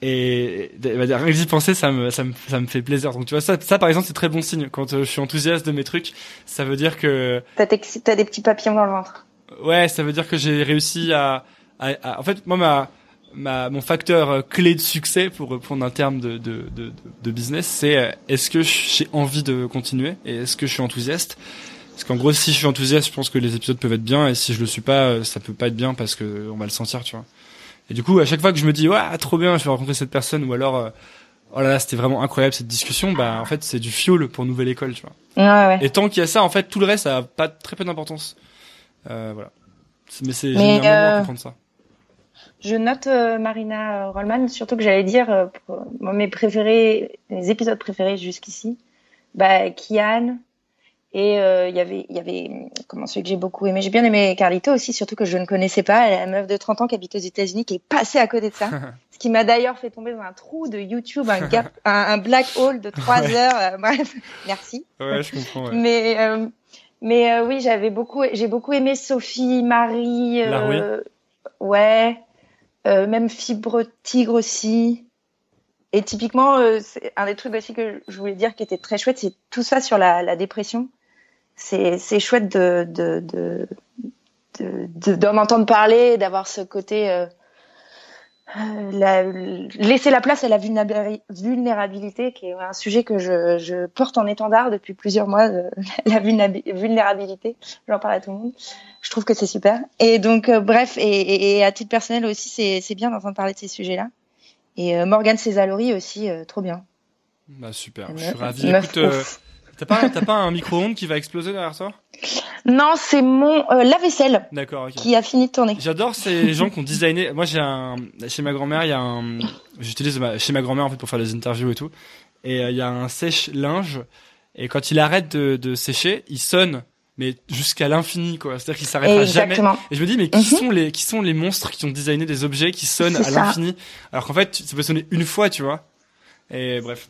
Et bah, rien que d'y penser, ça me, ça me, ça me fait plaisir. Donc tu vois, ça, ça par exemple, c'est très bon signe. Quand je suis enthousiaste de mes trucs, ça veut dire que, T'as des petits papillons dans le ventre. ouais, ça veut dire que j'ai réussi à, à, à- en fait, moi ma, ma, mon facteur clé de succès pour reprendre un terme de, de, de, de business, c'est est-ce que j'ai envie de continuer et est-ce que je suis enthousiaste? Parce qu'en gros, si je suis enthousiaste, je pense que les épisodes peuvent être bien et si je le suis pas, euh, ça peut pas être bien parce que on va le sentir, tu vois. Et du coup, à chaque fois que je me dis ouais, trop bien, je vais rencontrer cette personne ou alors euh, oh là là, c'était vraiment incroyable cette discussion, bah en fait, c'est du fuel pour nouvelle école, tu vois. Ouais, ouais. Et tant qu'il y a ça, en fait, tout le reste, ça a pas très peu d'importance. Euh, voilà. Mais c'est génial à euh, comprendre ça. Je note euh, Marina Rollman, surtout que j'allais dire pour- moi, mes préférés, mes épisodes préférés jusqu'ici, bah Kian et euh, il y avait il y avait comment celui que j'ai beaucoup aimé, j'ai bien aimé Carlito aussi, surtout que je ne connaissais pas, elle est la meuf de 30 ans qui habite aux États-Unis qui est passée à côté de ça, ce qui m'a d'ailleurs fait tomber dans un trou de YouTube, un gap, un, un black hole de trois heures. euh, bref, merci. Ouais, je comprends. Ouais. Mais euh, mais oui, j'avais beaucoup j'ai beaucoup aimé Sophie, Marie, ouais, même Fibre Tigre aussi. Et typiquement, un des trucs aussi que je voulais dire qui était très chouette, c'est tout ça sur la, la dépression. C'est c'est chouette de de de de- de- d'en entendre parler, d'avoir ce côté euh, euh, la, laisser la place à la vulnérabili- vulnérabilité, qui est un sujet que je, je porte en étendard depuis plusieurs mois, euh, la vulnérabilité. J'en parle à tout le monde. Je trouve que c'est super. Et donc, euh, bref, et, à titre personnel aussi, c'est c'est bien d'entendre parler de ces sujets-là. Et Morgane Césalori aussi, trop bien. Bah super, je suis ravi. Écoute. T'as pas, t'as pas un micro-ondes qui va exploser derrière toi? Non, c'est mon euh, lave-vaisselle D'accord, ok. qui a fini de tourner. J'adore ces gens qui ont designé. Moi, j'ai un chez ma grand-mère, il y a un. J'utilise ma... chez ma grand-mère en fait pour faire des interviews et tout. Et euh, il y a un sèche-linge. Et quand il arrête de, de sécher, il sonne, mais jusqu'à l'infini, quoi. C'est-à-dire qu'il s'arrêtera jamais. Et je me dis, mais qui Mhm. sont les qui sont les monstres qui ont designé des objets qui sonnent C'est à ça. l'infini, alors qu'en fait, ça peut sonner une fois, tu vois. Et bref.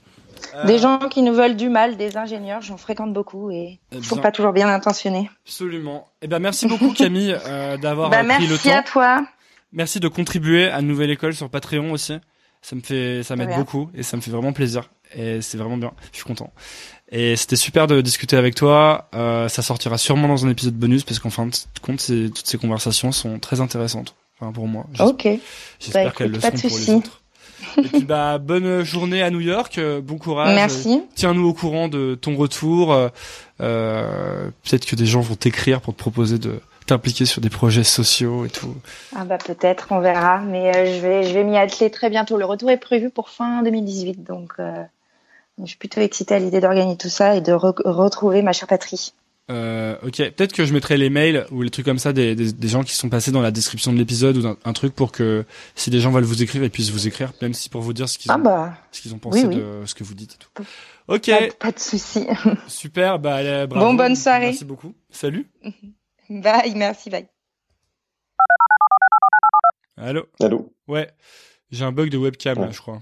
Euh, Des gens qui nous veulent du mal, des ingénieurs, j'en fréquente beaucoup et Eh ils sont bien. pas toujours bien intentionnés. Absolument. Eh ben, merci beaucoup Camille euh, d'avoir Bah, pris le merci temps. à toi. Merci de contribuer à Nouvelle École sur Patreon aussi. Ça me fait, ça De m'aide beaucoup et ça me fait vraiment plaisir. Et c'est vraiment bien. Je suis content. Et c'était super de discuter avec toi. Euh, ça sortira sûrement dans un épisode bonus parce qu'en fin de compte, toutes ces conversations sont très intéressantes. Enfin, pour moi. Ok. J'espère Bah, qu'elles le de pour les autres. Et puis, bah, bonne journée à New York. euh, Bon courage. Merci. Tiens-nous au courant de ton retour. Euh, euh, Peut-être que des gens vont t'écrire pour te proposer de t'impliquer sur des projets sociaux et tout. Ah bah peut-être, on verra. Mais euh, je vais, je vais m'y atteler très bientôt. Le retour est prévu pour fin 2018, donc euh, je suis plutôt excitée à l'idée d'organiser tout ça et de re- retrouver ma chère patrie. Euh, ok, peut-être que je mettrai les mails ou les trucs comme ça des, des, des gens qui sont passés dans la description de l'épisode ou un truc pour que si des gens veulent vous écrire, ils puissent vous écrire, même si pour vous dire ce qu'ils Ah ont, bah, ce qu'ils ont pensé oui, oui. de ce que vous dites et tout. Ok, pas, pas de souci. super, bah allez, bravo. Bon, bonne soirée. Merci beaucoup. Salut. Bye, merci, bye. Allô. Allô Ouais, j'ai un bug de webcam là, je crois.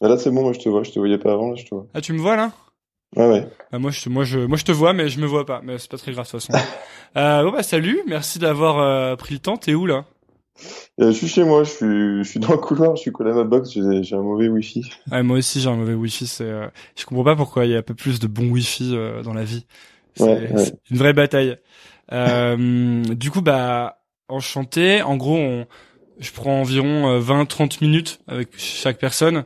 Ah, Là, c'est bon, moi, je te vois. Je te voyais pas avant, là, je te vois. Ah, tu me vois là? Ouais, ouais. bah, moi, je, te- moi, je, moi, je te vois, mais je me vois pas. Mais c'est pas très grave de toute façon. euh, bon bah salut, merci d'avoir euh, pris le temps. T'es où là? Euh, je suis chez moi, je suis, je suis dans le couloir, je suis collé à ma box, j'ai j'ai un mauvais wifi. Ouais, moi aussi j'ai un mauvais wifi. C'est, euh, je comprends pas pourquoi il y a pas plus de bon wifi euh, dans la vie. C'est Ouais, ouais. c'est une vraie bataille. Euh, du coup, bah enchanté. En gros, on, je prends environ 20-30 minutes avec chaque personne.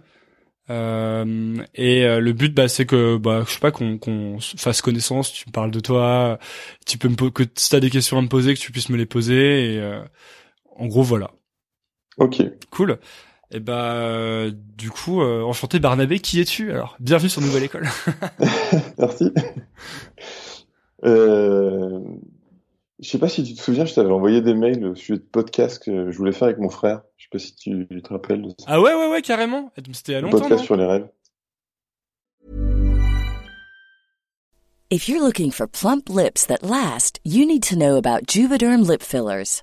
Euh, et euh, le but, bah, c'est que, bah, je sais pas, qu'on qu'on se fasse connaissance. Tu me parles de toi. Tu peux me que si t'as des questions à me poser, que tu puisses me les poser. Et euh, en gros, voilà. Ok. Cool. Et bah, euh, du coup, euh, enchanté Barnabé, qui es-tu alors? Bienvenue sur Nouvelle École. Merci. Euh, je sais pas si tu te souviens, je t'avais envoyé des mails au sujet de podcast que je voulais faire avec mon frère. Je sais pas si tu te rappelles de ça. ah ouais, ouais, ouais, carrément. C'était Le longtemps, podcast sur les rêves. If you're looking for plump lips that last, you need to know about Juvederm lip fillers.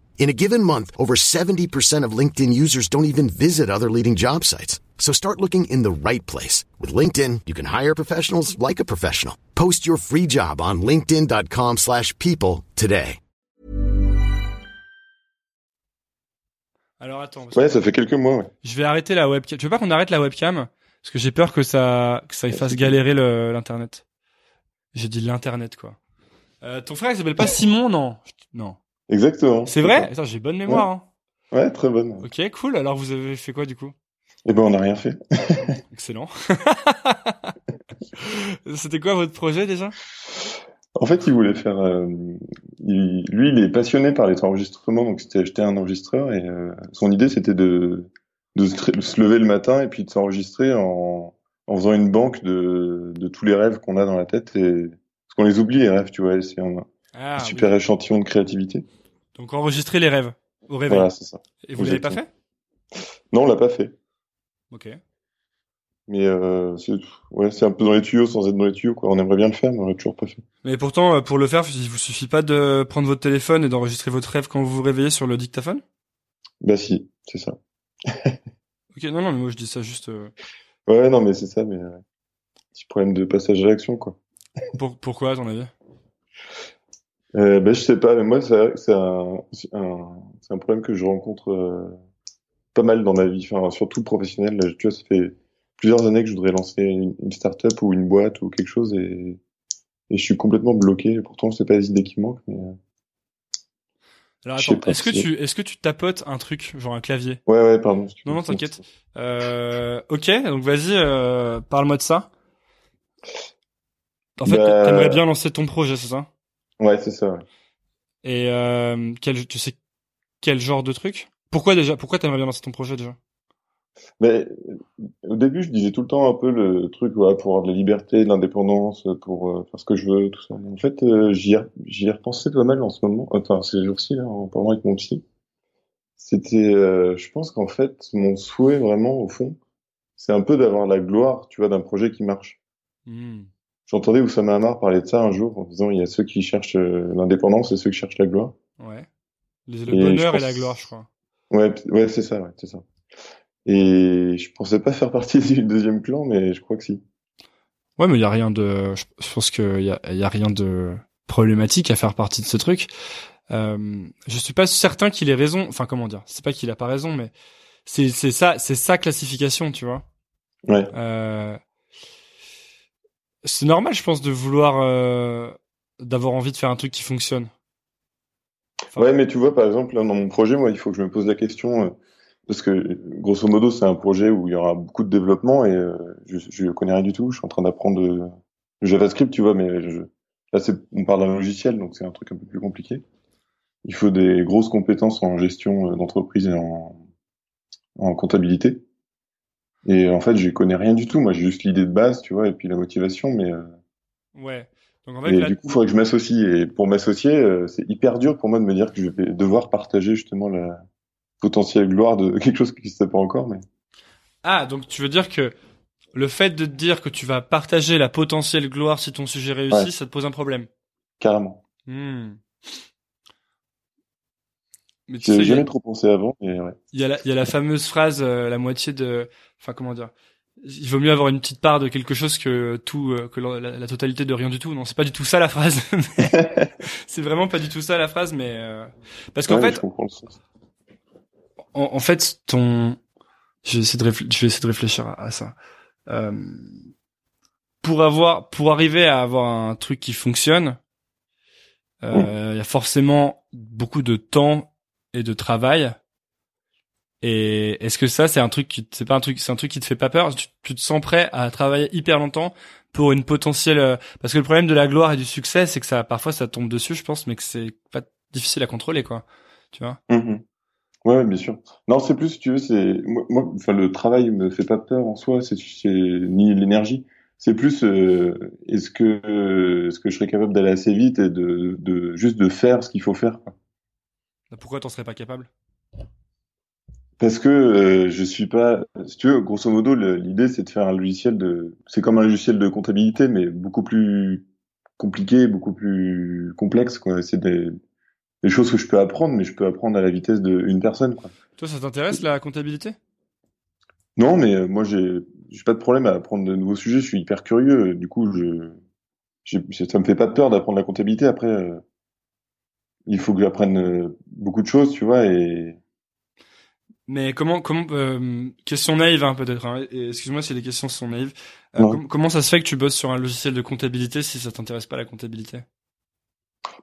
In a given month, over 70% of LinkedIn users don't even visit other leading job sites. So start looking in the right place. With LinkedIn, you can hire professionals like a professional. Post your free job on linkedin.com slash people today. Alors attends. Ouais, ça fait quelques mois, ouais. Je vais arrêter la webcam. Tu veux pas qu'on arrête la webcam? Parce que j'ai peur que ça, que ça fasse galérer l'internet. J'ai dit l'internet quoi. Euh, ton frère il s'appelle pas Simon non? Non. Exactement. C'est vrai? Attends j'ai bonne mémoire. Hein. Ouais, très bonne. Ok cool. Alors vous avez fait quoi du coup? Eh ben, on n'a rien fait. Excellent. C'était quoi votre projet déjà? En fait, il voulait faire. euh, il- lui, il est passionné par les enregistrements, donc c'était acheter un enregistreur et euh, son idée c'était de de se lever le matin et puis de s'enregistrer en, en faisant une banque de, de tous les rêves qu'on a dans la tête et parce qu'on les oublie les rêves, tu vois, c'est un, Ah, un super oui. échantillon de créativité. Donc enregistrer les rêves au réveil. Voilà, c'est ça. Et vous l'avez pas fait? Non, on l'a pas fait. Ok. Mais euh, c'est ouais, c'est un peu dans les tuyaux sans être dans les tuyaux quoi. On aimerait bien le faire, mais on l'a toujours pas fait. Mais pourtant, euh, pour le faire, il vous suffit pas de prendre votre téléphone et d'enregistrer votre rêve quand vous vous réveillez sur le dictaphone? Bah si, c'est ça. Ok, non, non, mais moi je dis ça juste euh, Ouais, non, mais c'est ça, mais euh, petit problème de passage à l'action quoi. pour pourquoi à ton avis? Euh, bah, je sais pas, mais moi, c'est un, un, un problème que je rencontre euh, pas mal dans ma vie, enfin, surtout professionnel. Là, tu vois, ça fait plusieurs années que je voudrais lancer une, une start-up ou une boîte ou quelque chose et, et je suis complètement bloqué. Pourtant, c'est pas les idées qui manquent, mais euh, Alors Je sais attends, est-ce que tu est-ce que tu tapotes un truc genre un clavier? Ouais, ouais, pardon. Non, non, t'inquiète. Euh, ok, donc vas-y, euh, parle-moi de ça. En fait, Bah- t'aimerais bien lancer ton projet, c'est ça? Ouais, c'est ça. ouais. Et euh, quel, tu sais quel genre de truc? Pourquoi déjà Pourquoi t'aimerais bien lancer ton projet déjà? Mais au début, je disais tout le temps un peu le truc, ouais, pour avoir de la liberté, de l'indépendance, pour euh, faire ce que je veux, tout ça. En fait, euh, j'y ai, repensé pas mal en ce moment, enfin ces jours-ci, en parlant avec mon psy. C'était, euh, je pense qu'en fait, mon souhait vraiment, au fond, c'est un peu d'avoir la gloire, tu vois, d'un projet qui marche. Hmm. J'entendais Oussama Hamar parler de ça un jour en disant il y a ceux qui cherchent euh, l'indépendance et ceux qui cherchent la gloire. Ouais. Le, le Et bonheur et la gloire, je crois. Ouais, ouais, c'est ça, ouais, c'est ça. Et je pensais pas faire partie du deuxième clan, mais je crois que si. Ouais, mais il y a rien de. Je pense qu'il y a, il y a rien de problématique à faire partie de ce truc. Euh, je suis pas certain qu'il ait raison. Enfin, comment dire C'est pas qu'il a pas raison, mais c'est c'est ça, c'est sa classification, tu vois. Ouais. Euh, c'est normal, je pense, de vouloir euh, d'avoir envie de faire un truc qui fonctionne. Enfin, Ouais, mais tu vois, par exemple, dans mon projet, moi, il faut que je me pose la question, euh, parce que, grosso modo, c'est un projet où il y aura beaucoup de développement et euh, je, je connais rien du tout. Je suis en train d'apprendre le JavaScript, tu vois, mais je, là, on parle d'un logiciel, donc c'est un truc un peu plus compliqué. Il faut des grosses compétences en gestion d'entreprise et en comptabilité. Et en fait, je connais rien du tout. Moi, j'ai juste l'idée de base, tu vois, et puis la motivation, mais euh, ouais. Donc en fait, et là- du coup, il faudrait que je m'associe. Et pour m'associer, euh, c'est hyper dur pour moi de me dire que je vais devoir partager justement la potentielle gloire de quelque chose qui n'existe pas encore. Mais ah, donc tu veux dire que le fait de te dire que tu vas partager la potentielle gloire si ton sujet réussit, Ouais. ça te pose un problème? carrément. Hmm. Mais tu sais, a- jamais trop pensé avant. Mais ouais. Il y a la, il y a la fameuse phrase, euh, la moitié de, enfin comment dire, il vaut mieux avoir une petite part de quelque chose que tout, euh, que la, la- la totalité de rien du tout. Non, c'est pas du tout ça la phrase. C'est vraiment pas du tout ça la phrase, mais euh, parce qu'en Ouais, fait, en, en fait, ton, je vais essayer de, réfl- je vais essayer de réfléchir à, à ça. Euh, pour avoir, pour arriver à avoir un truc qui fonctionne, euh, il y a forcément beaucoup de temps et de travail. Et est-ce que ça, c'est un truc qui, c'est pas un truc, c'est un truc qui te fait pas peur? Tu, te sens prêt à travailler hyper longtemps pour une potentielle, euh, parce que le problème de la gloire et du succès, c'est que ça, parfois, ça tombe dessus, je pense, mais que c'est pas difficile à contrôler, quoi. Tu vois? Mhm. Ouais, bien sûr. Non, c'est plus, si tu veux, c'est moi, enfin, le travail me fait pas peur en soi. C'est ni l'énergie. C'est plus, euh, est-ce que, est-ce que je serais capable d'aller assez vite et de, de juste de faire ce qu'il faut faire. quoi. Pourquoi t'en serais pas capable? Parce que euh, je suis pas, si tu veux, grosso modo, l'idée c'est de faire un logiciel de, c'est comme un logiciel de comptabilité, mais beaucoup plus compliqué, beaucoup plus complexe. C'est des, des choses que je peux apprendre, mais je peux apprendre à la vitesse d'une personne, quoi. Toi, ça t'intéresse la comptabilité? Non, mais euh, moi j'ai, j'ai pas de problème à apprendre de nouveaux sujets. Je suis hyper curieux. Du coup, je, ça me fait pas peur d'apprendre la comptabilité. Après, euh, il faut que j'apprenne euh, beaucoup de choses, tu vois, et Mais comment, comment, euh, question naïve hein, peut-être. Hein, excuse-moi si les questions sont naïves. Euh, com- comment ça se fait que tu bosses sur un logiciel de comptabilité si ça t'intéresse pas la comptabilité?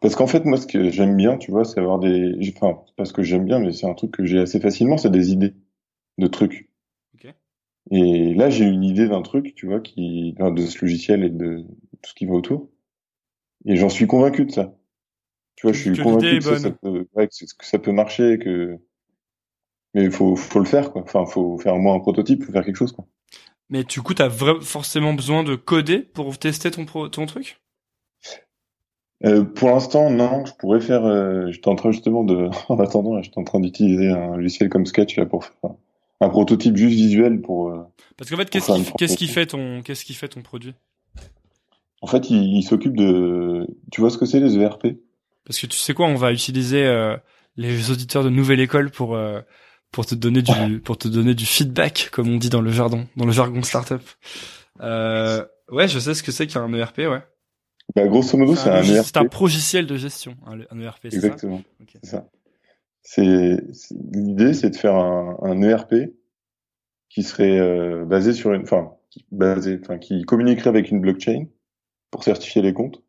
Parce qu'en fait, moi, ce que j'aime bien, tu vois, c'est avoir des, enfin, c'est pas ce que j'aime bien, mais c'est un truc que j'ai assez facilement, c'est des idées de trucs. Et là, j'ai une idée d'un truc, tu vois, qui, enfin, de ce logiciel et de tout ce qui va autour. Et j'en suis convaincu de ça. Tu vois, je suis Que convaincu que ça, ça peut, ouais, que, c'est- que ça peut marcher, que, mais il faut, faut le faire, quoi. Enfin, faut faire au moins un prototype, faut faire quelque chose, quoi. Mais du coup, t'as vraiment forcément besoin de coder pour tester ton pro ton truc? Euh, Pour l'instant, non. Je pourrais faire. Euh, j'étais en train justement de, en attendant, j'étais en train d'utiliser un logiciel comme Sketch là pour faire un prototype juste visuel pour. Euh, Parce qu'en fait, qu'est-ce qui, qu'est-ce qui fait ton, qu'est-ce qui fait ton produit? En fait, il, il s'occupe de. Tu vois ce que c'est les ERP Parce que tu sais quoi, on va utiliser euh, les auditeurs de Nouvelle École pour euh, pour te donner du pour te donner du feedback, comme on dit dans le jargon, dans le jargon startup. Euh, ouais, je sais ce que c'est qu'un ERP, ouais. Bah, grosso modo, c'est un, ERP. C'est un progiciel de gestion, un, un ERP. Exactement. C'est ça. C'est l'idée, c'est de faire un, un, ERP qui serait euh, basé sur une, enfin, qui, basé, enfin, qui communiquerait avec une blockchain pour certifier les comptes.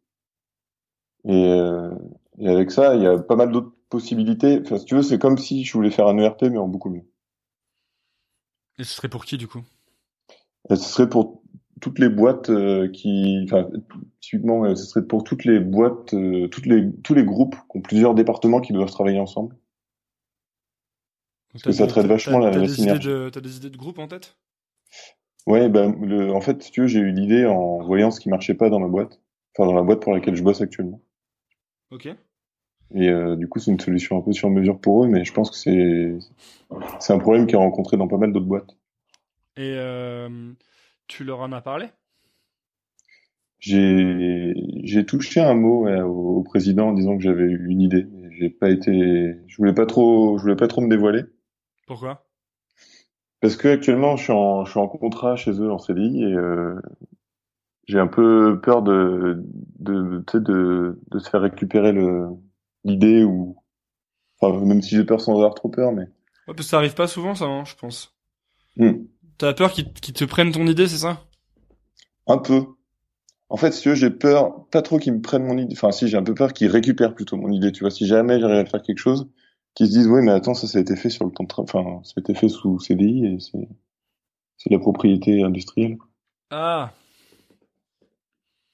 Et, euh, et avec ça, il y a pas mal d'autres possibilités. Enfin, si tu veux, c'est comme si je voulais faire un ERP, mais en beaucoup mieux. Et ce serait pour qui, du coup? Ce serait pour toutes les boîtes euh, qui, enfin, typiquement, ce serait pour toutes les boîtes, euh, toutes les, tous les groupes qui ont plusieurs départements qui doivent travailler ensemble. Parce que ça traite vachement la, la synergie. T'as des idées de groupe en tête? Ouais, ben, le, en fait, si tu veux, j'ai eu l'idée en voyant ce qui marchait pas dans ma boîte, enfin dans la boîte pour laquelle je bosse actuellement. Ok. Et euh, du coup, c'est une solution un peu sur mesure pour eux, mais je pense que c'est c'est un problème qui est rencontré dans pas mal d'autres boîtes. Et euh, tu leur en as parlé? J'ai j'ai touché un mot ouais, au, au, président en disant que j'avais eu une idée. J'ai pas été, je voulais pas trop, je voulais pas trop me dévoiler. Pourquoi? Parce que actuellement, je suis en je suis en contrat chez eux en CDI et euh, j'ai un peu peur de de, de de de se faire récupérer le l'idée ou enfin même si j'ai peur sans avoir trop peur mais. Ouais, parce que ça arrive pas souvent ça hein, je pense. Mm. t'as peur qu'ils te prennent ton idée c'est ça? Un peu. En fait si j'ai peur pas trop qu'ils me prennent mon idée enfin si j'ai un peu peur qu'ils récupèrent plutôt mon idée tu vois. Si jamais j'arrive à faire quelque chose qu'ils se disent oui mais attends ça ça a été fait sur le temps de enfin ça a été fait sous CDI et c'est c'est la propriété industrielle. Ah.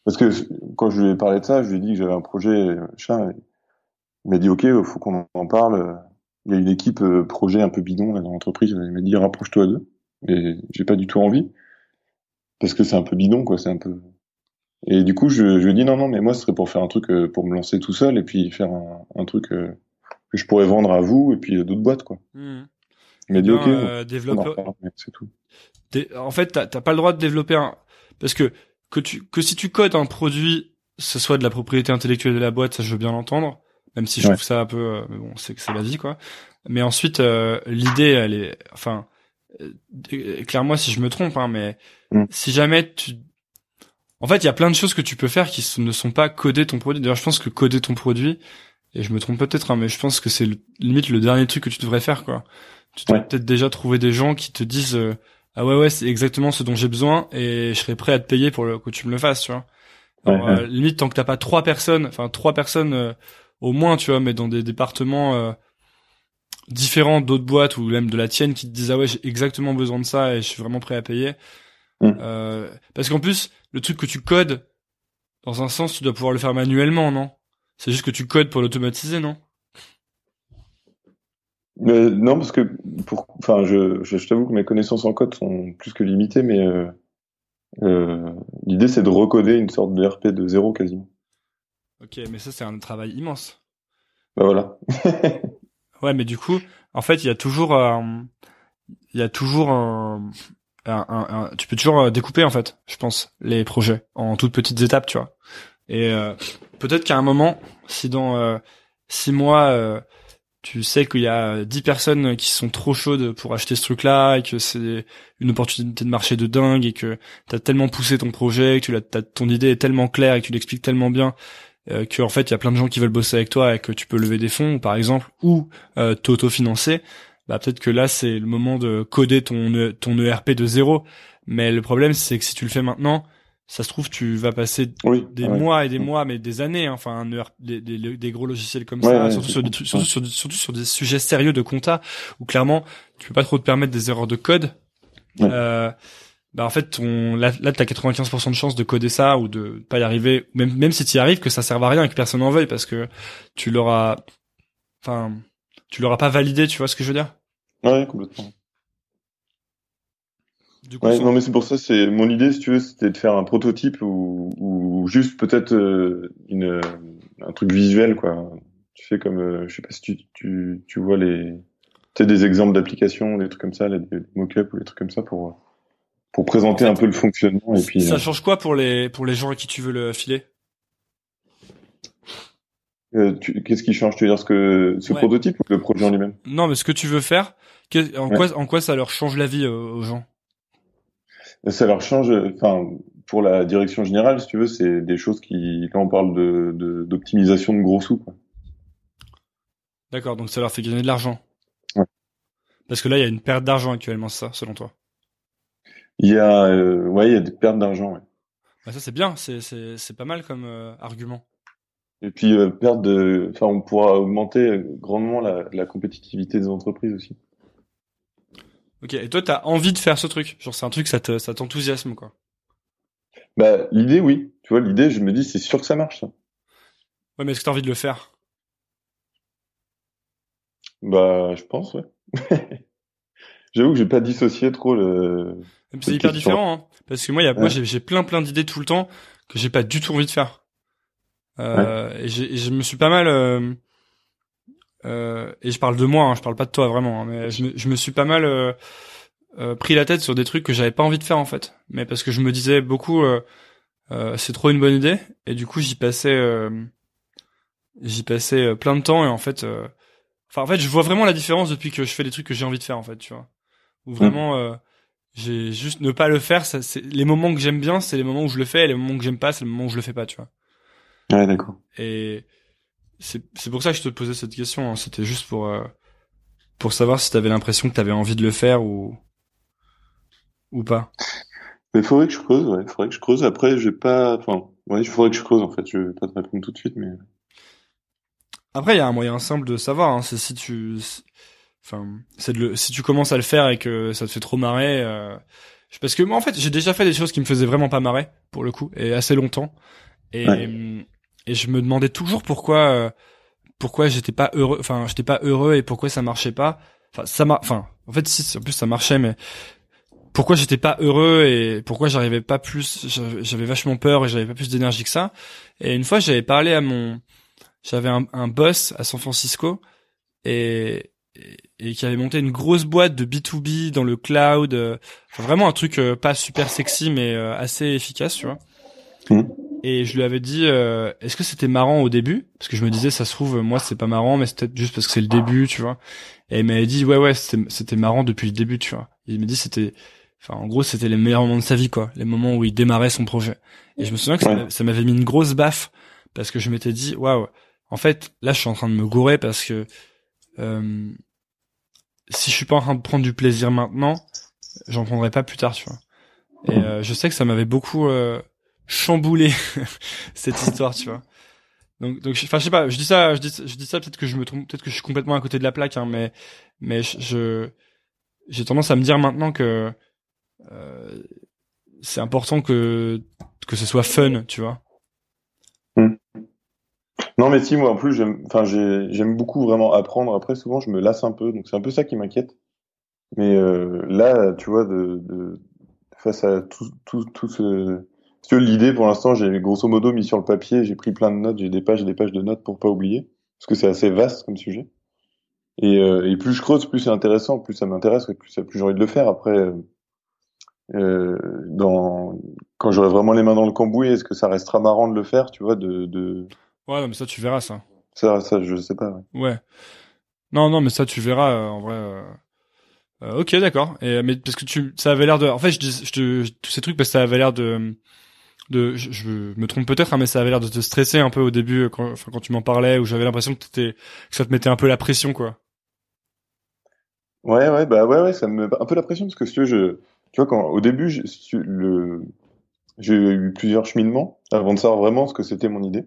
Parce que quand je lui ai parlé de ça je lui ai dit que j'avais un projet machin il m'a dit ok, faut qu'on en parle. Il y a une équipe euh, projet un peu bidon dans l'entreprise. Il m'a dit rapproche-toi d'eux. Et j'ai pas du tout envie parce que c'est un peu bidon quoi. C'est un peu. Et du coup, je, je lui ai dit non non, mais moi ce serait pour faire un truc euh, pour me lancer tout seul et puis faire un, un truc euh, que je pourrais vendre à vous et puis d'autres boîtes quoi. Mmh. Il m'a dit ok, euh, c'est tout. En fait, t'as pas le droit de développer un parce que que tu que si tu codes un produit, ce soit de la propriété intellectuelle de la boîte, ça je veux bien l'entendre même si je trouve ça un peu euh, bon c'est que c'est la vie quoi. Mais ensuite euh, l'idée elle est enfin euh, clairement si je me trompe hein, mais mm. si jamais tu en fait il y a plein de choses que tu peux faire qui ne sont pas coder ton produit. D'ailleurs je pense que coder ton produit et je me trompe peut-être hein, mais je pense que c'est limite le dernier truc que tu devrais faire quoi. Tu devrais peut-être déjà trouver des gens qui te disent ah ouais ouais c'est exactement ce dont j'ai besoin et je serais prêt à te payer pour le, que tu me le fasses tu vois Alors, limite tant que t'as pas trois personnes enfin trois personnes au moins, tu vois, mais dans des départements euh, différents d'autres boîtes ou même de la tienne qui te disent ah ouais j'ai exactement besoin de ça et je suis vraiment prêt à payer. Mm. Euh, parce qu'en plus, le truc que tu codes, dans un sens, tu dois pouvoir le faire manuellement, non? C'est juste que tu codes pour l'automatiser, non? Mais non, parce que pour, enfin, je, je, je t'avoue que mes connaissances en code sont plus que limitées, mais euh, euh, l'idée c'est de recoder une sorte de RP de zéro quasiment. Ok, mais ça c'est un travail immense. Bah voilà. ouais, mais du coup, en fait, il y a toujours, euh, il y a toujours un, un, un, tu peux toujours euh, découper en fait, je pense, les projets en toutes petites étapes, tu vois. Et euh, peut-être qu'à un moment, si dans euh, six mois, euh, tu sais qu'il y a dix personnes qui sont trop chaudes pour acheter ce truc-là et que c'est une opportunité de marché de dingue et que t'as tellement poussé ton projet, que tu l'as, ton idée est tellement claire et que tu l'expliques tellement bien euh, que en fait il y a plein de gens qui veulent bosser avec toi et que tu peux lever des fonds par exemple ou euh, t'auto-financer, bah peut-être que là c'est le moment de coder ton e, ton ERP de zéro. Mais le problème c'est que si tu le fais maintenant, ça se trouve tu vas passer des mois et des mois mais des années hein, enfin un ERP, des, des, des, gros logiciels comme ça surtout, sur des, surtout, sur, surtout sur des sujets sérieux de compta où clairement tu peux pas trop te permettre des erreurs de code. Euh, bah en fait ton là, là t'as 95% de chances de coder ça ou de pas y arriver même même si tu y arrives que ça serve à rien et que personne n'en veuille parce que tu l'auras enfin tu l'auras pas validé tu vois ce que je veux dire? Ouais, complètement. Du coup, Ouais, non mais c'est pour ça, c'est mon idée, si tu veux, c'était de faire un prototype ou, ou juste peut-être euh, une un truc visuel quoi. Tu fais comme, euh, je sais pas si tu tu tu vois les, tu sais des exemples d'applications, des trucs comme ça, là, des, des mock-ups ou des trucs comme ça pour pour présenter En fait, un peu le fonctionnement et puis. ça euh, change quoi pour les pour les gens à qui tu veux le filer? Euh, Qu'est-ce qui change? Tu veux dire ce que ce Ouais. prototype ou le projet en lui-même? Non, mais ce que tu veux faire, en Ouais. quoi en quoi ça leur change la vie euh, aux gens? Ça leur change, enfin, pour la direction générale, si tu veux, c'est des choses qui, quand on parle de, d'optimisation de, gros sous. D'accord, donc ça leur fait gagner de l'argent. Ouais. Parce que là, il y a une perte d'argent actuellement, ça, selon toi? Il y a, euh, ouais, il y a des pertes d'argent, ouais. Bah, ça c'est bien, c'est pas mal comme euh, argument. Et puis, euh, perte de, enfin, on pourra augmenter grandement la, la compétitivité des entreprises aussi. Ok, et toi, t'as envie de faire ce truc? Genre, c'est un truc, ça te ça t'enthousiasme, quoi. Bah, l'idée, oui. Tu vois, l'idée, je me dis, c'est sûr que ça marche, ça. Ouais, mais est-ce que t'as envie de le faire? Bah, je pense, ouais. J'avoue que j'ai pas dissocié trop le, C'est hyper question. différent, hein, parce que moi, y a, moi, Ouais. j'ai j'ai plein plein d'idées tout le temps que j'ai pas du tout envie de faire. Euh, et, et je me suis pas mal, euh, euh, et je parle de moi, hein, je parle pas de toi vraiment, hein, mais je me, je me suis pas mal euh, euh, pris la tête sur des trucs que j'avais pas envie de faire en fait, mais parce que je me disais beaucoup, euh, euh, c'est trop une bonne idée, et du coup j'y passais, euh, j'y passais plein de temps et en fait, euh, enfin en fait, je vois vraiment la différence depuis que je fais des trucs que j'ai envie de faire en fait, tu vois, ou vraiment. euh, j'ai juste ne pas le faire ça c'est les moments que j'aime bien c'est les moments où je le fais et les moments que j'aime pas c'est les moments où je le fais pas tu vois Ouais, d'accord. et c'est c'est pour ça que je te posais cette question hein. c'était juste pour euh, pour savoir si t'avais l'impression que t'avais envie de le faire ou ou pas Mais faudrait que je creuse, ouais. Faudrait que je creuse. Après, j'ai pas, enfin, ouais, il faudrait que je creuse, en fait. Je vais pas te répondre tout de suite, mais. après il y a un moyen simple de savoir hein. c'est si tu enfin c'est de le si tu commences à le faire et que ça te fait trop marrer euh, parce que moi en fait j'ai déjà fait des choses qui me faisaient vraiment pas marrer pour le coup et assez longtemps. Et Ouais. et je me demandais toujours pourquoi euh, pourquoi j'étais pas heureux enfin j'étais pas heureux et pourquoi ça marchait pas. Enfin ça m'a enfin en fait si en plus ça marchait mais pourquoi j'étais pas heureux et pourquoi j'arrivais pas plus j'avais vachement peur et j'avais pas plus d'énergie que ça. Et une fois j'avais parlé à mon j'avais un, un boss à San Francisco et, et qui avait monté une grosse boîte de B2B dans le cloud euh, enfin, vraiment un truc euh, pas super sexy mais euh, assez efficace tu vois. Mhm. et je lui avais dit euh, est-ce que c'était marrant au début? Parce que je me disais ça se trouve moi c'est pas marrant mais c'est peut-être juste parce que c'est le début tu vois. Et il m'avait dit ouais ouais c'était marrant depuis le début tu vois. Il m'a dit c'était enfin en gros c'était les meilleurs moments de sa vie quoi. Les moments où il démarrait son projet. Et je me souviens que Ouais. ça m'avait mis une grosse baffe parce que je m'étais dit waouh en fait là je suis en train de me gourer parce que euh, si je suis pas en train de prendre du plaisir maintenant j'en prendrai pas plus tard tu vois. Et euh, je sais que ça m'avait beaucoup euh, chamboulé cette histoire tu vois. Donc donc enfin je sais pas je dis ça je dis je dis ça peut-être que je me trompe peut-être que je suis complètement à côté de la plaque hein, mais mais je- j'ai tendance à me dire maintenant que euh, c'est important que que ce soit fun tu vois Non, mais si, moi, en plus, j'aime, enfin, j'ai, j'aime beaucoup vraiment apprendre. Après, souvent, je me lasse un peu, donc c'est un peu ça qui m'inquiète. Mais euh, là, tu vois, de, de face à tout, tout, tout ce, l'idée, pour l'instant, j'ai grosso modo mis sur le papier, j'ai pris plein de notes, j'ai des pages et des pages de notes pour pas oublier, parce que c'est assez vaste comme sujet. Et, euh, et plus je creuse, plus c'est intéressant, plus ça m'intéresse, plus, plus j'ai envie de le faire. Après, euh, euh, dans, quand j'aurai vraiment les mains dans le cambouis, est-ce que ça restera marrant de le faire, tu vois, de, de, ouais non, mais ça tu verras ça ça, ça, je sais pas. ouais. Ouais. Non, non, mais ça tu verras euh, en vrai. euh. Euh, ok, d'accord. Et mais parce que tu, ça avait l'air de. En fait, je dis, je te, tous ces trucs parce que ça avait l'air de, de. Je, je me trompe peut-être, hein, mais ça avait l'air de te stresser un peu au début quand, enfin, quand tu m'en parlais, où j'avais l'impression que t'étais, que ça te mettait un peu la pression, quoi. Ouais, ouais, bah ouais, ouais, ça me met un peu la pression parce que si tu veux, je, tu vois, quand au début, si j'ai eu plusieurs cheminements avant de savoir vraiment ce que c'était mon idée.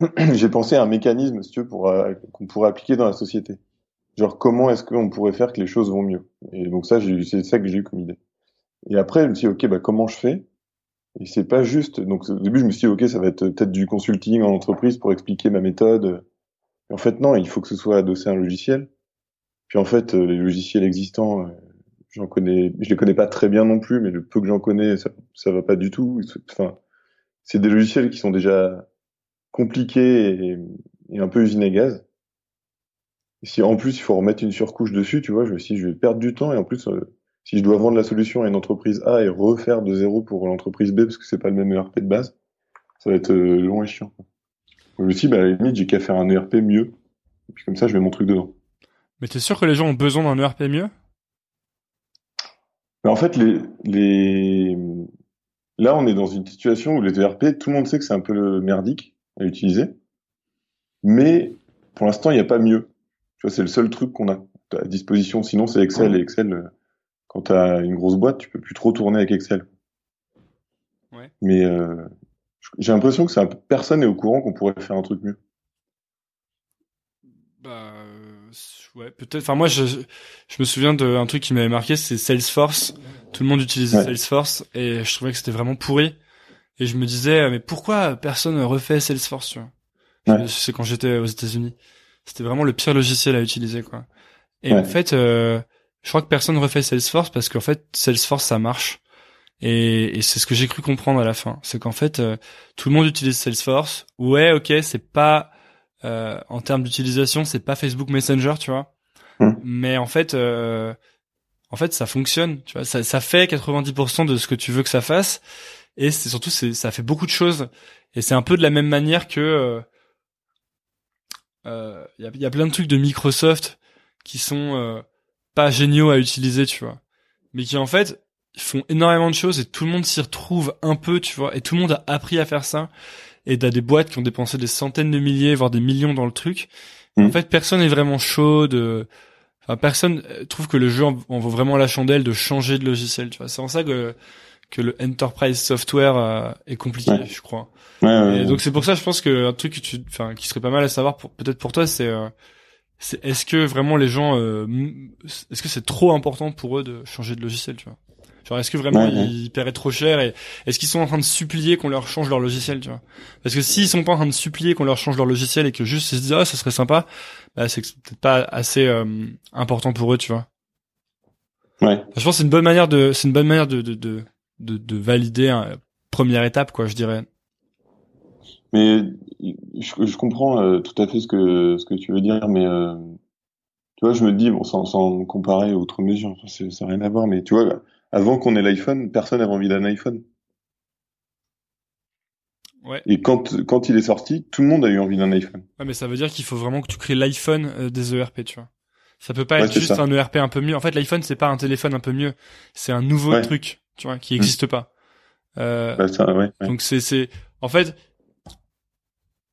J'ai pensé à un mécanisme, si tu veux, pour euh, qu'on pourrait appliquer dans la société. Genre, comment est-ce qu'on pourrait faire que les choses vont mieux? Et donc ça, c'est ça que j'ai eu comme idée. Et après, je me suis dit, ok, bah comment je fais? Et c'est pas juste. Donc au début, je me suis dit, ok, ça va être peut-être du consulting en entreprise pour expliquer ma méthode. Et en fait, non, il faut que ce soit adossé à un logiciel. Puis en fait, les logiciels existants, j'en connais, je les connais pas très bien non plus, mais le peu que j'en connais, ça, ça va pas du tout. Enfin, c'est des logiciels qui sont déjà compliqués et, et un peu usine à gaz. Si en plus il faut remettre une surcouche dessus, tu vois, je dit, je vais perdre du temps et en plus, euh, si je dois vendre la solution à une entreprise A et refaire de zéro pour l'entreprise B parce que c'est pas le même ERP de base, ça va être euh, long et chiant. Je me suis dit, bah, à la limite, j'ai qu'à faire un ERP mieux. Et puis comme ça, je mets mon truc dedans. Mais t'es sûr que les gens ont besoin d'un ERP mieux? Mais En fait, les, les, là, on est dans une situation où les ERP, tout le monde sait que c'est un peu le merdique à utiliser. Mais pour l'instant, il n'y a pas mieux. Tu vois, c'est le seul truc qu'on a à disposition. Sinon, c'est Excel. Et Excel, euh, quand tu as une grosse boîte, tu peux plus trop tourner avec Excel. Ouais. Mais euh, j'ai l'impression que peu, personne n'est au courant qu'on pourrait faire un truc mieux. Bah euh, ouais, peut-être. Enfin moi, je, je me souviens d'un truc qui m'avait marqué, c'est Salesforce. Tout le monde utilisait Ouais. Salesforce et je trouvais que c'était vraiment pourri. Et je me disais, mais pourquoi personne refait Salesforce tu vois? Ouais. C'est quand j'étais aux États-Unis. C'était vraiment le pire logiciel à utiliser, quoi. Et Ouais. en fait, euh, je crois que personne refait Salesforce parce qu'en fait, Salesforce ça marche. Et, et c'est ce que j'ai cru comprendre à la fin. C'est qu'en fait, euh, tout le monde utilise Salesforce. Ouais, ok, c'est pas euh, en termes d'utilisation, c'est pas Facebook Messenger, tu vois. Hmm. Mais en fait, euh, en fait, ça fonctionne. Tu vois, ça, ça fait 90% de ce que tu veux que ça fasse. Et c'est surtout, c'est, ça fait beaucoup de choses. Et c'est un peu de la même manière que euh, euh, il y, a, y a plein de trucs de Microsoft qui sont euh, pas géniaux à utiliser, tu vois, mais qui en fait font énormément de choses et tout le monde s'y retrouve un peu, tu vois, et tout le monde a appris à faire ça. Et t'as des boîtes qui ont dépensé des centaines de milliers, voire des millions dans le truc. En Mhm. fait, personne n'est vraiment chaud de, enfin, personne euh, trouve que le jeu en, en vaut vraiment la chandelle de changer de logiciel, tu vois. C'est en ça que que le enterprise software euh, est compliqué, Ouais. je crois. Ouais, ouais, Et donc c'est pour ça, je pense que un truc que tu, enfin, qui serait pas mal à savoir, peut-être pour toi, c'est, euh, c'est est-ce que vraiment les gens, euh, est-ce que c'est trop important pour eux de changer de logiciel, tu vois? Genre est-ce que vraiment ils paieraient trop cher et est-ce qu'ils sont en train de supplier qu'on leur change leur logiciel, tu vois? Parce que s'ils sont pas en train de supplier qu'on leur change leur logiciel et que juste ils se disent ah ça serait sympa, bah c'est peut-être pas assez euh, important pour eux, tu vois? Ouais. je pense que c'est une bonne manière de, c'est une bonne manière de, de, de, de, de valider une première étape, quoi, je dirais. Mais je, je comprends euh, tout à fait ce que ce que tu veux dire, mais euh, tu vois, je me dis bon, sans, sans comparer outre mesure, ça n'a rien à voir, mais tu vois, avant qu'on ait l'iPhone, personne n'avait envie d'un iPhone. Ouais. Et quand quand il est sorti, tout le monde a eu envie d'un iPhone. Ouais, mais ça veut dire qu'il faut vraiment que tu crées l'iPhone euh, des ERP, tu vois. Ça peut pas Ouais, être juste ça. un ERP un peu mieux. En fait, l'iPhone, c'est pas un téléphone un peu mieux. C'est un nouveau Ouais. truc, tu vois, qui existe pas. Euh, Bah, ça, ouais, ouais. Donc c'est, c'est, en fait,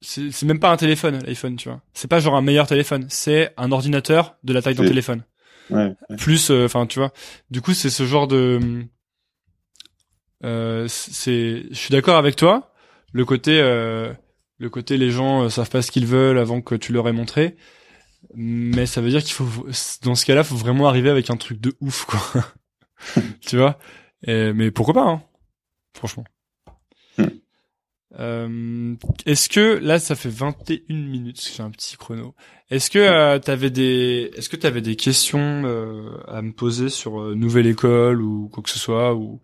c'est, même pas un téléphone, l'iPhone, tu vois. C'est pas genre un meilleur téléphone. C'est un ordinateur de la taille d'un téléphone. ouais, ouais. plus euh, enfin tu vois du coup c'est ce genre de euh, c'est je suis d'accord avec toi le côté euh, le côté les gens euh, savent pas ce qu'ils veulent avant que tu leur aies montré mais ça veut dire qu'il faut dans ce cas-là faut vraiment arriver avec un truc de ouf quoi tu vois? Et- mais pourquoi pas hein franchement Hmm. euh, est-ce que là ça fait 21 minutes j'ai un petit chrono est-ce que euh, t'avais des est-ce que t'avais des questions euh, à me poser sur euh, nouvelle école ou quoi que ce soit ou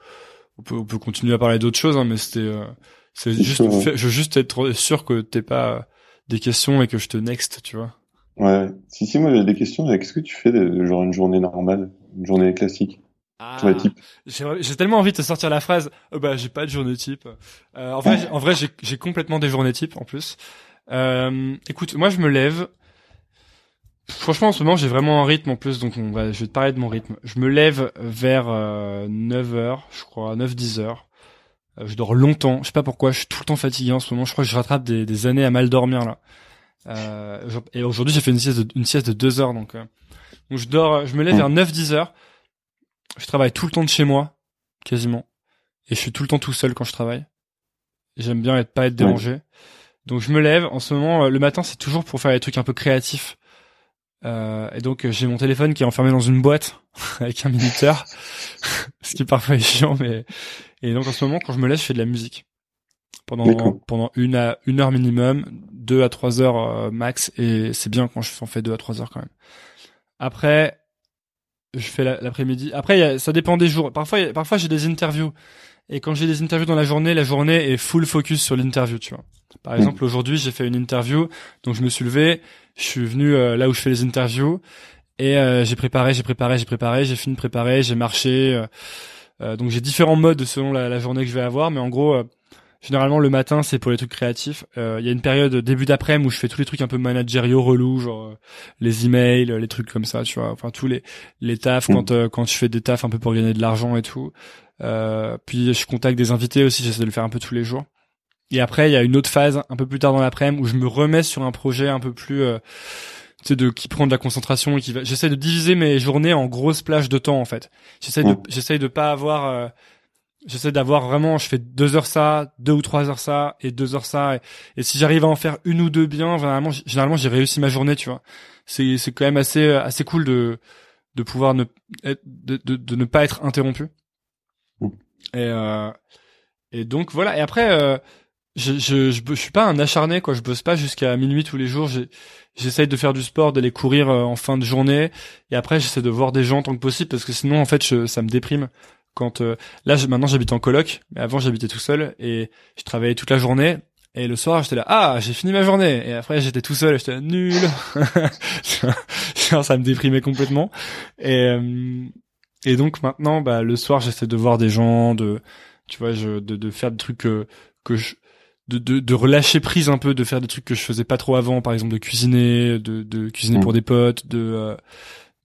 on peut on peut continuer à parler d'autres choses hein, mais c'était euh, c'est juste fait- je veux juste être sûr que t'aies pas euh, des questions et que je te next tu vois Ouais. Si si, moi j'ai des questions. Qu'est-ce que tu fais de, de genre une journée normale, une journée classique, type j'ai tellement envie de te sortir la phrase oh, bah j'ai pas de journée type euh, en vrai j'ai- en vrai j'ai complètement des journées type en plus euh, écoute moi je me lève Franchement, en ce moment, j'ai vraiment un rythme en plus, donc on va, je vais te parler de mon rythme. Je me lève vers 9h, je crois, 9-10 heures. Euh, je dors longtemps, je sais pas pourquoi, je suis tout le temps fatigué en ce moment. Je crois que je rattrape des, des années à mal dormir là. Euh, et aujourd'hui, j'ai fait une sieste de, une sieste de 2 heures, donc, euh, donc je dors, je me lève vers 9-10 heures. Je travaille tout le temps de chez moi, quasiment, et je suis tout le temps tout seul quand je travaille. J'aime bien être pas être dérangé. Donc je me lève. En ce moment, euh, le matin, c'est toujours pour faire des trucs un peu créatifs. Euh, et donc euh, j'ai mon téléphone qui est enfermé dans une boîte avec un minuteur, ce qui est parfois chiant, mais et donc en ce moment quand je me lève, je fais de la musique pendant pendant une à une heure minimum, deux à trois heures euh, max, et c'est bien quand je en fais deux à trois heures quand même. Après, je fais l'après-midi. Après, ça dépend des jours. Parfois, parfois j'ai des interviews. Et quand j'ai des interviews dans la journée, la journée est full focus sur l'interview, tu vois. Par exemple, mmh. aujourd'hui, j'ai fait une interview, donc je me suis levé, je suis venu euh, là où je fais les interviews, et euh, j'ai préparé, j'ai préparé, j'ai préparé, j'ai fini de préparer, j'ai marché. Euh, donc j'ai différents modes selon la, la, journée que je vais avoir, mais en gros, Généralement le matin c'est pour les trucs créatifs. Euh, il y a une période début d'après-midi où je fais tous les trucs un peu managériaux relous, genre euh, les emails, les trucs comme ça, tu vois. Enfin tous les les tafs quand euh, quand je fais des tafs un peu pour gagner de l'argent et tout. puis je contacte des invités aussi, j'essaie de le faire un peu tous les jours. Et après il y a une autre phase un peu plus tard dans l'après-midi où je me remets sur un projet un peu plus tu de qui prend de la concentration et qui va j'essaie de diviser mes journées en grosses plages de temps en fait j'essaie de j'essaie de pas avoir J'essaie d'avoir vraiment, je fais deux heures ça, deux ou trois heures ça, et deux heures ça. Et, si j'arrive à en faire une ou deux bien, généralement, généralement j'ai réussi ma journée, tu vois. C'est c'est quand même assez assez cool de de pouvoir ne de, de, de ne pas être interrompu. Mmh. Et euh, et donc voilà. Et après, euh, je, je, je, suis pas un acharné quoi. Je bosse pas jusqu'à minuit tous les jours. J'essaye de faire du sport, d'aller courir euh, en fin de journée. Et après, j'essaie de voir des gens tant que possible parce que sinon, en fait, je, ça me déprime quand euh, là maintenant j'habite en coloc mais avant j'habitais tout seul et je travaillais toute la journée. Et le soir j'étais là ah j'ai fini ma journée. Et après j'étais tout seul j'étais nul. Ça me déprimait complètement. Et euh, et donc maintenant bah le soir j'essaie de voir des gens de tu vois je de, de faire des trucs que que je de, de, de relâcher prise un peu de faire des trucs que je faisais pas trop avant par exemple de cuisiner de, de cuisiner pour mmh. des potes de euh,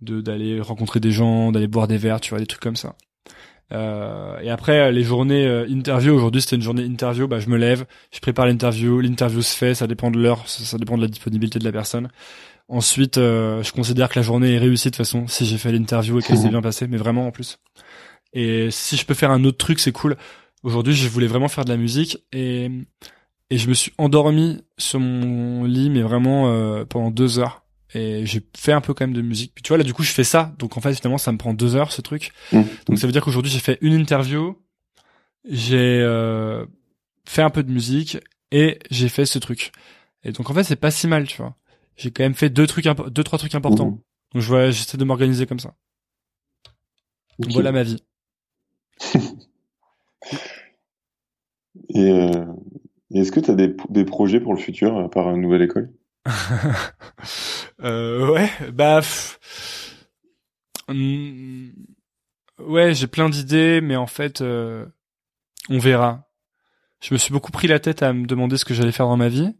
de d'aller rencontrer des gens d'aller boire des verres tu vois des trucs comme ça euh, et après les journées euh, interview aujourd'hui c'était une journée interview bah je me lève je prépare l'interview l'interview se fait ça dépend de l'heure ça, dépend de la disponibilité de la personne. Ensuite euh, je considère que la journée est réussie de toute façon si j'ai fait l'interview et qu'elle s'est bien passée mais vraiment en plus. Et si je peux faire un autre truc c'est cool. Aujourd'hui je voulais vraiment faire de la musique et et je me suis endormi sur mon lit mais vraiment euh, pendant deux heures et j'ai fait un peu quand même de musique. Puis tu vois là du coup je fais ça, donc en fait finalement ça me prend deux heures ce truc. Mmh. Donc ça veut dire qu'aujourd'hui j'ai fait une interview, j'ai euh, fait un peu de musique et j'ai fait ce truc. Et donc en fait c'est pas si mal, tu vois. J'ai quand même fait deux trucs, deux trois trucs importants. Mmh. Donc je vois, j'essaie de m'organiser comme ça. voilà ma vie. et, euh, est-ce que tu as des, des projets pour le futur à part une nouvelle école? euh, ouais, bah. Hmm, ouais, j'ai plein d'idées, mais en fait, euh, on verra. Je me suis beaucoup pris la tête à me demander ce que j'allais faire dans ma vie.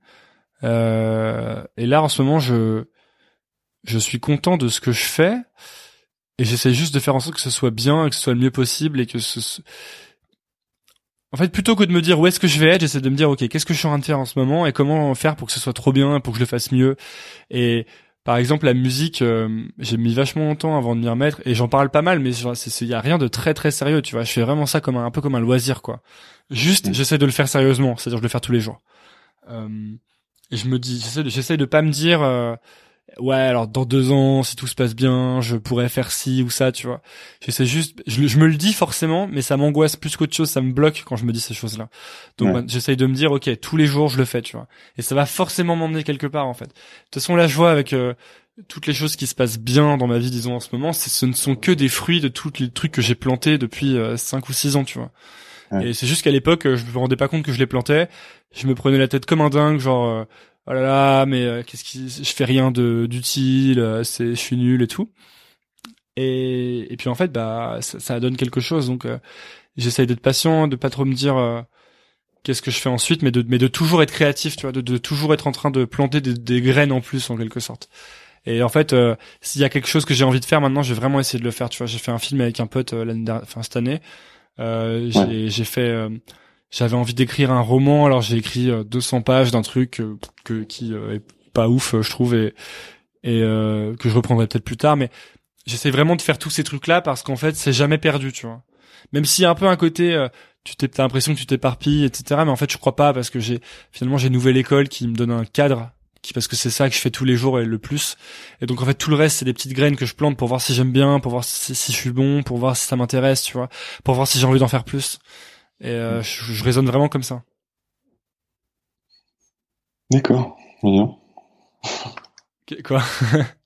Euh, et là, en ce moment, je je suis content de ce que je fais et j'essaie juste de faire en sorte que ce soit bien, que ce soit le mieux possible et que ce en fait, plutôt que de me dire où est-ce que je vais être, j'essaie de me dire ok, qu'est-ce que je suis en train de faire en ce moment et comment faire pour que ce soit trop bien, pour que je le fasse mieux. Et par exemple, la musique, euh, j'ai mis vachement longtemps avant de m'y remettre et j'en parle pas mal, mais il y a rien de très très sérieux, tu vois. Je fais vraiment ça comme un, un peu comme un loisir, quoi. Juste, mm. j'essaie de le faire sérieusement, c'est-à-dire de le faire tous les jours. Euh, et je me dis, j'essaie de, j'essaie de pas me dire. Euh, ouais alors dans deux ans si tout se passe bien je pourrais faire ci ou ça tu vois. J'essaie juste je, me le dis forcément mais ça m'angoisse plus qu'autre chose ça me bloque quand je me dis ces choses là donc ouais. j'essaye de me dire ok tous les jours je le fais tu vois. Et ça va forcément m'emmener quelque part en fait. De toute façon là je vois avec euh, toutes les choses qui se passent bien dans ma vie disons en ce moment ce ne sont que des fruits de tous les trucs que j'ai plantés depuis euh, cinq ou six ans tu vois. Et c'est juste qu'à l'époque je me rendais pas compte que je les plantais. Je me prenais la tête comme un dingue genre oh là là, mais euh, qu'est-ce qui, je fais rien de d'utile, euh, c'est, je suis nul et tout. Et, et puis en fait, bah, ça, ça donne quelque chose. Donc, euh, j'essaye d'être patient, de pas trop me dire qu'est-ce que je fais ensuite, mais de, mais de toujours être créatif, tu vois, de, de toujours être en train de planter des, des, graines en plus en quelque sorte. Et en fait, s'il y a quelque chose que j'ai envie de faire maintenant, j'ai vraiment essayé de le faire. Tu vois, j'ai fait un film avec un pote l'année dernière, enfin cette année. j'ai, j'ai fait j'avais envie d'écrire un roman, alors j'ai écrit 200 euh, pages d'un truc euh, que, qui euh, est pas ouf, je trouve, et, et que je reprendrai peut-être plus tard, mais j'essaie vraiment de faire tous ces trucs-là parce qu'en fait, c'est jamais perdu, tu vois. Même a un peu un côté, tu t'es, t'as l'impression que tu t'éparpilles, etc. Mais en fait, je crois pas parce que j'ai finalement j'ai une nouvelle école qui me donne un cadre, qui parce que c'est ça que je fais tous les jours et le plus. Et donc en fait, tout le reste, c'est des petites graines que je plante pour voir si j'aime bien, pour voir si, si je suis bon, pour voir si ça m'intéresse, tu vois, pour voir si j'ai envie d'en faire plus. Et euh, je, je, raisonne vraiment comme ça. D'accord, bien. Quoi?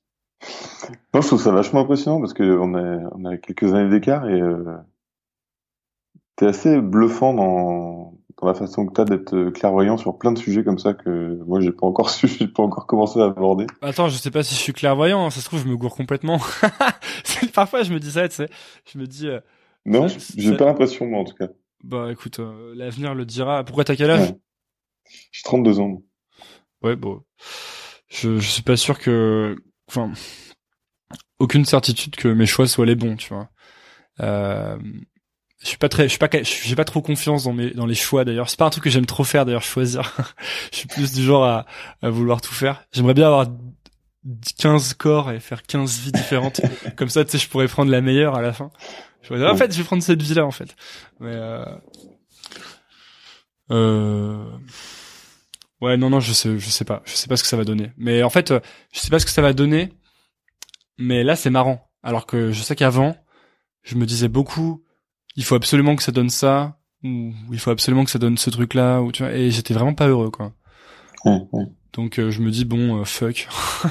Non, je trouve ça vachement impressionnant parce que on a, on a quelques années d'écart et euh, t'es assez bluffant dans, dans la façon que t'as d'être clairvoyant sur plein de sujets comme ça que moi j'ai pas encore su, j'ai pas encore commencé à aborder. Attends, je sais pas si je suis clairvoyant, hein. ça se trouve je me gourre complètement. Parfois je me dis ça, tu sais, je me dis. Euh, non, j'ai pas l'impression moi en tout cas. Bah écoute, euh, l'avenir le dira. Pourquoi t'as quel âge? Ouais. J'ai 32 ans. Ouais, bon, je je suis pas sûr que, enfin, aucune certitude que mes choix soient les bons, tu vois. Euh, je suis pas très, je suis pas, j'ai pas trop confiance dans mes dans les choix d'ailleurs. C'est pas un truc que j'aime trop faire d'ailleurs, choisir. je suis plus du genre à, à vouloir tout faire. J'aimerais bien avoir 15 corps et faire 15 vies différentes. Comme ça, tu sais, je pourrais prendre la meilleure à la fin. Je en fait, je vais prendre cette vie-là, en fait. Mais, euh... euh... Ouais, non, non, je sais, je sais pas. Je sais pas ce que ça va donner. Mais en fait, euh, je sais pas ce que ça va donner. Mais là, c'est marrant. Alors que je sais qu'avant, je me disais beaucoup, il faut absolument que ça donne ça, ou il faut absolument que ça donne ce truc-là, ou tu vois, et j'étais vraiment pas heureux, quoi. Ouais, ouais. Donc euh, je me dis bon euh, fuck.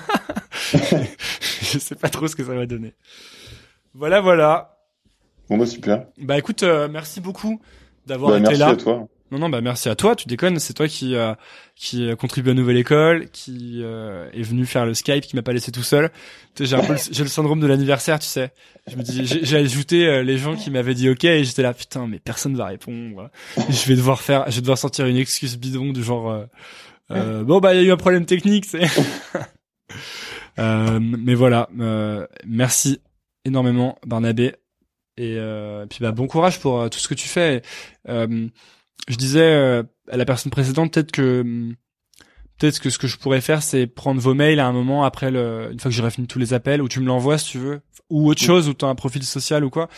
je sais pas trop ce que ça va donner. Voilà voilà. Bon bah super. Bah écoute euh, merci beaucoup d'avoir Bah, été merci là. à toi. Non non bah merci à toi, tu déconnes, c'est toi qui euh, qui a contribué à Nouvelle École, qui euh, est venu faire le Skype, qui m'a pas laissé tout seul. J'ai un peu le, j'ai le syndrome de l'anniversaire, tu sais. Je me dis j'ai j'ai ajouté euh, les gens qui m'avaient dit OK et j'étais là putain mais personne va répondre. Et je vais devoir faire je vais devoir sortir une excuse bidon du genre euh, euh, bon bah il y a eu un problème technique, c'est Euh, mais voilà, euh, merci énormément Barnabé et euh, puis bah bon courage pour euh, tout ce que tu fais. Euh, je disais euh, à la personne précédente peut-être que hum, peut-être que ce que je pourrais faire c'est prendre vos mails à un moment après le une fois que j'aurai fini tous les appels ou tu me l'envoies si tu veux ou autre chose ou tu as un profil social ou quoi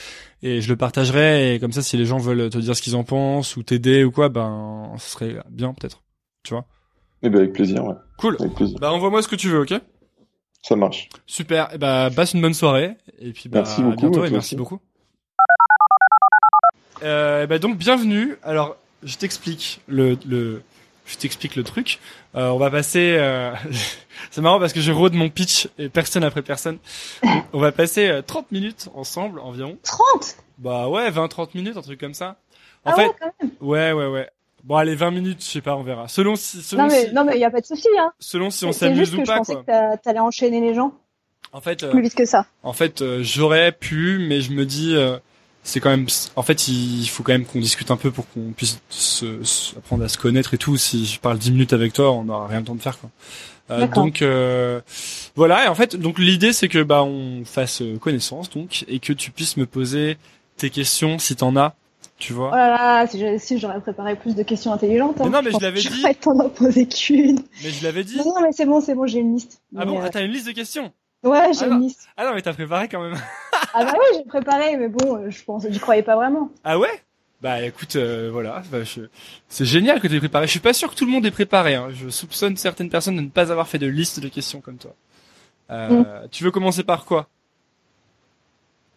et je le partagerai et comme ça si les gens veulent te dire ce qu'ils en pensent ou t'aider ou quoi ben ce serait bien peut-être tu vois? Eh ben avec plaisir, ouais. cool Avec plaisir. bah envoie-moi ce que tu veux ok? Ça marche. Super. Et bah, passe une bonne soirée. Et puis, bah, Merci à beaucoup, bientôt toi et merci beaucoup. Euh, bah, donc, bienvenue. Alors, je t'explique le, le, je t'explique le truc. Euh, on va passer, euh, c'est marrant parce que je rôde mon pitch et personne après personne. On va passer euh, 30 minutes ensemble environ. 30 Bah ouais, 20-30 minutes, un truc comme ça. En Ah fait, ouais, quand même. ouais, ouais, ouais. Bon, allez, 20 minutes, je sais pas, on verra. Selon si, selon Non mais, si, non mais y a pas de souci, hein. selon si on s'amuse que ou je pas, pensais quoi. que t'a- t'allais enchaîner les gens En fait, euh, plus vite que ça. En fait, euh, j'aurais pu, mais je me dis, euh, c'est quand même. En fait, il faut quand même qu'on discute un peu pour qu'on puisse se, se- apprendre à se connaître et tout. Si je parle 10 minutes avec toi, on n'aura rien le temps de faire, quoi. Euh, donc euh, voilà. Et en fait, donc l'idée c'est que bah on fasse euh, connaissance, donc, et que tu puisses me poser tes questions si t'en as, tu vois. Oh là là, si j'aurais préparé plus de questions intelligentes. hein, Mais non, mais je l'avais dit. Pas d'en poser qu'une. Mais je l'avais dit. Non, non, mais c'est bon, c'est bon, j'ai une liste. Ah bon, ah, t'as une liste de questions. euh, Ouais, j'ai Ah une liste. Ah non, mais t'as préparé quand même. Ah bah oui, j'ai préparé, mais bon, euh, je pense, j'y croyais pas vraiment. Ah ouais? Bah écoute, euh, voilà, bah, je- c'est génial que tu aies préparé. Je suis pas sûr que tout le monde ait préparé. Hein. Je soupçonne certaines personnes de ne pas avoir fait de liste de questions comme toi. Euh, Tu veux commencer par quoi?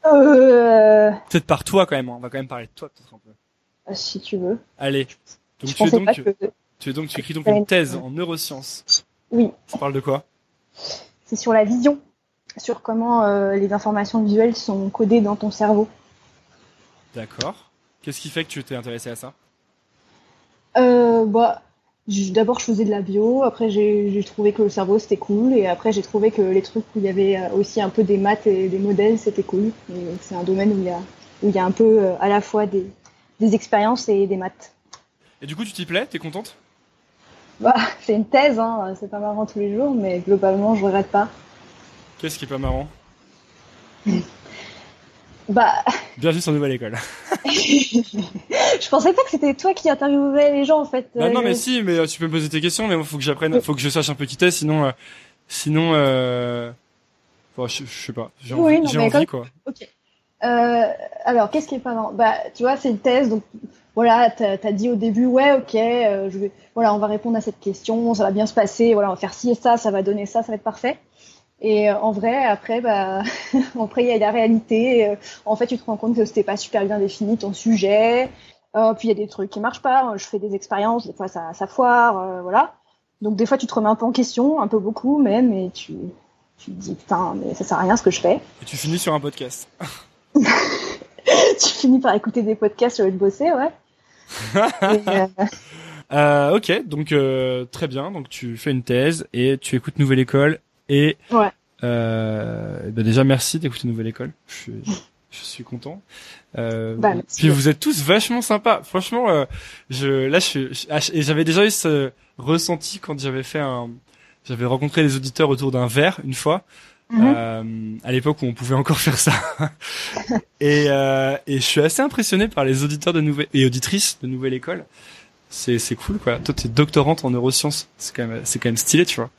Euh, Peut-être par toi quand même. hein. On va quand même parler de toi peut-être un peu. si tu veux. Allez. Donc tu es donc, que... tu es donc, tu écris donc une thèse en neurosciences. Oui, Ça parle de quoi? C'est sur la vision, sur comment euh, les informations visuelles sont codées dans ton cerveau. D'accord. Qu'est-ce qui fait que tu t'es intéressé à ça? Euh, bah, d'abord je faisais de la bio, après j'ai trouvé que le cerveau c'était cool, et après j'ai trouvé que les trucs où il y avait euh, aussi un peu des maths et des modèles c'était cool. C'est un domaine où il y a, où il y a un peu euh, à la fois des, des expériences et des maths. Et du coup, tu t'y plais? T'es contente? Bah, c'est une thèse, hein, c'est pas marrant tous les jours, mais globalement je regrette pas. Qu'est-ce qui est pas marrant Bah, Bienvenue sur Nouvelle École. je pensais pas que c'était toi qui interviewais les gens en fait. Bah non, Euh, mais si, mais euh, tu peux me poser tes questions, mais moi, faut que j'apprenne, faut que je sache un peu qui t'es, sinon, euh, sinon, euh, bon, je, je sais pas, j'ai Oui, envie, non, quoi. Ok. Euh, alors, qu'est-ce qui est pas marrant? Bah, tu vois, c'est une thèse, donc voilà, t'as as dit au début, ouais, ok, euh, je vais, voilà, on va répondre à cette question, ça va bien se passer, voilà, on va faire ci et ça, ça va donner ça, ça va être parfait. Et euh, en vrai, après, bah, après il y a la réalité. euh, en fait, tu te rends compte que c'était pas super bien défini ton sujet. Euh, puis il y a des trucs qui marchent pas. Je fais des expériences, des fois ça, ça foire, euh, voilà. Donc des fois, tu te remets un peu en question, un peu beaucoup même, et tu, tu te dis putain, mais ça sert à rien ce que je fais. Et tu finis sur un podcast. tu finis par écouter des podcasts au lieu de bosser, ouais. Et, euh, Euh, ok, donc euh, très bien. Donc tu fais une thèse et tu écoutes Nouvelle École et Ouais. euh, bah déjà merci d'écouter Nouvelle École. Je suis, je suis content. Euh, Bah, puis vous êtes tous vachement sympas. Franchement, euh, je là je, suis- je- ah, et j'avais déjà eu ce ressenti quand j'avais fait un, j'avais rencontré les auditeurs autour d'un verre une fois. Mhm. Euh, à l'époque où on pouvait encore faire ça. et, euh, et je suis assez impressionné par les auditeurs de nouvelle et auditrices de Nouvelle École. C'est c'est cool quoi. Toi t'es doctorante en neurosciences. C'est quand même c'est quand même stylé tu vois.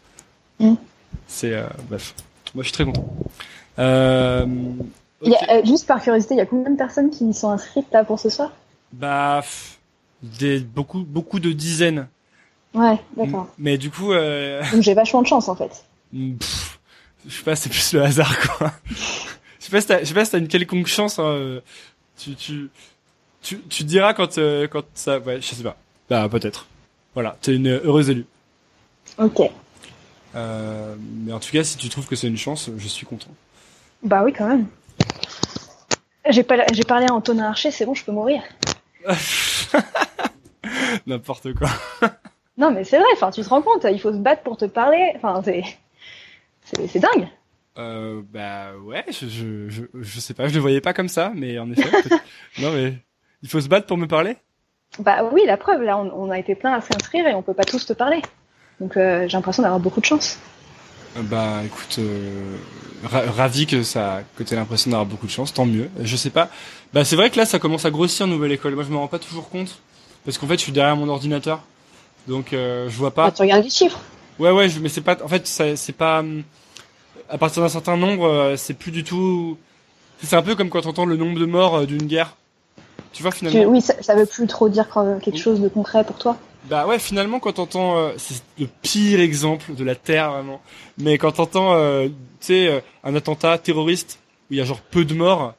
Mm. C'est euh, bref. Moi je suis très content. Euh, y a, euh, juste par curiosité, il y a combien de personnes qui sont inscrites là pour ce soir? Bah des beaucoup beaucoup de dizaines. Ouais, d'accord. Mais du coup euh, Donc j'ai vachement de chance en fait. pff, je sais pas c'est plus le hasard quoi. je sais pas si t'as, je sais pas si t'as une quelconque chance. Hein, tu tu tu tu diras quand euh, quand ça ouais je sais pas. Bah peut-être. Voilà t'es une heureuse élue. Ok. Euh, mais en tout cas, si tu trouves que c'est une chance, je suis content. Bah oui, quand même. J'ai pas, j'ai parlé à Antonin Archer, c'est bon, je peux mourir. N'importe quoi. Non, mais c'est vrai. Enfin, tu te rends compte, il faut se battre pour te parler. Enfin, c'est, c'est, c'est dingue. Euh, bah ouais, je, je, je, je sais pas, je le voyais pas comme ça, mais en effet. non mais il faut se battre pour me parler? Bah oui, la preuve. Là, on, on a été plein à s'inscrire et on peut pas tous te parler. Donc, euh, j'ai l'impression d'avoir beaucoup de chance. Euh, Bah écoute, euh, ra- ravi que ça, que t'aies l'impression d'avoir beaucoup de chance, tant mieux. Je sais pas. Bah c'est vrai que là, ça commence à grossir nouvelle école. Moi, je me rends pas toujours compte parce qu'en fait, je suis derrière mon ordinateur, donc euh, je vois pas. Bah, tu regardes les chiffres. Ouais, ouais, mais c'est pas. En fait, c'est pas. hum, À partir d'un certain nombre, c'est plus du tout. C'est un peu comme quand t'entends le nombre de morts d'une guerre. Tu vois Tu- finalement. oui, ça, ça veut plus trop dire quelque chose de concret pour toi. Bah ouais, finalement, quand t'entends, euh, c'est le pire exemple de la terre vraiment. Mais quand t'entends, euh, tu sais, euh, un attentat terroriste où il y a genre peu de morts,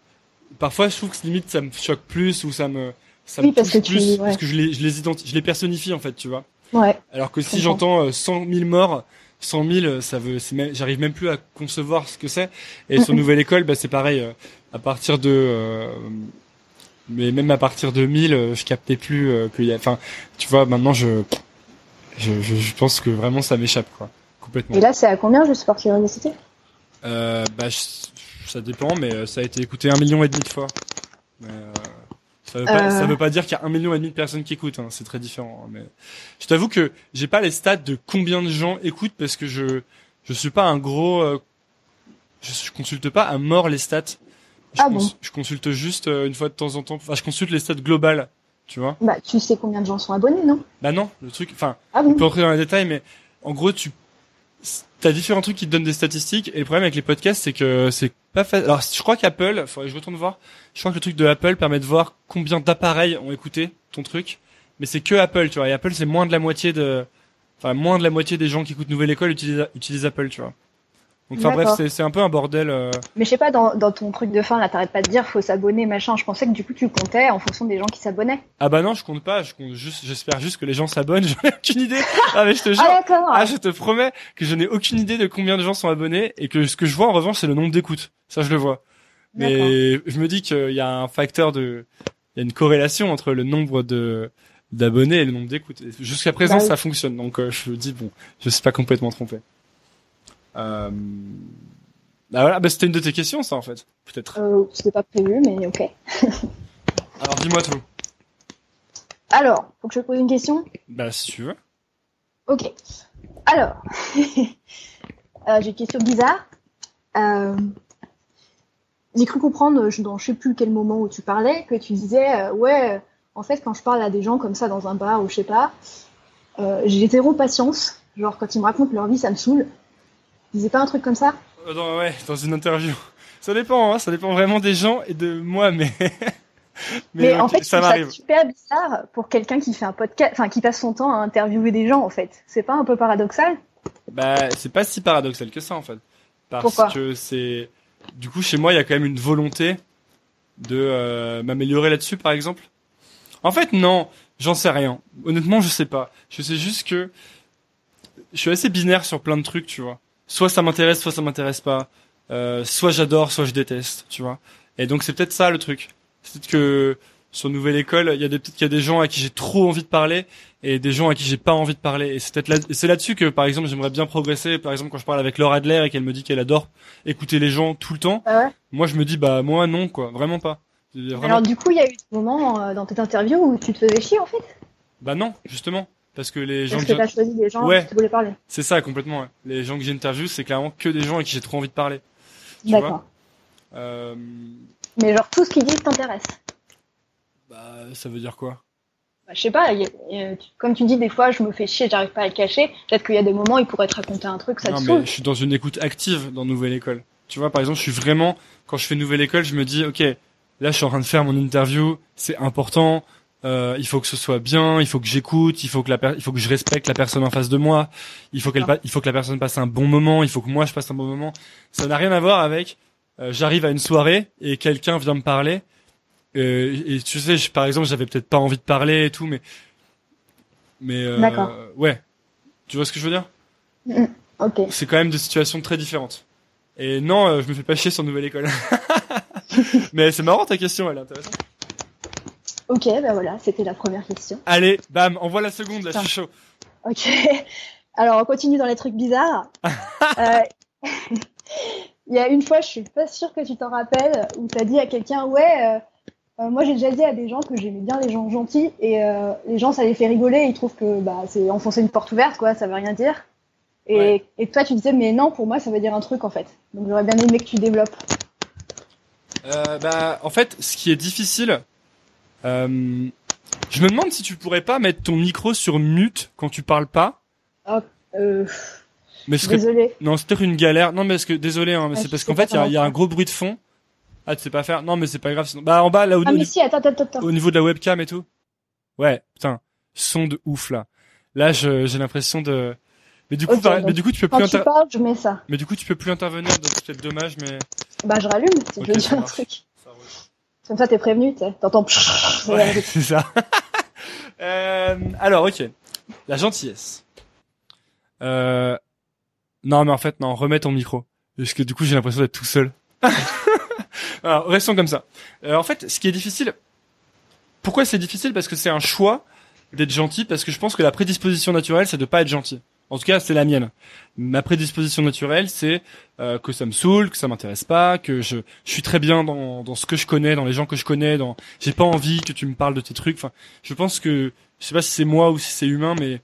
parfois je trouve que limite ça me choque plus ou ça me, ça Oui, me parce touche que tu- plus ouais. parce que je les, je les identifie, je les personnifie en fait, tu vois. Ouais. Alors que si j'entends euh, 100 000 morts, 100 000, euh, ça veut, c'est même- j'arrive même plus à concevoir ce que c'est. Et sur. Nouvelle École, bah, c'est pareil. euh, à partir de, euh, mais même à partir de 1000, euh, je captais plus euh, qu'il y a, enfin, tu vois, maintenant je, je, je, je pense que vraiment ça m'échappe, quoi, complètement. Et là, c'est à combien, juste par curiosité Euh, bah, je- ça dépend, mais euh, ça a été écouté un million et demi de fois. Mais, euh, ça veut pas, Euh. ça veut pas dire qu'il y a un million et demi de personnes qui écoutent. Hein, c'est très différent. hein, mais je t'avoue que j'ai pas les stats de combien de gens écoutent parce que je je suis pas un gros. euh, je, je consulte pas à mort les stats. Je, Ah bon je consulte juste euh, une fois de temps en temps. Enfin, je consulte les stats globales. Tu vois Bah, tu sais combien de gens sont abonnés, non? Bah non, le truc. Enfin, Ah on bon peut entrer dans les détails, mais en gros, tu t'as différents trucs qui te donnent des statistiques. Et le problème avec les podcasts, c'est que c'est pas facile. Alors, je crois qu'Apple, faudrait que je retourne voir. Je crois que le truc de Apple permet de voir combien d'appareils ont écouté ton truc. Mais c'est que Apple, tu vois. Et Apple, c'est moins de la moitié de, enfin, moins de la moitié des gens qui écoutent Nouvelle École utilisent, utilisent Apple, tu vois. Donc, enfin bref, c'est un peu un bordel. euh. Mais je sais pas, dans, dans ton truc de fin, là, t'arrêtes pas de dire faut s'abonner, machin. Je pensais que du coup, tu comptais en fonction des gens qui s'abonnaient. Ah bah non, je compte pas. Je compte juste, j'espère juste que les gens s'abonnent. J'en ai aucune idée. Ah mais je te jure. Ah. Ah, je te promets que je n'ai aucune idée de combien de gens sont abonnés et que ce que je vois en revanche, c'est le nombre d'écoutes. Ça, je le vois. Mais je me dis qu'il y a un facteur de, il y a une corrélation entre le nombre de d'abonnés et le nombre d'écoutes. Jusqu'à présent, Bah oui. ça fonctionne. Donc, euh, je me dis bon, je suis pas complètement trompé. Euh... Bah voilà, bah c'était une de tes questions, ça en fait, peut-être. Euh, c'était pas prévu, mais ok. Alors dis-moi tout. Alors, faut que je te pose une question? Bah si tu veux. Ok. Alors, euh, j'ai une question bizarre. Euh, j'ai cru comprendre, je, dans je sais plus quel moment où tu parlais, que tu disais, euh, ouais, en fait, quand je parle à des gens comme ça dans un bar ou je sais pas, euh, j'ai zéro patience. Genre, quand ils me racontent leur vie, ça me saoule. Tu disais pas un truc comme ça? Euh, Dans, ouais, dans une interview. Ça dépend, hein, ça dépend vraiment des gens et de moi, mais. Mais, en fait, ça m'arrive. super bizarre pour quelqu'un qui fait un podcast, enfin, qui passe son temps à interviewer des gens, en fait. C'est pas un peu paradoxal? Bah, c'est pas si paradoxal que ça en fait. Parce Pourquoi? que c'est. Du coup, chez moi, il y a quand même une volonté de euh, m'améliorer là-dessus, par exemple. En fait, non, j'en sais rien. Honnêtement, je sais pas. Je sais juste que je suis assez binaire sur plein de trucs, tu vois. Soit ça m'intéresse, soit ça m'intéresse pas. Euh, soit j'adore, soit je déteste, tu vois. Et donc c'est peut-être ça le truc. C'est peut-être que sur Nouvelle École, il y a des, peut-être qu'il y a des gens à qui j'ai trop envie de parler et des gens à qui j'ai pas envie de parler. Et c'est peut-être là, c'est là-dessus que, par exemple, j'aimerais bien progresser. Par exemple, quand je parle avec Laura Adler et qu'elle me dit qu'elle adore écouter les gens tout le temps, Ah ouais? moi je me dis bah moi non quoi, vraiment pas. Vraiment- Alors du coup, il y a eu des moments euh, dans tes interviews où tu te faisais chier en fait? Bah non, justement, parce que les gens Parce que que t'as choisi des gens Ouais. qui voulaient parler. c'est ça complètement. ouais. Les gens que j'interviewe, c'est clairement que des gens à qui j'ai trop envie de parler. D'accord. euh, Mais genre tout ce qu'ils disent t'intéresse. bah ça veut dire quoi? Bah, je sais pas, il y a- il y a- tu- comme tu dis, des fois je me fais chier, j'arrive pas à le cacher. Peut-être qu'il y a des moments, il pourrait te raconter un truc, ça Non te mais je suis dans une écoute active dans Nouvelle École. Tu vois, par exemple, je suis vraiment quand je fais Nouvelle École, je me dis ok, là je suis en train de faire mon interview, c'est important. Euh, il faut que ce soit bien, il faut que j'écoute, il faut que la per- il faut que je respecte la personne en face de moi, il faut qu'elle pa- il faut que la personne passe un bon moment, il faut que moi je passe un bon moment. Ça n'a rien à voir avec euh, j'arrive à une soirée et quelqu'un vient me parler euh, et tu sais, je- par exemple, j'avais peut-être pas envie de parler et tout, mais mais euh, ouais, tu vois ce que je veux dire? Mm, Ok. c'est quand même des situations très différentes. Et non, euh, je me fais pas chier sur Nouvelle École. Mais c'est marrant ta question, elle est intéressante. Ok, bah voilà, c'était la première question. Allez, bam, envoie la seconde, là, je suis chaud. Ok. Alors, on continue dans les trucs bizarres. Euh, Il y a une fois, je suis pas sûre que tu t'en rappelles, où t'as dit à quelqu'un, ouais, euh, euh, moi j'ai déjà dit à des gens que j'aimais bien les gens gentils, et euh, les gens ça les fait rigoler, ils trouvent que bah, c'est enfoncer une porte ouverte, quoi, ça veut rien dire. Et, et toi tu disais, mais non, pour moi ça veut dire un truc en fait. Donc j'aurais bien aimé que tu développes. Euh, bah, en fait, ce qui est difficile, euh, je me demande si tu pourrais pas mettre ton micro sur mute quand tu parles pas. Ah, euh, Mais serait- désolée. Non, c'est peut-être une galère. Non, mais parce que désolé, hein, mais Ah, c'est parce qu'en fait, il y a, y un gros bruit de fond. Ah, tu sais pas faire Non, mais c'est pas grave. Sinon... Bah, en bas, là, au, Ah mais si, attends, attends, attends. au niveau de la webcam et tout. Ouais, putain, son de ouf là. Là, j'ai l'impression de. Mais du coup, mais du coup, tu peux Quand plus tu inter- parles, je mets ça. Mais du coup, tu peux plus intervenir, donc c'est dommage, mais. Bah je rallume, si Ok, je veux dire un truc. Comme ça t'es prévenu, tu. T'entends. Ouais, c'est ça. Euh, alors, ok. La gentillesse. Euh... Non, mais en fait, non, remets ton micro. Parce que du coup, j'ai l'impression d'être tout seul. alors, restons comme ça. Euh, en fait, ce qui est difficile... Pourquoi c'est difficile? Parce que c'est un choix d'être gentil, parce que je pense que la prédisposition naturelle, c'est de pas être gentil. En tout cas, c'est la mienne. Ma prédisposition naturelle, c'est euh, que ça me saoule, que ça m'intéresse pas, que je, je suis très bien dans, dans ce que je connais, dans les gens que je connais, dans j'ai pas envie que tu me parles de tes trucs. Enfin, je pense que je sais pas si c'est moi ou si c'est humain, mais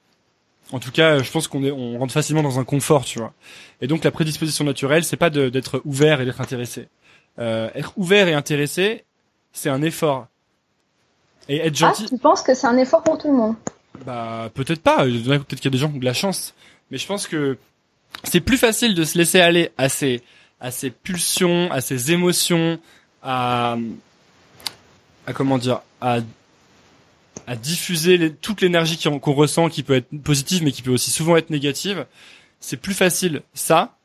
en tout cas, je pense qu'on est on rentre facilement dans un confort, tu vois. Et donc la prédisposition naturelle, c'est pas de- d'être ouvert et d'être intéressé. Euh, être ouvert et intéressé, c'est un effort. Et être Ah, gentil, tu penses que c'est un effort pour tout le monde? Bah peut-être pas. A- Peut-être qu'il y a des gens qui ont de la chance, mais je pense que c'est plus facile de se laisser aller à ses à ses pulsions, à ses émotions, à à comment dire, à à diffuser les- toute l'énergie qu'on ressent, qui peut être positive, mais qui peut aussi souvent être négative. C'est plus facile ça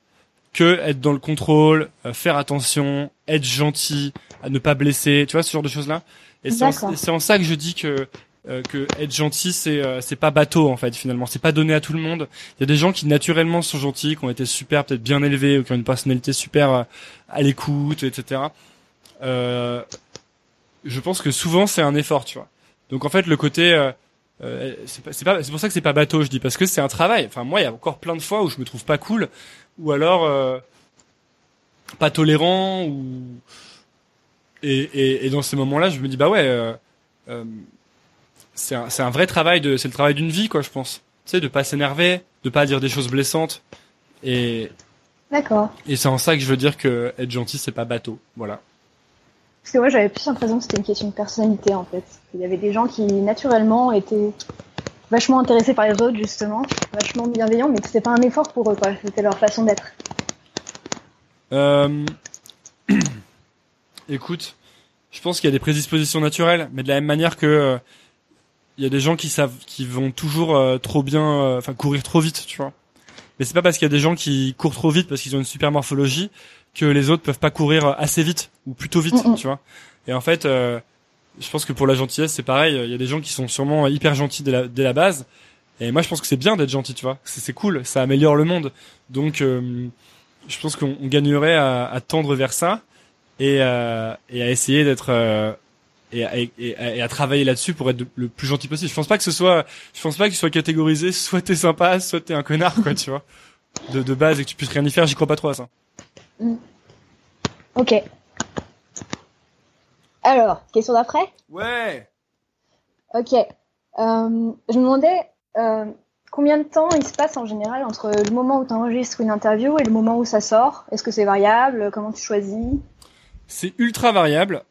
que être dans le contrôle, euh, faire attention, être gentil, à ne pas blesser, tu vois ce genre de choses là. Et c'est en, D'accord. c'est en ça que je dis que euh, que être gentil c'est euh, c'est pas bateau en fait finalement. C'est pas donné à tout le monde. Il y a des gens qui naturellement sont gentils qui ont été super peut-être bien élevés ou qui ont une personnalité super euh, à l'écoute etc euh, je pense que souvent c'est un effort tu vois. Donc en fait le côté euh, c'est pas c'est pas c'est pour ça que c'est pas bateau je dis parce que c'est un travail. Enfin moi il y a encore plein de fois où je me trouve pas cool ou alors pas tolérant ou et, et, et dans ces moments-là, je me dis bah ouais, c'est un, vrai travail de, c'est le travail d'une vie quoi, je pense. Tu sais, de pas s'énerver, de pas dire des choses blessantes, et D'accord. et c'est en ça que je veux dire que être gentil c'est pas bateau, voilà. Parce que moi j'avais plus l'impression que c'était une question de personnalité en fait. Il y avait des gens qui naturellement étaient vachement intéressés par les autres justement, vachement bienveillants, mais que c'était pas un effort pour eux quoi. C'était leur façon d'être. Euh... Écoute, je pense qu'il y a des prédispositions naturelles, mais de la même manière que euh, il y a des gens qui savent, qui vont toujours euh, trop bien, euh, enfin courir trop vite, tu vois. Mais c'est pas parce qu'il y a des gens qui courent trop vite parce qu'ils ont une super morphologie que les autres peuvent pas courir euh, assez vite ou plutôt vite, Mm, mm. tu vois. Et en fait, euh, je pense que pour la gentillesse c'est pareil. Il y a des gens qui sont sûrement hyper gentils dès la, dès la base Et moi, je pense que c'est bien d'être gentil, tu vois. C'est cool, ça améliore le monde. Donc, euh, je pense qu'on on gagnerait à, à tendre vers ça et, et à essayer d'être euh, et, à- et, et à- et à travailler là-dessus pour être le plus gentil possible. Je pense pas que ce soit, je pense pas que tu sois catégorisé, soit t'es sympa, soit t'es un connard, quoi, tu vois. De, de base et que tu puisses rien y faire, j'y crois pas trop à ça. Ok. Alors, question d'après? Ouais. Ok. Euh, je me demandais euh, combien de temps il se passe en général entre le moment où tu enregistres une interview et le moment où ça sort? Est-ce que c'est variable? Comment tu choisis? C'est ultra variable.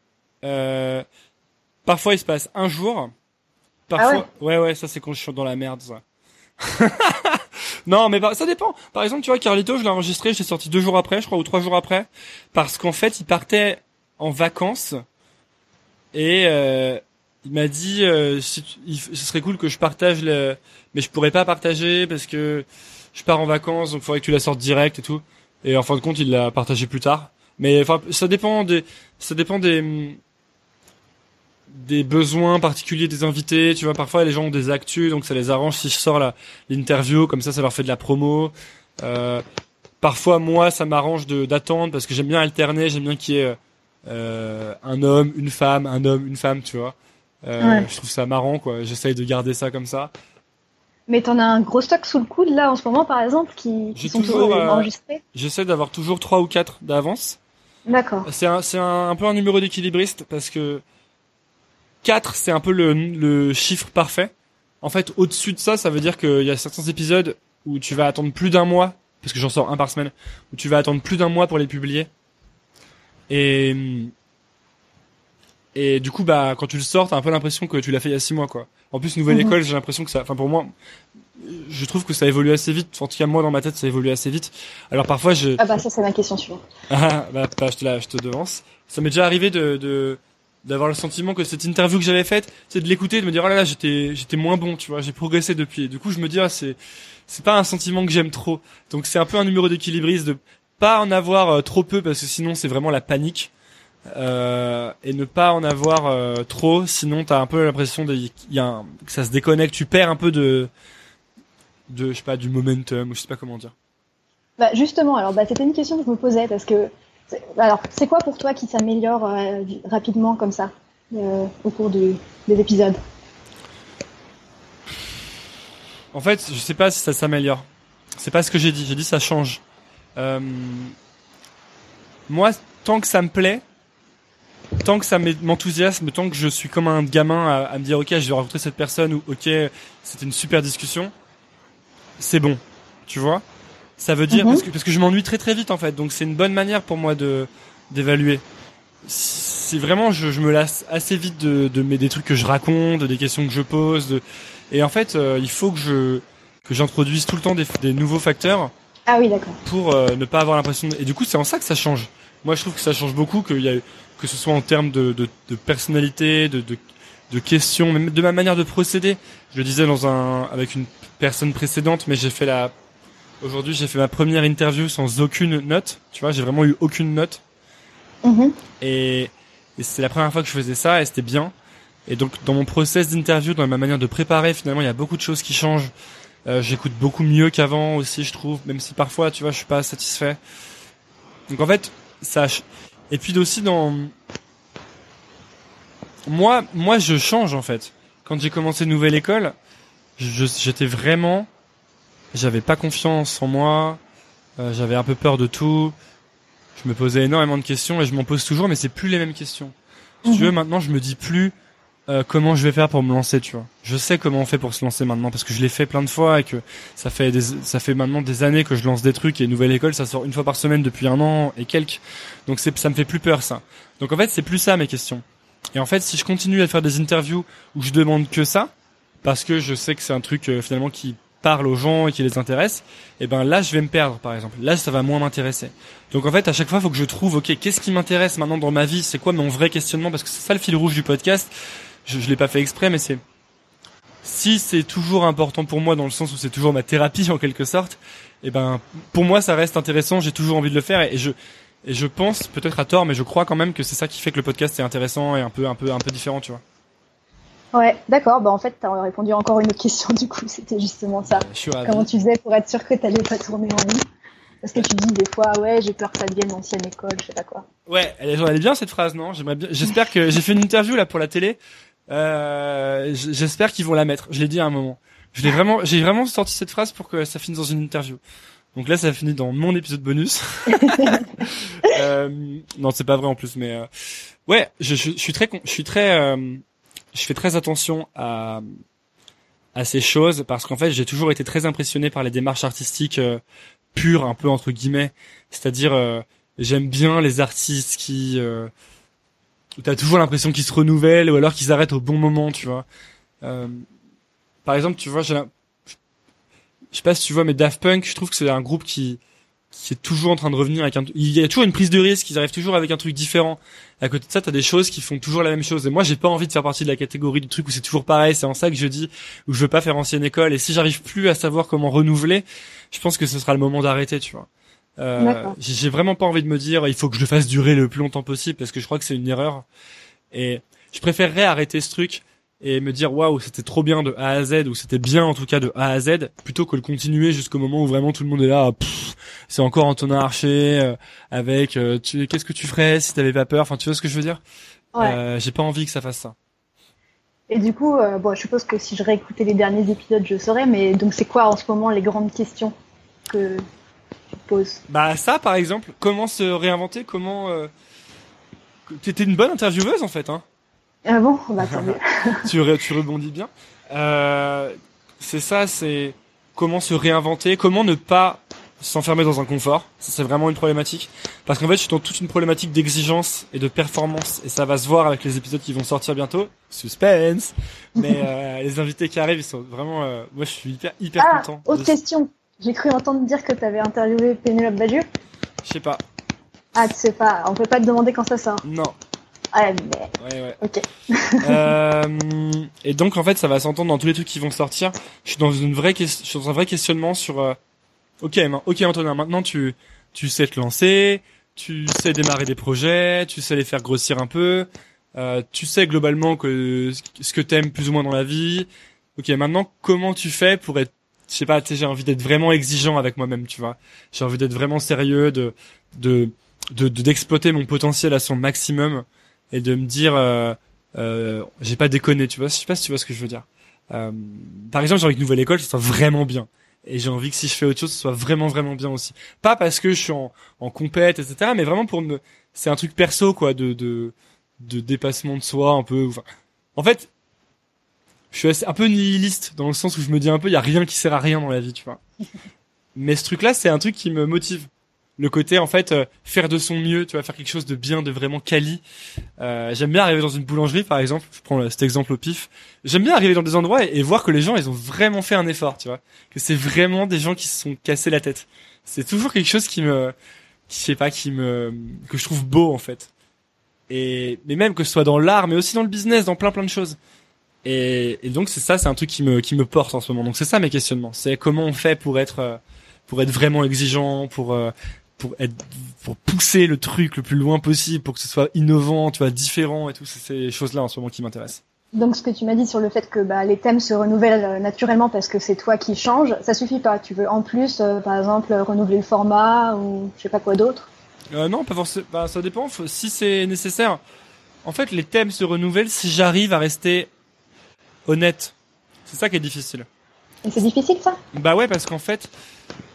Euh, parfois, il se passe un jour. Parfois, Ah ouais. ouais, ça c'est quand je suis dans la merde, ça. non, mais ça dépend. Par exemple, tu vois, Carlito, je l'ai enregistré, j'ai sorti deux jours après, je crois, ou trois jours après, parce qu'en fait, il partait en vacances et euh, il m'a dit, euh, si tu- il f- ce serait cool que je partage le, mais je pourrais pas partager parce que je pars en vacances, donc faudrait que tu la sortes direct et tout. Et en fin de compte, il l'a partagé plus tard. Mais enfin, ça dépend des, ça dépend des des besoins particuliers des invités. Tu vois, parfois les gens ont des actus, donc ça les arrange si je sors l'interview, comme ça, ça leur fait de la promo. Euh, parfois, moi, ça m'arrange de d'attendre parce que j'aime bien alterner, j'aime bien qu'il y ait euh, un homme, une femme, un homme, une femme, tu vois. Euh, Ouais. Je trouve ça marrant, quoi. J'essaye de garder ça comme ça. Mais t'en as un gros stock sous le coude là en ce moment par exemple qui, qui sont toujours, enregistrés J'essaie d'avoir toujours trois ou quatre d'avance. D'accord. C'est un, c'est un, un peu un numéro d'équilibriste parce que 4 c'est un peu le, le chiffre parfait. En fait, au-dessus de ça, ça veut dire qu'il y a certains épisodes où tu vas attendre plus d'un mois, parce que j'en sors un par semaine, où tu vas attendre plus d'un mois pour les publier. Et et du coup, bah, quand tu le sors, t'as un peu l'impression que tu l'as fait il y a six mois, quoi. En plus, nouvelle Mhm. école, j'ai l'impression que ça, enfin pour moi, je trouve que ça évolue assez vite. En tout cas, moi dans ma tête, ça évolue assez vite. Alors parfois, je, Ah bah ça c'est ma question suivante. ah, bah, bah, je te la, je te devance. Ça m'est déjà arrivé de, de, d'avoir le sentiment que cette interview que j'avais faite, c'est de l'écouter, de me dire, oh là là, j'étais, j'étais moins bon, tu vois, j'ai progressé depuis. Et du coup, je me dis, ah, c'est, c'est pas un sentiment que j'aime trop. Donc, c'est un peu un numéro d'équilibriste de pas en avoir euh, trop peu parce que sinon, c'est vraiment la panique. Euh, et ne pas en avoir euh, trop, sinon t'as un peu l'impression de, y a un- que ça se déconnecte, tu perds un peu de, de, je sais pas, du momentum, ou je sais pas comment dire. Bah justement alors bah c'était une question que je me posais parce que alors c'est quoi pour toi qui s'améliore euh, rapidement comme ça euh, au cours des épisodes? En fait, je sais pas si ça s'améliore. C'est pas ce que j'ai dit. J'ai dit ça change. Euh, moi, tant que ça me plaît, tant que ça m'enthousiasme, tant que je suis comme un gamin à, à me dire ok, je vais rencontrer cette personne ou ok, c'était une super discussion, c'est bon. Tu vois? Ça veut dire Mhm. parce que parce que je m'ennuie très très vite en fait. Donc c'est une bonne manière pour moi de d'évaluer. C'est vraiment je, je me lasse assez vite de, de mes des trucs que je raconte, des questions que je pose, de et en fait, euh, il faut que je que j'introduise tout le temps des, des nouveaux facteurs Ah oui d'accord. pour euh, ne pas avoir l'impression. de- Et du coup, c'est en ça que ça change. Moi, je trouve que ça change beaucoup, qu'il y a que ce soit en termes de, de, de personnalité, de, de de questions, même de ma manière de procéder. Je le disais dans un avec une personne précédente, mais j'ai fait la aujourd'hui j'ai fait ma première interview sans aucune note. Tu vois, j'ai vraiment eu aucune note. Mhm. Et, et c'est la première fois que je faisais ça et c'était bien. Et donc dans mon process d'interview, dans ma manière de préparer, finalement, il y a beaucoup de choses qui changent. Euh, J'écoute beaucoup mieux qu'avant aussi, je trouve, même si parfois, tu vois, je suis pas satisfait. Donc en fait, ça. Et puis aussi dans moi, moi, je change en fait. Quand j'ai commencé nouvelle école, j'étais vraiment, j'avais pas confiance en moi. euh, j'avais un peu peur de tout. Je me posais énormément de questions et je m'en pose toujours, mais c'est plus les mêmes questions. Si tu Mhm. veux, maintenant, je me dis plus euh, comment je vais faire pour me lancer, tu vois. Je sais comment on fait pour se lancer maintenant parce que je l'ai fait plein de fois et que ça fait des, ça fait maintenant des années que je lance des trucs et nouvelle école, ça sort une fois par semaine depuis un an et quelques. Donc c'est, ça me fait plus peur ça. Donc en fait, c'est plus ça mes questions. Et en fait, si je continue à faire des interviews où je demande que ça, parce que je sais que c'est un truc euh, finalement qui parle aux gens et qui les intéresse, et ben là je vais me perdre par exemple. Là ça va moins m'intéresser. Donc en fait à chaque fois faut que je trouve ok qu'est-ce qui m'intéresse maintenant dans ma vie, c'est quoi mon vrai questionnement? Parce que c'est ça le fil rouge du podcast. Je, je l'ai pas fait exprès mais c'est si c'est toujours important pour moi dans le sens où c'est toujours ma thérapie en quelque sorte, et ben pour moi ça reste intéressant, j'ai toujours envie de le faire et, et je et je pense peut-être à tort mais je crois quand même que c'est ça qui fait que le podcast est intéressant et un peu un peu un peu différent, tu vois. Ouais, d'accord. Bah en fait, t'as répondu encore une autre question du coup. C'était justement ça. Ravi. Comment tu faisais pour être sûr que t'allais pas tourner en rond Parce que tu dis des fois, ouais, j'ai peur que ça devienne l'ancienne école, je sais pas quoi. Ouais, elle est, elle est bien cette phrase, non? J'espère que j'ai fait une interview là pour la télé. Euh, j'espère qu'ils vont la mettre. Je l'ai dit à un moment. Je l'ai vraiment, j'ai vraiment sorti cette phrase pour que ça finisse dans une interview. Donc là, ça finit dans mon épisode bonus. euh, non, c'est pas vrai en plus, mais euh, ouais, je, je, je suis très, con- je suis très, euh, je fais très attention à à ces choses parce qu'en fait, j'ai toujours été très impressionné par les démarches artistiques euh, pures, un peu entre guillemets. C'est-à-dire, euh, j'aime bien les artistes qui euh, t'as toujours l'impression qu'ils se renouvellent ou alors qu'ils arrêtent au bon moment, tu vois. Euh, par exemple, tu vois, je sais pas si tu vois, mais Daft Punk, je trouve que c'est un groupe qui qui est toujours en train de revenir avec un, il y a toujours une prise de risque, ils arrivent toujours avec un truc différent. À côté de ça, t'as des choses qui font toujours la même chose. Et moi, j'ai pas envie de faire partie de la catégorie du truc où c'est toujours pareil. C'est en ça que je dis où je veux pas faire ancienne école. Et si j'arrive plus à savoir comment renouveler, je pense que ce sera le moment d'arrêter, tu vois. Euh, j'ai vraiment pas envie de me dire il faut que je le fasse durer le plus longtemps possible parce que je crois que c'est une erreur. Et je préférerais arrêter ce truc et me dire waouh c'était trop bien de A à Z ou c'était bien en tout cas de A à Z plutôt que le continuer jusqu'au moment où vraiment tout le monde est là c'est encore Antonin Archer euh, avec euh, tu qu'est-ce que tu ferais si t'avais pas peur? Enfin tu vois ce que je veux dire? Ouais. euh, j'ai pas envie que ça fasse ça Et du coup, euh, bon, je suppose que si je réécoutais les derniers épisodes, je saurais. Mais donc, c'est quoi en ce moment les grandes questions que tu poses? Bah ça par exemple comment se réinventer comment t'étais une bonne intervieweuse en fait hein Ah bon Bah tu, tu rebondis bien. Euh, c'est ça, c'est comment se réinventer, comment ne pas s'enfermer dans un confort. Ça, c'est vraiment une problématique. Parce qu'en fait, je suis dans toute une problématique d'exigence et de performance. Et ça va se voir avec les épisodes qui vont sortir bientôt. Suspense. Mais euh, les invités qui arrivent, ils sont vraiment... euh, moi, je suis hyper, hyper Ah, content. autre de- question. J'ai cru entendre dire que tu avais interviewé Pénélope Bagieux. Je sais pas. Ah, tu sais pas. On peut pas te demander quand ça sort. Non. Ah, mais... Ouais, ouais. Ok. Euh, et donc en fait ça va s'entendre dans tous les trucs qui vont sortir. Je suis dans une vraie je suis dans un vrai questionnement sur euh, OK OK Antonin, maintenant tu tu sais te lancer, tu sais démarrer des projets, tu sais les faire grossir un peu, euh, tu sais globalement que ce que t'aimes plus ou moins dans la vie. OK, maintenant comment tu fais pour être je sais pas, tu sais, j'ai envie d'être vraiment exigeant avec moi-même, tu vois. J'ai envie d'être vraiment sérieux de de de de- d'exploiter mon potentiel à son maximum et de me dire euh, euh, j'ai pas déconné, tu vois. Je sais pas si tu vois ce que je veux dire. Euh, par exemple, j'ai envie que Nouvelle École, ce soit vraiment bien. Et j'ai envie que si je fais autre chose, ce soit vraiment, vraiment bien aussi. Pas parce que je suis en, en compète, etc., mais vraiment pour me... C'est un truc perso, quoi, de, de, de dépassement de soi, un peu... Enfin, en fait, je suis assez, un peu nihiliste, dans le sens où je me dis un peu, il y a rien qui sert à rien dans la vie, tu vois. Mais ce truc-là, c'est un truc qui me motive. Le côté, en fait, euh, faire de son mieux, tu vois, faire quelque chose de bien, de vraiment quali. Euh, j'aime bien arriver dans une boulangerie, par exemple. Je prends euh, cet exemple au pif. J'aime bien arriver dans des endroits et, voir que les gens, ils ont vraiment fait un effort, tu vois. Que c'est vraiment des gens qui se sont cassés la tête. C'est toujours quelque chose qui me, je sais pas, qui me, que je trouve beau, en fait. Et, mais même que ce soit dans l'art, mais aussi dans le business, dans plein plein de choses. Et, et donc c'est ça, c'est un truc qui me, qui me porte en ce moment. Donc c'est ça mes questionnements. C'est comment on fait pour être, euh, pour être vraiment exigeant, pour, euh, pour être, pour pousser le truc le plus loin possible, pour que ce soit innovant, tu vois, différent et tout. C'est ces choses-là en ce moment qui m'intéressent. Donc, ce que tu m'as dit sur le fait que bah, les thèmes se renouvellent euh, naturellement parce que c'est toi qui changes, ça suffit pas. Tu veux en plus, euh, par exemple, renouveler le format ou je sais pas quoi d'autre? Euh, non, pas forcément. Bah, ça dépend. Faut- si c'est nécessaire. En fait, les thèmes se renouvellent si j'arrive à rester honnête. C'est ça qui est difficile. Et c'est difficile ça? Bah ouais, parce qu'en fait,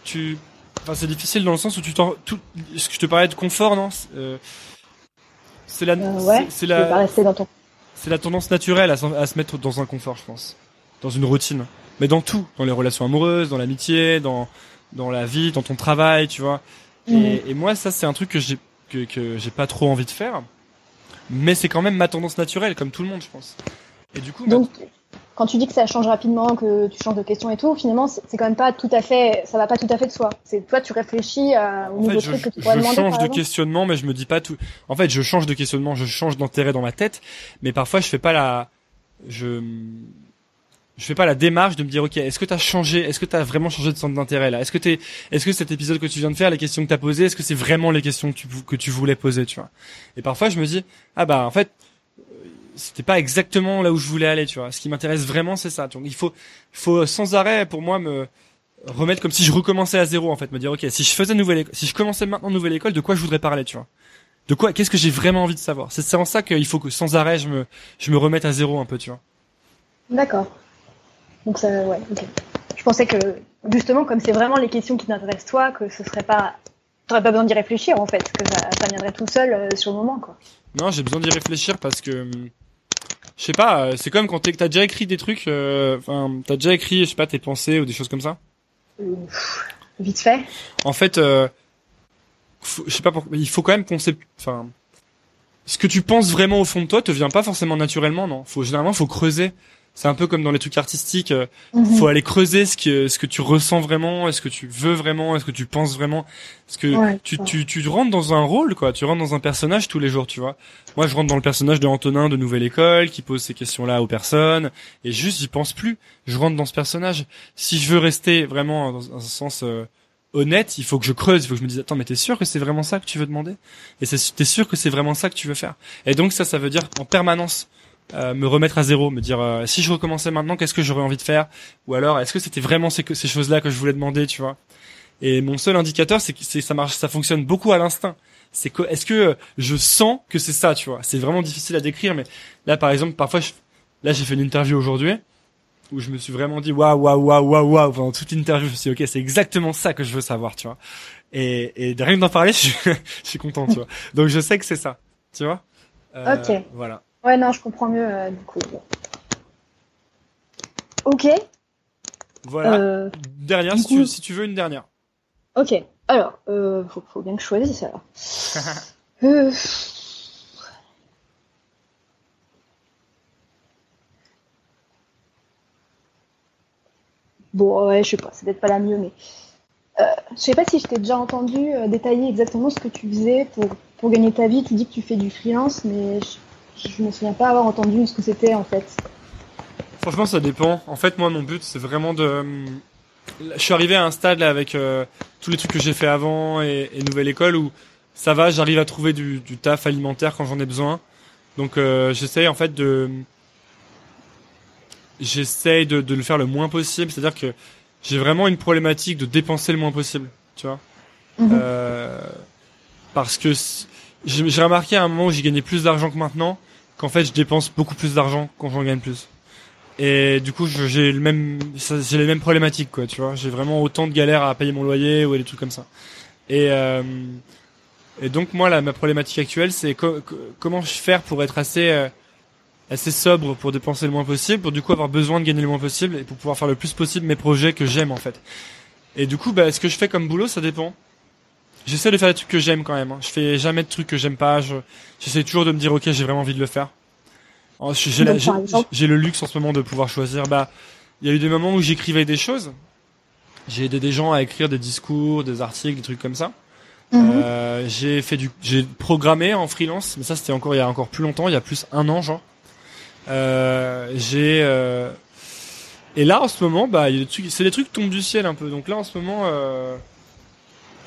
tu, enfin, c'est difficile dans le sens où tu t'en, tout, ce que je te parlais de confort, non? C'est, euh, la, Euh, Ouais. c'est, la, ton. c'est la tendance naturelle à, se mettre dans un confort, je pense, dans une routine. Mais dans tout, dans les relations amoureuses, dans l'amitié, dans, dans la vie, dans ton travail, tu vois. Mhm. Et, et moi, ça, c'est un truc que j'ai, que, que j'ai pas trop envie de faire. Mais c'est quand même ma tendance naturelle, comme tout le monde, je pense. Et du coup, Donc, quand tu dis que ça change rapidement, que tu changes de question et tout, finalement, c'est quand même pas tout à fait, ça va pas tout à fait de soi. C'est toi, tu réfléchis à, au En nouveau fait, je, que tu je pourrais demander. change par de exemple. questionnement, mais je me dis pas tout. En fait, je change de questionnement, je change d'intérêt dans ma tête, mais parfois je fais pas la, je, je fais pas la démarche de me dire ok, est-ce que t'as changé, est-ce que t'as vraiment changé de centre d'intérêt là, est-ce que t'es, est-ce que cet épisode que tu viens de faire, les questions que t'as posées, est-ce que c'est vraiment les questions que tu, que tu voulais poser, tu vois? Et parfois je me dis ah bah en fait c'était pas exactement là où je voulais aller, tu vois. Ce qui m'intéresse vraiment, c'est ça. Donc il faut, faut sans arrêt pour moi me remettre comme si je recommençais à zéro en fait, me dire ok, si je faisais nouvelle, école, si je commençais maintenant nouvelle école, de quoi je voudrais parler, tu vois? De quoi, qu'est-ce que j'ai vraiment envie de savoir? C'est en ça qu'il faut que sans arrêt je me, je me remette à zéro un peu, tu vois. D'accord. Donc ça, ouais, ok. Je pensais que justement, comme c'est vraiment les questions qui t'intéressent toi, que ce serait pas, t'aurais pas besoin d'y réfléchir en fait, que ça, ça viendrait tout seul euh, sur le moment, quoi. Non, j'ai besoin d'y réfléchir parce que hum, je sais pas, euh, c'est comme quand t'as déjà écrit des trucs, euh, enfin, t'as déjà écrit, je sais pas, tes pensées ou des choses comme ça. Vite fait. En fait, euh, faut- je sais pas pourquoi, il faut quand même penser, enfin, ce que tu penses vraiment au fond de toi te vient pas forcément naturellement, non? Faut généralement faut creuser. C'est un peu comme dans les trucs artistiques, Mhm. faut aller creuser ce que ce que tu ressens vraiment, est-ce que tu veux vraiment, est-ce que tu penses vraiment, est-ce que Ouais, tu, ouais. tu tu rentres dans un rôle quoi, tu rentres dans un personnage tous les jours, tu vois. Moi, je rentre dans le personnage de Antonin de Nouvelle École qui pose ces questions-là aux personnes et juste j'y pense plus. Je rentre dans ce personnage. Si je veux rester vraiment dans un sens euh, honnête, il faut que je creuse, il faut que je me dise attends mais t'es sûr que c'est vraiment ça que tu veux demander? Et c'est t'es sûr que c'est vraiment ça que tu veux faire? Et donc ça ça veut dire en permanence euh, me remettre à zéro, me dire euh, si je recommençais maintenant qu'est-ce que j'aurais envie de faire? Ou alors est-ce que c'était vraiment ces, ces choses-là que je voulais demander, tu vois? Et mon seul indicateur c'est que ça marche ça fonctionne beaucoup à l'instinct. C'est que est-ce que je sens que c'est ça, tu vois? C'est vraiment difficile à décrire mais là par exemple parfois je- là j'ai fait une interview aujourd'hui où je me suis vraiment dit waouh waouh waouh waouh waouh pendant toute l'interview je me suis dit ok c'est exactement ça que je veux savoir tu vois? Et et de rien que d'en parler je suis, je suis content tu vois? Donc je sais que c'est ça tu vois? Euh, Ok. voilà Ouais, non, je comprends mieux euh, du coup. Ok. voilà Euh, dernière si tu, coup- si tu veux une dernière ok. Alors, euh, faut, faut bien que je choisisse alors. Euh, Bon, ouais, je sais pas, c'est peut-être pas la mieux, mais euh, je sais pas si je t'ai déjà entendu euh, détailler exactement ce que tu faisais pour, pour gagner ta vie. Tu dis que tu fais du freelance, mais je, je me souviens pas avoir entendu ce que c'était en fait. Franchement, ça dépend. En fait, moi, mon but, c'est vraiment de. hum, Je suis arrivé à un stade là avec euh, tous les trucs que j'ai fait avant et, et nouvelle école où ça va, j'arrive à trouver du, du taf alimentaire quand j'en ai besoin. Donc, euh, j'essaye en fait de. J'essaye de, de le faire le moins possible. C'est-à-dire que j'ai vraiment une problématique de dépenser le moins possible. Tu vois. Mhm. Euh, parce que si- j'ai remarqué à un moment où j'ai gagné plus d'argent que maintenant qu'en fait je dépense beaucoup plus d'argent quand j'en gagne plus. Et du coup, j'ai le même, j'ai les mêmes problématiques, quoi, tu vois. J'ai vraiment autant de galères à payer mon loyer ou des trucs comme ça. Et, euh, et donc, moi, là, ma problématique actuelle, c'est co- comment je faire pour être assez, euh, assez sobre pour dépenser le moins possible, pour du coup avoir besoin de gagner le moins possible et pour pouvoir faire le plus possible mes projets que j'aime, en fait. Et du coup, bah, ce que je fais comme boulot, ça dépend. J'essaie de faire des trucs que j'aime quand même. hein. Je fais jamais de trucs que j'aime pas. Je, j'essaie toujours de me dire, ok, j'ai vraiment envie de le faire. J'ai le luxe en ce moment de pouvoir choisir. Bah, il y a eu des moments où j'écrivais des choses. J'ai aidé des gens à écrire des discours, des articles, des trucs comme ça. Mhm. Euh, j'ai fait du, j'ai programmé en freelance, mais ça c'était encore il y a encore plus longtemps, il y a plus un an genre. Euh, j'ai euh, et là en ce moment, bah c'est des trucs qui tombent du ciel un peu. Donc là en ce moment, euh,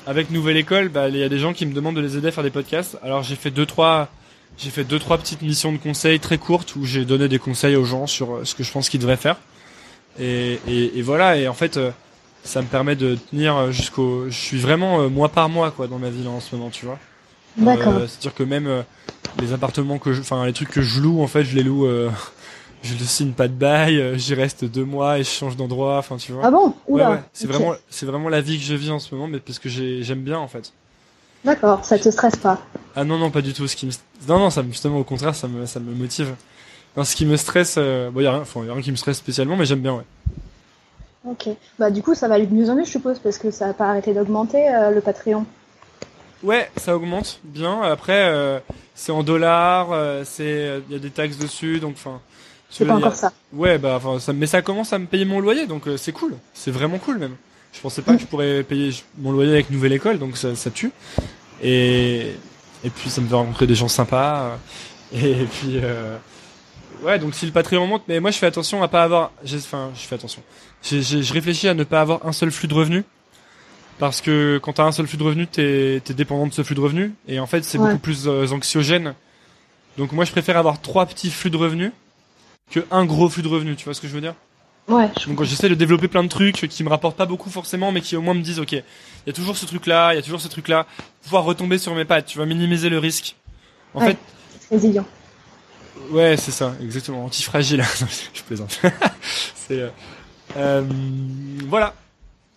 avec Nouvelle École, bah il y a des gens qui me demandent de les aider à faire des podcasts. Alors j'ai fait deux trois, j'ai fait deux trois petites missions de conseil très courtes où j'ai donné des conseils aux gens sur euh, ce que je pense qu'ils devraient faire. Et, et, et voilà. Et en fait, euh, ça me permet de tenir euh, jusqu'au. Je suis vraiment mois par mois quoi dans ma vie là en ce moment, tu vois. D'accord. Euh, C'est-à-dire que même les appartements que je, enfin les trucs que je loue en fait, je les loue. euh, je ne signe pas de bail, euh, j'y reste deux mois et je change d'endroit. Enfin, tu vois. Ah bon Ouais, Oula. ouais. C'est vraiment, c'est vraiment la vie que je vis en ce moment, mais parce que j'ai- j'aime bien en fait. D'accord, ça te stresse pas. Ah non non pas du tout. Ce qui me, non non ça me, justement au contraire ça me, ça me motive. Non, ce qui me stresse, euh, bon y a rien, enfin y a rien qui me stresse spécialement, mais j'aime bien ouais. Ok. Bah du coup, ça va aller de mieux en mieux, je suppose, parce que ça a pas arrêté d'augmenter euh, le Patreon. Ouais, ça augmente bien. Après, euh, c'est en dollars, c'est, il y a des taxes dessus, donc enfin. C'est pas encore ça. Ouais, bah, enfin, ça, mais ça commence à me payer mon loyer, donc euh, c'est cool. C'est vraiment cool même. Je pensais pas que je pourrais payer mon loyer avec nouvelle école, donc ça, ça tue. Et et puis ça me fait rencontrer des gens sympas. Et puis euh, ouais, donc si le Patreon monte, mais moi je fais attention à pas avoir. Enfin, je fais attention. J'ai- j'ai- Je réfléchis à ne pas avoir un seul flux de revenus. Parce que quand t'as un seul flux de revenus, t'es es dépendant de ce flux de revenus. Et en fait, c'est Ouais. beaucoup plus euh, anxiogène Donc moi, je préfère avoir trois petits flux de revenus que un gros flux de revenus. Tu vois ce que je veux dire Ouais. Donc j'essaie de développer plein de trucs qui me rapportent pas beaucoup forcément, mais qui au moins me disent, ok, il y a toujours ce truc-là, il y a toujours ce truc-là, pouvoir retomber sur mes pattes, tu vas minimiser le risque. En Ouais. fait, Résilient. ouais, c'est ça, exactement, antifragile. Je plaisante. c'est euh, euh, voilà.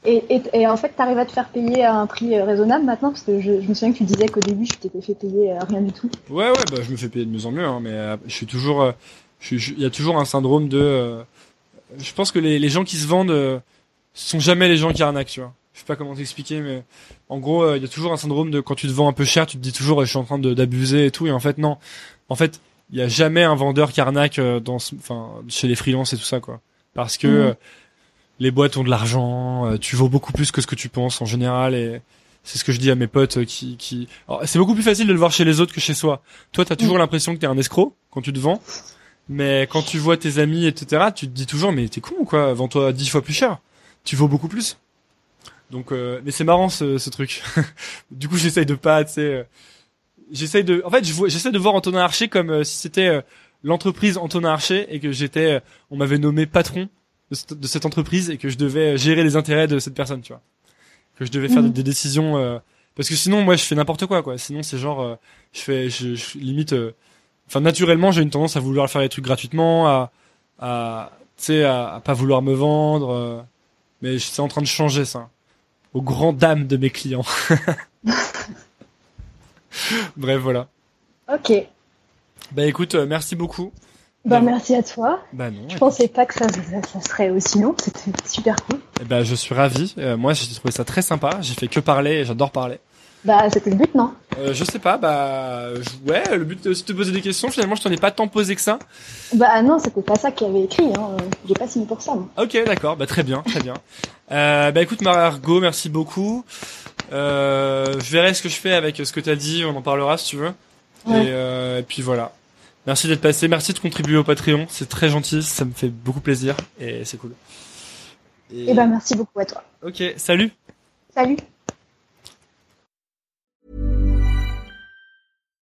Et, et, et en fait, t'arrives à te faire payer à un prix euh, raisonnable maintenant? Parce que je, je me souviens que tu disais qu'au début, je t'étais fait payer rien du tout. Ouais, ouais, bah, je me fais payer de mieux en mieux, hein, mais euh, je suis toujours, il y a toujours un syndrome de, euh, je pense que les, les gens qui se vendent euh, sont jamais les gens qui arnaquent, tu vois. Je sais pas comment t'expliquer, mais en gros, euh, il y a toujours un syndrome de quand tu te vends un peu cher, tu te dis toujours, euh, je suis en train de- d'abuser et tout, et en fait non. En fait, il y a jamais un vendeur qui arnaque euh, dans, enfin, chez les freelances et tout ça, quoi. Parce que Mhm. euh, les boîtes ont de l'argent, euh, tu vaux beaucoup plus que ce que tu penses en général, et c'est ce que je dis à mes potes qui, qui... Alors, c'est beaucoup plus facile de le voir chez les autres que chez soi. Toi, t'as toujours l'impression que t'es un escroc quand tu te vends, mais quand tu vois tes amis, etc., tu te dis toujours, mais t'es con ou quoi? Vends-toi dix fois plus cher. Tu vaux beaucoup plus. Donc, euh, mais c'est marrant ce, ce truc. du coup, j'essaye de pas, tu sais, euh, j'essaye de, en fait, j'essaie de voir Antonin Archer comme euh, si c'était euh, l'entreprise Antonin Archer et que j'étais, euh, on m'avait nommé patron de cette, de cette entreprise et que je devais gérer les intérêts de cette personne, tu vois. Que je devais faire Mhm. des, des décisions, euh, parce que sinon, moi, je fais n'importe quoi, quoi. Sinon, c'est genre, euh, je fais, je, je- limite, euh, enfin, naturellement, j'ai une tendance à vouloir faire les trucs gratuitement, à, à, tu sais, à, à pas vouloir me vendre. euh, mais c'est en train de changer ça. Aux grandes dames de mes clients. Bref, voilà. Ok. Bah écoute, euh, merci beaucoup. Bah, D'avoir- merci à toi. Bah non. Je pensais pas que ça, ça, ça serait aussi long. C'était super cool. Ben, je suis ravi. Euh, moi, j'ai trouvé ça très sympa. J'ai fait que parler et j'adore parler. Bah, c'était le but, non Euh, je sais pas, bah, ouais, le but c'est aussi de te poser des questions. Finalement, je t'en ai pas tant posé que ça. Bah, non, c'était pas ça qu'il avait écrit. Hein. J'ai pas signé pour ça. moi. Ok, d'accord, bah très bien, très bien. Euh, bah écoute, Margot, merci beaucoup. Euh, je verrai ce que je fais avec ce que t'as dit. On en parlera si tu veux. Ouais. Et, euh, et puis voilà. Merci d'être passé. Merci de contribuer au Patreon. C'est très gentil. Ça me fait beaucoup plaisir et c'est cool. Et bah, merci beaucoup à toi. Ok, salut. Salut.